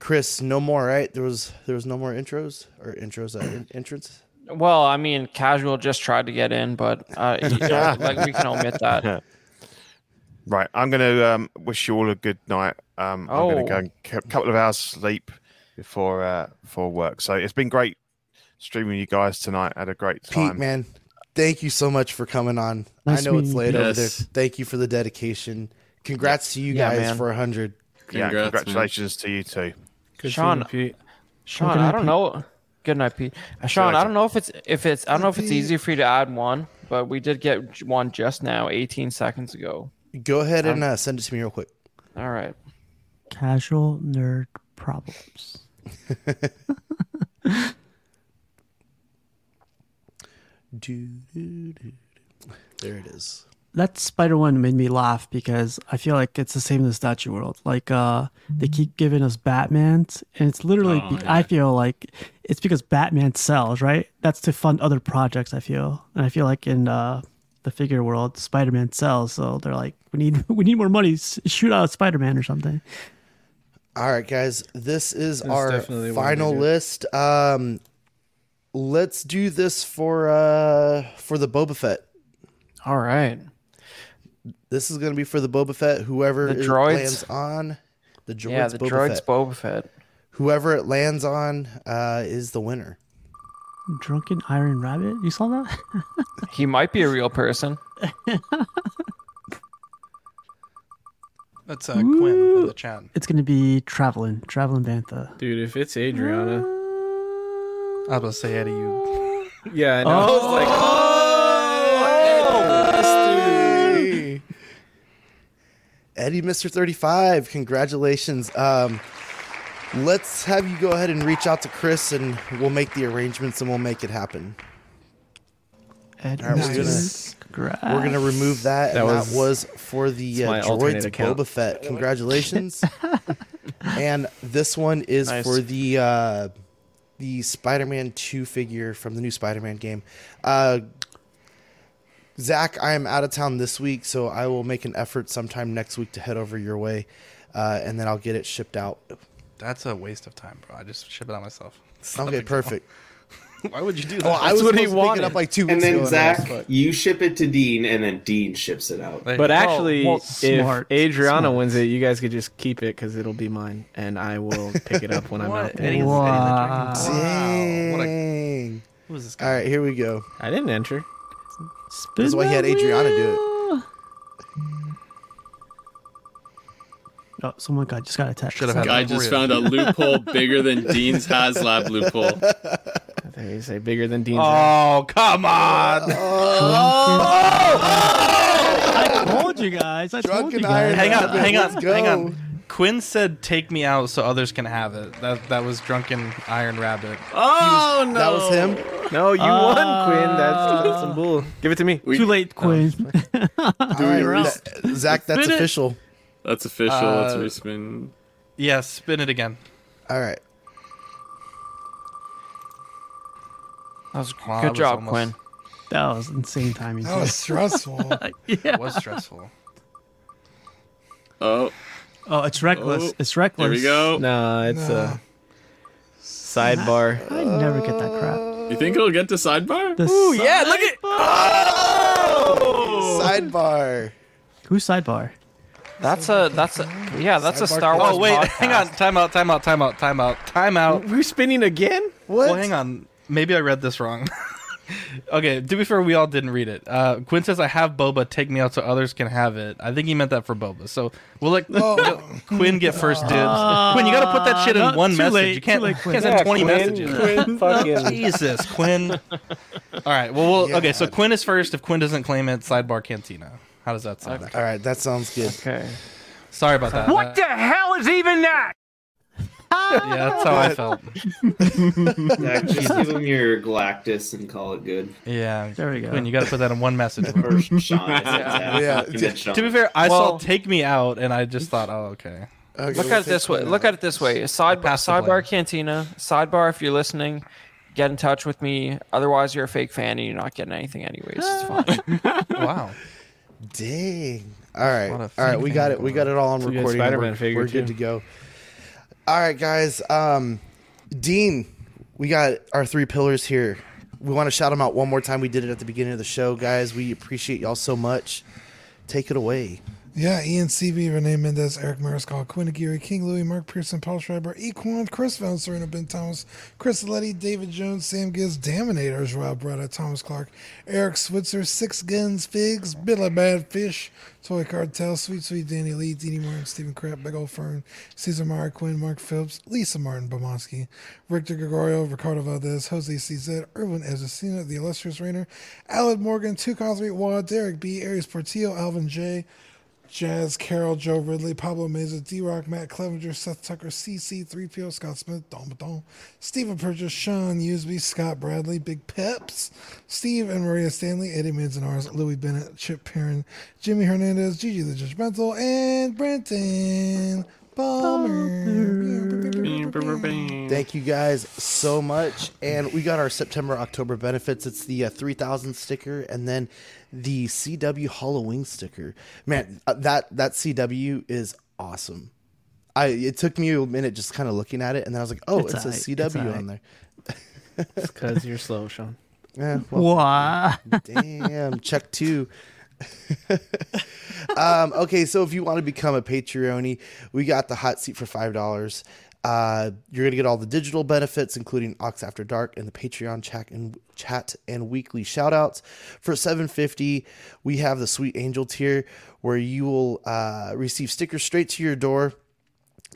Speaker 1: Chris, no more, right? There was there was no more intros or intros uh, in, entrance.
Speaker 3: Well, I mean, casual just tried to get in, but uh, you know, like we can omit that.
Speaker 9: Right. I'm going to um, wish you all a good night. Um, I'm going
Speaker 3: Oh.
Speaker 9: to go and get a couple of hours sleep before uh, before work. So it's been great streaming you guys tonight. had a great time.
Speaker 1: Pete, man, thank you so much for coming on.
Speaker 5: Nice
Speaker 1: I know it's late
Speaker 5: you.
Speaker 1: over there. Thank you for the dedication. Congrats to you guys
Speaker 3: man.
Speaker 1: for a hundred.
Speaker 9: yeah,
Speaker 7: Congrats, man.
Speaker 9: congratulations to you too.
Speaker 8: Good
Speaker 3: Sean,
Speaker 8: seeing you, Pete.
Speaker 3: Sean,
Speaker 5: Good night,
Speaker 3: I don't
Speaker 5: Pete.
Speaker 3: know. Good night, Pete. Uh, Sean, I don't know if it's if it's I don't know if it's easier for you to add one, but we did get one just now, 18 seconds ago.
Speaker 1: Go ahead and uh, send it to me real quick.
Speaker 3: All right.
Speaker 5: Casual nerd problems.
Speaker 1: Do, do, do, do. There it is.
Speaker 5: That Spider one made me laugh because I feel like it's the same in the Statue World. Like uh they keep giving us Batman's and it's literally
Speaker 7: Oh,
Speaker 5: I
Speaker 7: yeah.
Speaker 5: feel like it's because Batman sells, right? That's to fund other projects, I feel. And I feel like in uh the figure world, Spider Man sells, so they're like, We need we need more money, shoot out Spider Man or something.
Speaker 1: All right, guys. This is
Speaker 8: That's
Speaker 1: our
Speaker 8: definitely
Speaker 1: final
Speaker 8: way to do
Speaker 1: list. Um, let's do this for uh for the Boba Fett.
Speaker 3: All right.
Speaker 1: This is going to be for the Boba Fett. Whoever
Speaker 3: The
Speaker 1: it
Speaker 3: droids.
Speaker 1: lands on the droids.
Speaker 3: yeah, the
Speaker 1: Boba
Speaker 3: droid's
Speaker 1: Fett.
Speaker 3: Boba Fett.
Speaker 1: Whoever it lands on uh, is the winner.
Speaker 5: Drunken Iron Rabbit. You saw that?
Speaker 3: He might be a real person.
Speaker 13: That's uh, Quinn in the chat.
Speaker 5: it's gonna be traveling, traveling Bantha.
Speaker 8: Dude, if it's Adriana,
Speaker 13: I was about to say Eddie, you.
Speaker 8: yeah, I know. I was like,
Speaker 1: Eddie, Eddie, Mr. 35, congratulations. Um, let's have you go ahead and reach out to Chris and we'll make the arrangements and we'll make it happen.
Speaker 5: Ed,
Speaker 1: All right, we're
Speaker 5: nice. Congrats.
Speaker 1: We're going to remove that.
Speaker 8: That
Speaker 1: and
Speaker 8: was-
Speaker 1: that was for the
Speaker 8: it's
Speaker 1: uh, droids
Speaker 8: account.
Speaker 1: Boba Fett. Congratulations. and this one is
Speaker 3: Nice.
Speaker 1: for the uh, the Spider-Man 2 figure from the new Spider-Man game. Uh, Zach, I am out of town this week, so I will make an effort sometime next week to head over your way, uh, and then I'll get it shipped out.
Speaker 13: That's a waste of time, bro. I just ship it out myself. It's
Speaker 1: Okay,
Speaker 13: not a big deal.
Speaker 1: perfect.
Speaker 13: Why would you do that?
Speaker 1: Oh, I was
Speaker 8: what he
Speaker 1: to pick it
Speaker 8: wanted.
Speaker 1: up like two weeks And
Speaker 4: then
Speaker 1: ago.
Speaker 4: Zach,
Speaker 1: and
Speaker 4: you ship it to Dean, and then Dean ships it out.
Speaker 8: But
Speaker 13: go.
Speaker 8: actually,
Speaker 5: well,
Speaker 8: if Adriana
Speaker 5: smart.
Speaker 8: wins it, you guys could just keep it because it'll be mine, and I will pick it up when I'm out
Speaker 13: What?
Speaker 8: there.
Speaker 13: Eddie's-
Speaker 5: Wow.
Speaker 13: Eddie's a Wow. What a,
Speaker 1: Dang.
Speaker 13: who is this guy?
Speaker 1: All right, here we go.
Speaker 8: I didn't enter.
Speaker 5: Spin
Speaker 1: That's why he had
Speaker 5: that
Speaker 1: Adriana do it.
Speaker 5: wheel. Oh, someone got just got a text.
Speaker 13: Should have had
Speaker 7: Guy
Speaker 13: that
Speaker 7: just found a loophole bigger than Dean's HasLab loophole.
Speaker 8: They say bigger than Dean's.
Speaker 13: Oh, come on. Oh!
Speaker 5: I told you guys. I told you guys.
Speaker 13: hang on, hang on,
Speaker 1: let's
Speaker 13: hang on. Quinn said, "Take me out so others can have it." That that was drunken Iron Rabbit.
Speaker 8: Oh no!
Speaker 1: That was him.
Speaker 8: No, you
Speaker 5: Uh,
Speaker 8: won, Quinn. That's, that's some bull. Give it to me.
Speaker 5: Too late, Quinn.
Speaker 1: All right, Th- Zach, that's
Speaker 5: Spin it.
Speaker 1: official.
Speaker 7: That's official. Let's
Speaker 13: Uh,
Speaker 7: respin.
Speaker 13: Yeah, spin it again.
Speaker 1: All right.
Speaker 3: That was
Speaker 13: Wow, that
Speaker 3: good
Speaker 13: was
Speaker 3: job,
Speaker 13: almost-
Speaker 3: Quinn.
Speaker 5: That was insane timing.
Speaker 6: That was stressful.
Speaker 5: yeah.
Speaker 13: It was stressful.
Speaker 7: Oh,
Speaker 5: Oh, it's reckless.
Speaker 7: Oh,
Speaker 5: it's reckless.
Speaker 7: there we go.
Speaker 8: Nah, it's
Speaker 6: Nah.
Speaker 8: a sidebar.
Speaker 5: I never get that crap.
Speaker 7: You think it'll get to sidebar?
Speaker 5: The
Speaker 8: Ooh, yeah, look at. Oh!
Speaker 1: Sidebar.
Speaker 5: Who's sidebar?
Speaker 3: That's a that's a yeah that's a
Speaker 1: Sidebar
Speaker 3: Star Wars.
Speaker 13: Oh wait,
Speaker 3: podcast.
Speaker 13: hang on. Time out. Time out. Time out. Time out. Time out.
Speaker 8: We're spinning again?
Speaker 1: What?
Speaker 13: Well, hang on. Maybe I read this wrong. okay, to be fair, we all didn't read it. Uh, Quinn says, "I have boba. Take me out so others can have it." I think he meant that for boba. So we'll let
Speaker 6: Oh.
Speaker 13: Quinn get first dibs. Quinn, you got to put that shit in
Speaker 5: Uh,
Speaker 13: one message.
Speaker 5: late,
Speaker 13: you can't,
Speaker 5: too late, Quinn.
Speaker 13: can't send
Speaker 8: Yeah,
Speaker 13: twenty
Speaker 8: Quinn,
Speaker 13: messages.
Speaker 8: Quinn, fucking.
Speaker 13: Jesus, Quinn. All right. Well, we'll okay. So Quinn is first. If Quinn doesn't claim it, sidebar cantina. How does that sound?
Speaker 1: All right, that sounds good.
Speaker 3: Okay.
Speaker 13: Sorry about that. Uh,
Speaker 3: the hell is even that?
Speaker 13: Yeah, that's how I felt.
Speaker 4: Zach, just give him your Galactus and call it good.
Speaker 13: Yeah,
Speaker 5: There we go.
Speaker 13: Quinn, you got to put that in one message.
Speaker 4: Or Sean. I said
Speaker 1: Yeah.
Speaker 4: Sean.
Speaker 13: to be fair, I
Speaker 3: Well-
Speaker 13: saw "Take Me Out" and I just thought, "Oh, okay."
Speaker 1: Okay,
Speaker 3: Look
Speaker 1: we'll
Speaker 3: at it this way.
Speaker 1: Quinn
Speaker 3: Look at it this way. Sidebar, sidebar
Speaker 13: blame.
Speaker 3: cantina. Sidebar. If you're listening, get in touch with me. Otherwise, you're a fake fan and you're not getting anything anyways. It's fine.
Speaker 13: Wow.
Speaker 1: Dang. All right. All right. we got it. We got it all on
Speaker 8: It's a good
Speaker 1: recording.
Speaker 8: Spider-Man
Speaker 1: we're,
Speaker 8: figure,
Speaker 1: we're good
Speaker 8: too.
Speaker 1: to go. All right, guys. Um, Dean, we got our three pillars here. We want to shout them out one more time. We did it at the beginning of the show, guys. We appreciate y'all so much. Take it away.
Speaker 6: Yeah, Ian CV, Renee Mendez, Eric Mariscal, Quinn Aguirre, King Louis, Mark Pearson, Paul Schreiber, Equan, Chris Van Serena, Ben Thomas, Chris Letty, David Jones, Sam Gibbs, Daminators, Rob Bretta, Thomas Clark, Eric Switzer, Six Guns, Figs, Billy Bad Fish, Toy Cartel, Sweet Sweet Danny Lee, Dee Martin, Stephen Crap, Big Old Fern, Caesar Meyer, Quinn, Mark Phillips, Lisa Martin Bomonsky, Victor Gregorio, Ricardo Valdez, Jose CZ, Irwin Ezecina, The Illustrious Rainer, Alad Morgan, Two Cosby Wad, Derek B, Aries Portillo, Alvin J, Jazz, Carol, Joe Ridley, Pablo Meza, D Rock, Matt Clevenger, Seth Tucker, CC, 3PO, Scott Smith, Don Baton, Stephen Purchase, Sean Usby, Scott Bradley, Big Peps, Steve and Maria Stanley, Eddie Manzanares, Louis Bennett, Chip Perrin, Jimmy Hernandez, Gigi the Judgmental, and Brenton Palmer.
Speaker 1: Thank you guys so much. And we got our September October benefits. It's the uh, 3000 sticker and then the CW Halloween sticker. Man, uh, that that CW is awesome. I it took me a minute just kind of looking at it and then I was like, "Oh,
Speaker 5: It's
Speaker 1: it's, a
Speaker 5: It's
Speaker 1: CW
Speaker 5: aight.
Speaker 1: on there."
Speaker 8: It's because you're slow, Sean.
Speaker 1: Yeah, well,
Speaker 5: Wow.
Speaker 1: Damn, check two. um, okay, so if you want to become a Patreon, we got the hot seat for five dollars. Uh, you're gonna get all the digital benefits, including Ox After Dark and the Patreon chat and chat and weekly shout outs. For seven fifty, we have the Sweet Angel tier, where you will uh, receive stickers straight to your door,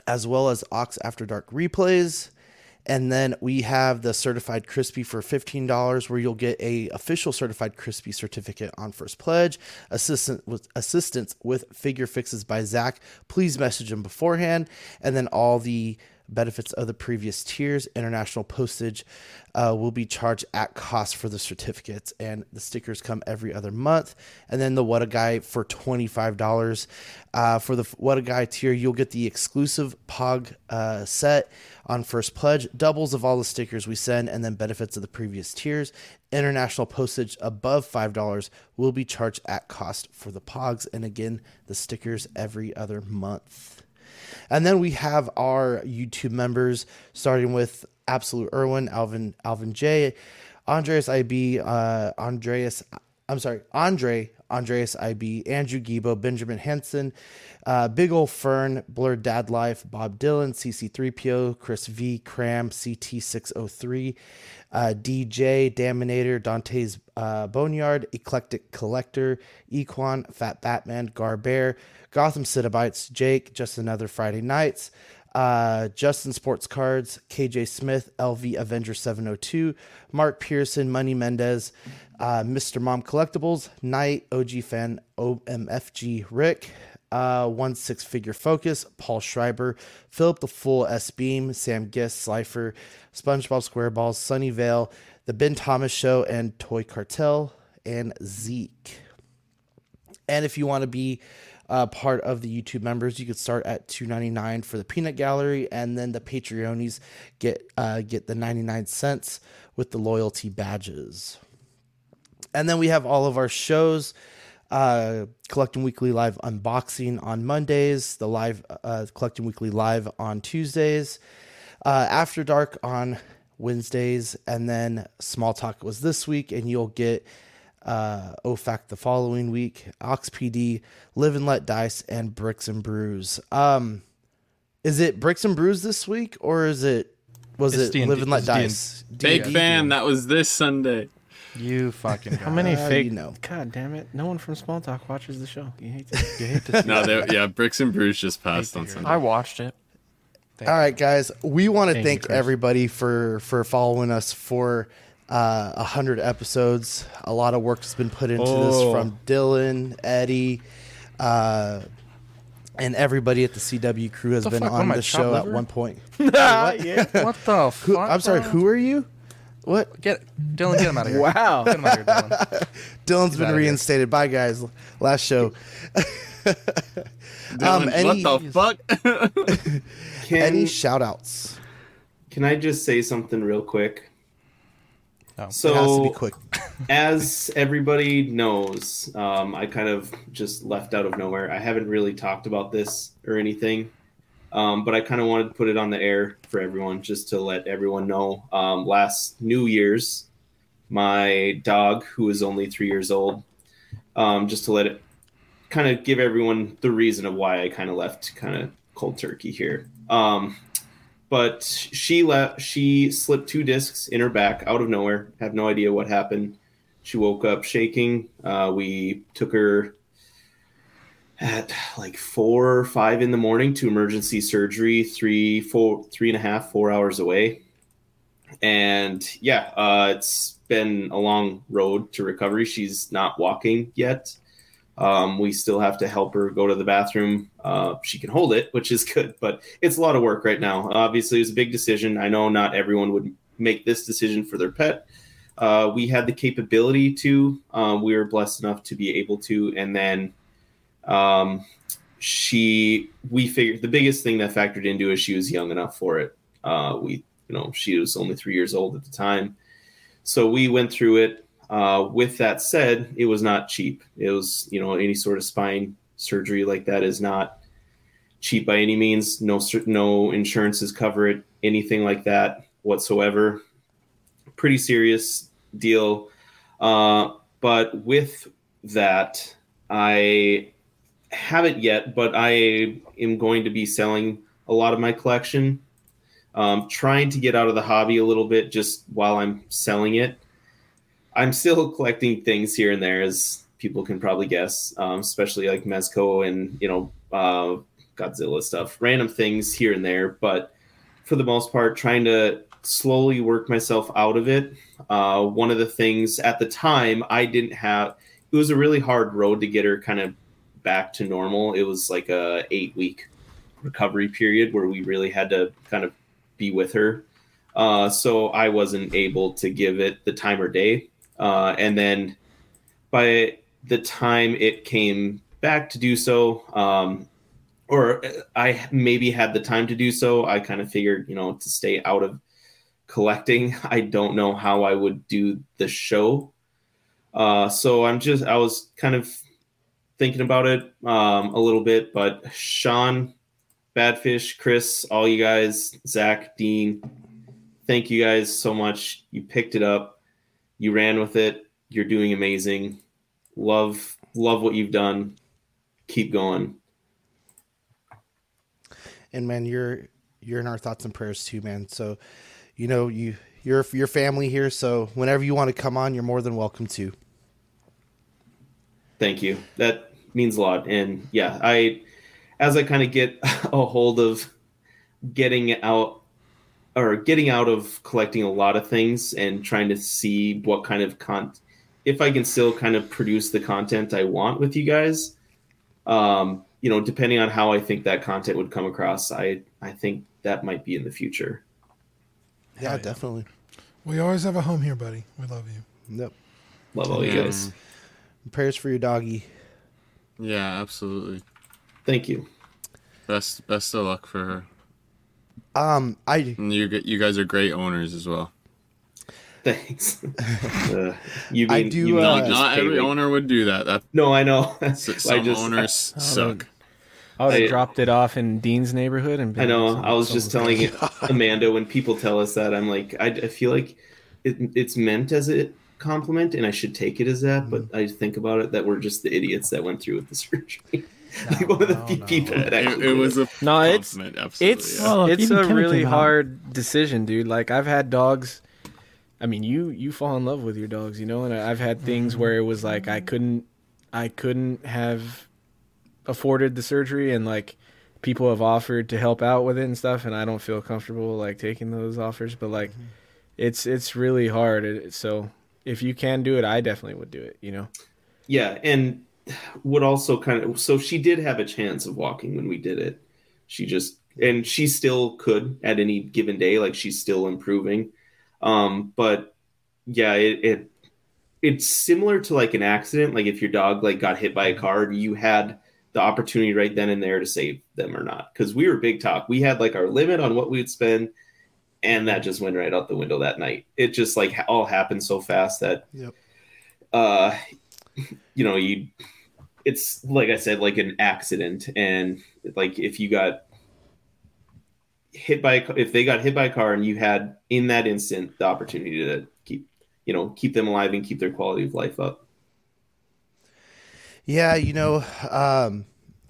Speaker 1: as well as Ox After Dark replays. And then we have the certified crispy for $15 where you'll get a official certified crispy certificate on first pledge, assistant with assistance with figure fixes by Zach. Please message him beforehand. And then all the benefits of the previous tiers, international postage uh, will be charged at cost for the certificates. And the stickers come every other month. And then the What a Guy for $25. Uh, for the What a Guy tier, you'll get the exclusive POG uh, set on first pledge, doubles of all the stickers we send, and then benefits of the previous tiers. International postage above $5 will be charged at cost for the POGs. And again, the stickers every other month. And then we have our YouTube members, starting with Absolute Irwin, Alvin, Alvin J, Andreas IB, uh, Andreas, I'm sorry, Andre, Andreas IB, Andrew Gibo, Benjamin Henson, uh, Big Ol' Fern, Blurred Dad Life, Bob Dylan, CC3PO, Chris V, Cram, CT603, uh, DJ, Daminator, Dante's uh, Boneyard, Eclectic Collector, Equan, Fat Batman, Garbear, Gotham Citabites, Jake, Just Another Friday Nights, uh, Justin Sports Cards, KJ Smith, LV Avenger 702, Mark Pearson, Money Mendez, uh, Mr. Mom Collectibles, Knight, OG Fan, OMFG Rick, uh, One Six Figure Focus, Paul Schreiber, Philip the Full S Beam, Sam Gist, Slifer, SpongeBob SquareBalls, Sunnyvale, The Ben Thomas Show, and Toy Cartel, and Zeke. And if you want to be uh, part of the YouTube members, you could start at two ninety nine for the peanut gallery, and then the Patreonies get uh, get the ninety nine cents with the loyalty badges. And then we have all of our shows. Uh, Collecting Weekly Live unboxing on Mondays, the live uh, Collecting Weekly Live on Tuesdays, uh, After Dark on Wednesdays, and then Small Talk was this week, and you'll get uh, OFAC the following week, Ox PD, Live and Let Dice, and Bricks and Brews. Um, is it Bricks and Brews this week, or is it was
Speaker 13: It's
Speaker 1: it
Speaker 13: D&D
Speaker 1: Live and Let
Speaker 13: it's
Speaker 1: Dice?
Speaker 7: Big
Speaker 1: D&D.
Speaker 7: fan. That was this Sunday.
Speaker 13: You fucking
Speaker 8: How many
Speaker 1: Uh,
Speaker 8: fake?
Speaker 1: you know.
Speaker 8: God damn it! No one from Small Talk watches the show. You hate to, you hate to see
Speaker 7: No,
Speaker 8: that.
Speaker 7: they, yeah, Bricks and Brews just passed on Sunday.
Speaker 3: I watched it.
Speaker 1: All right, guys. We want to
Speaker 8: Thank
Speaker 1: thank
Speaker 8: Chris.
Speaker 1: everybody for for following us for uh, a hundred episodes. A lot of work has been put into this
Speaker 8: Oh.
Speaker 1: from Dylan, Eddie, uh, and everybody at the CW crew has
Speaker 13: The
Speaker 1: been
Speaker 13: fuck?
Speaker 1: On the
Speaker 13: chopped
Speaker 1: show at one point.
Speaker 8: yeah.
Speaker 13: What the fuck?
Speaker 1: Who, I'm sorry. Who are you? What?
Speaker 13: Get Dylan. Get him out of here.
Speaker 8: Wow.
Speaker 13: Get him out of here, Dylan.
Speaker 1: Dylan's
Speaker 13: He's
Speaker 1: been reinstated. Bye, guys. Last show.
Speaker 7: Dylan,
Speaker 1: um, any
Speaker 7: what the fuck?
Speaker 4: Can,
Speaker 1: any shout outs?
Speaker 4: can I just say something real quick?
Speaker 13: No.
Speaker 4: So
Speaker 1: it has to be quick.
Speaker 4: as everybody knows, um, I kind of just left out of nowhere. I haven't really talked about this or anything, um, but I kind of wanted to put it on the air for everyone just to let everyone know. Um, last New Year's, my dog, who is only three years old, um, just to let it kind of give everyone the reason of why I kind of left kind of cold turkey here. Um, but she left. She slipped two discs in her back out of nowhere. Have no idea what happened. She woke up shaking. Uh, we took her at like four or five in the morning to emergency surgery. Three, four, three and a half, four hours away. And yeah, uh, it's been a long road to recovery. She's not walking yet. Um, we still have to help her go to the bathroom. Uh, she can hold it, which is good, but it's a lot of work right now. Obviously, it was a big decision. I know not everyone would make this decision for their pet. Uh, we had the capability to. Um, we were blessed enough to be able to, and then um, she. We figured the biggest thing that factored into is she was young enough for it. Uh, we, you know, she was only three years old at the time, so we went through it. Uh, with that said, it was not cheap. It was, you know, any sort of spine surgery like that is not cheap by any means. No, no insurances cover it, anything like that whatsoever. Pretty serious deal. Uh, but with that, I haven't yet, but I am going to be selling a lot of my collection. Um, trying to get out of the hobby a little bit just while I'm selling it. I'm still collecting things here and there, as people can probably guess, um, especially like Mezco and you know uh, Godzilla stuff, random things here and there. But for the most part, trying to slowly work myself out of it. Uh, one of the things at the time I didn't have. It was a really hard road to get her kind of back to normal. It was like a eight week recovery period where we really had to kind of be with her. Uh, so I wasn't able to give it the time or day. Uh, and then by the time it came back to do so, um, or I maybe had the time to do so, I kind of figured, you know, to stay out of collecting. I don't know how I would do the show. Uh, so I'm just, I was kind of thinking about it um, a little bit, but Sean, Badfish, Chris, all you guys, Zach, Dean, thank you guys so much. You picked it up, you ran with it. You're doing amazing. Love, love what you've done. Keep going.
Speaker 1: and man, you're you're in our thoughts and prayers too, man. So, you know, you you're your family here. So whenever you want to come on, you're more than welcome to.
Speaker 4: Thank you. That means a lot. And yeah, I, as I kind of get a hold of getting out or getting out of collecting a lot of things and trying to see what kind of con if I can still kind of produce the content I want with you guys. Um, you know, depending on how I think that content would come across, I I think that might be in the future.
Speaker 1: Yeah, definitely.
Speaker 6: We always have a home here, buddy. We love you.
Speaker 1: Yep.
Speaker 4: Love all you guys.
Speaker 1: Prayers for your doggy.
Speaker 7: Yeah, absolutely.
Speaker 4: Thank you.
Speaker 7: Best best of luck for her.
Speaker 1: Um, I
Speaker 7: you g- you guys are great owners as well.
Speaker 4: Thanks. Uh, you
Speaker 1: I do,
Speaker 4: you mean
Speaker 1: uh,
Speaker 7: Not, not every
Speaker 4: me?
Speaker 7: owner would do that. That
Speaker 4: No, I know.
Speaker 7: s-
Speaker 4: I
Speaker 7: some
Speaker 4: just-
Speaker 7: owners
Speaker 8: I-
Speaker 7: suck.
Speaker 8: I would have
Speaker 4: I-
Speaker 8: dropped it off in Dean's neighborhood and.
Speaker 4: I know. I was just
Speaker 8: someone's
Speaker 4: telling Amanda when people tell us that I'm like I, I feel like it, it's meant as a compliment and I should take it as that, but I think about it that we're just the idiots that went through with the surgery. like one of the few people that
Speaker 7: It,
Speaker 4: actually
Speaker 7: it
Speaker 4: did
Speaker 7: was a
Speaker 8: No, it's
Speaker 7: absolutely.
Speaker 8: it's
Speaker 7: yeah.
Speaker 5: Well,
Speaker 8: it's a really
Speaker 5: came out.
Speaker 8: hard decision, dude. Like I've had dogs. I mean, you you fall in love with your dogs, you know, and I've had things where it was like I couldn't I couldn't have afforded the surgery, and like people have offered to help out with it and stuff, and I don't feel comfortable like taking those offers. But like, it's it's really hard. It- So if you can do it, I definitely would do it. You know.
Speaker 4: Yeah, and would also kind of so she did have a chance of walking when we did it. She just and she still could at any given day, like she's still improving. Um, but yeah, it, it it's similar to like an accident. Like if your dog like got hit by a car, you had the opportunity right then and there to save them or not. Because we were big talk. We had like our limit on what we would spend, and that just went right out the window that night. It just like all happened so fast that
Speaker 1: Yep.
Speaker 4: uh you know you it's like i said like an accident and like if you got hit by a, if they got hit by a car and you had in that instant the opportunity to keep you know keep them alive and keep their quality of life up
Speaker 1: Yeah, you know, um,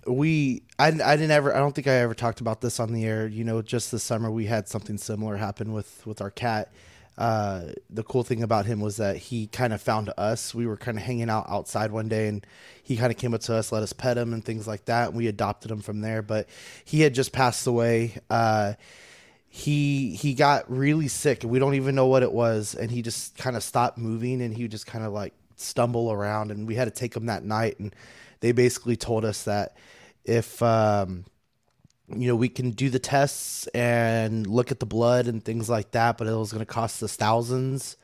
Speaker 1: we I, I didn't ever I don't think I ever talked about this on the air. You know, just this summer we had something similar happen with with our cat. Uh, the cool thing about him was that he kind of found us. We were kind of hanging out outside one day, and he kind of came up to us, let us pet him and things like that. And we adopted him from there. But he had just passed away. Uh, he he got really sick we don't even know what it was and he just kind of stopped moving and he just kind of like stumble around and we had to take him that night and they basically told us that if um you know we can do the tests and look at the blood and things like that but it was going to cost us thousands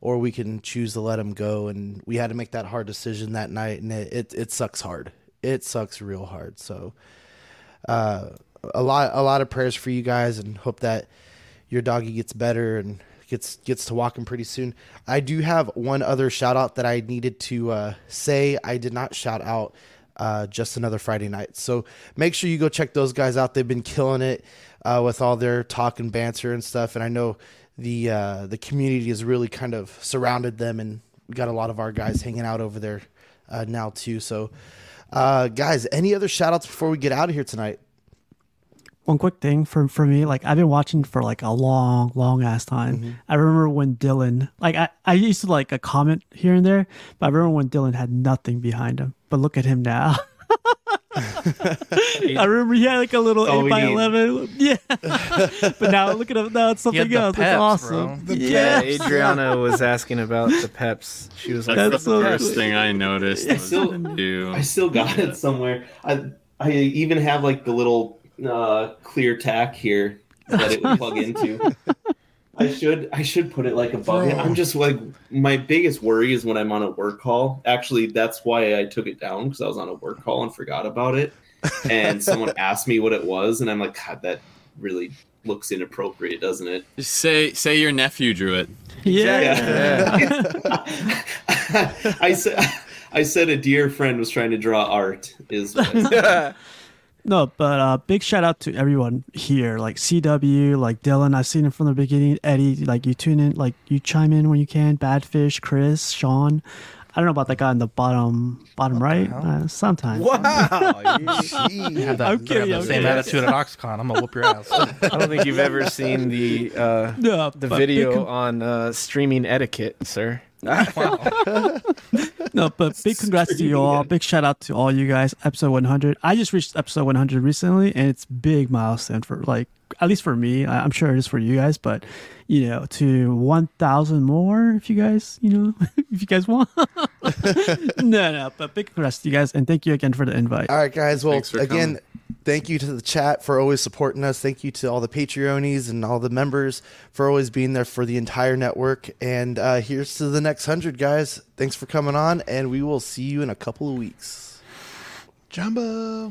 Speaker 1: or we can choose to let him go and we had to make that hard decision that night and it it, it sucks hard it sucks real hard so uh a lot a lot of prayers for you guys and hope that your doggy gets better and gets gets to walking pretty soon. I do have one other shout out that I needed to uh, say. I did not shout out uh, just another Friday night. So make sure you go check those guys out. They've been killing it uh, with all their talk and banter and stuff. And I know the uh, the community has really kind of surrounded them, and we got a lot of our guys hanging out over there uh, now too. So, uh, guys, any other shout outs before we get out of here tonight?
Speaker 5: one quick thing for for me like i've been watching for like a long long ass time
Speaker 1: Mm-hmm.
Speaker 5: i remember when dylan like I, I used to like a comment here and there but i remember when dylan had nothing behind him but look at him now I remember he had like a little
Speaker 4: all
Speaker 5: eight by
Speaker 4: need.
Speaker 5: eleven, yeah. but now look at him. Now it's something
Speaker 13: the
Speaker 5: else. That's
Speaker 13: peps,
Speaker 5: awesome.
Speaker 8: Yeah,
Speaker 6: peps.
Speaker 8: Adriana was asking about the peps. She was like,
Speaker 7: That's
Speaker 5: That's
Speaker 7: the
Speaker 5: so
Speaker 7: first
Speaker 5: good.
Speaker 7: thing I noticed.
Speaker 4: I
Speaker 7: was
Speaker 4: still-
Speaker 7: you.
Speaker 4: I still got it somewhere. I I even have like the little uh, clear tack here that it would plug into. I should I should put it like above it. I'm just like my biggest worry is when I'm on a work call. Actually, that's why I took it down because I was on a work call and forgot about it. And someone asked me what it was, and I'm like, God, that really looks inappropriate, doesn't it?
Speaker 7: Just say say your nephew drew it.
Speaker 5: Yeah.
Speaker 4: I said I said a dear friend was trying to draw art. Is what I said.
Speaker 5: No, but uh, big shout out to everyone here, like CW, like Dylan. I've seen him from the beginning. Eddie, like you tune in, like you chime in when you can. Badfish, Chris, Sean. I don't know about that guy in the bottom, bottom right. Uh, sometimes.
Speaker 13: Wow, you have that,
Speaker 5: I'm
Speaker 13: you
Speaker 5: kidding,
Speaker 13: have
Speaker 5: I'm
Speaker 13: the same
Speaker 5: kidding.
Speaker 13: attitude at Oxcon. I'm gonna whoop your ass.
Speaker 8: I don't think you've ever seen the uh,
Speaker 5: No,
Speaker 8: the video
Speaker 5: big-
Speaker 8: on uh, streaming etiquette, sir.
Speaker 5: no, but big congrats to you all. Big shout out to all you guys. Episode 100. I just reached episode 100 recently, and it's big milestone for like at least for me. I- I'm sure it is for you guys, but you know, to 1,000 more if you guys, you know, if you guys want. no, no, but big congrats to you guys, and thank you again for the invite.
Speaker 1: All right, guys. Well,
Speaker 7: Thanks
Speaker 1: again,
Speaker 7: coming.
Speaker 1: thank you to the chat for always supporting us. Thank you to all the Patreonies and all the members for always being there for the entire network. And uh, here's to the next hundred, guys. Thanks for coming on, and we will see you in a couple of weeks.
Speaker 6: Jumbo.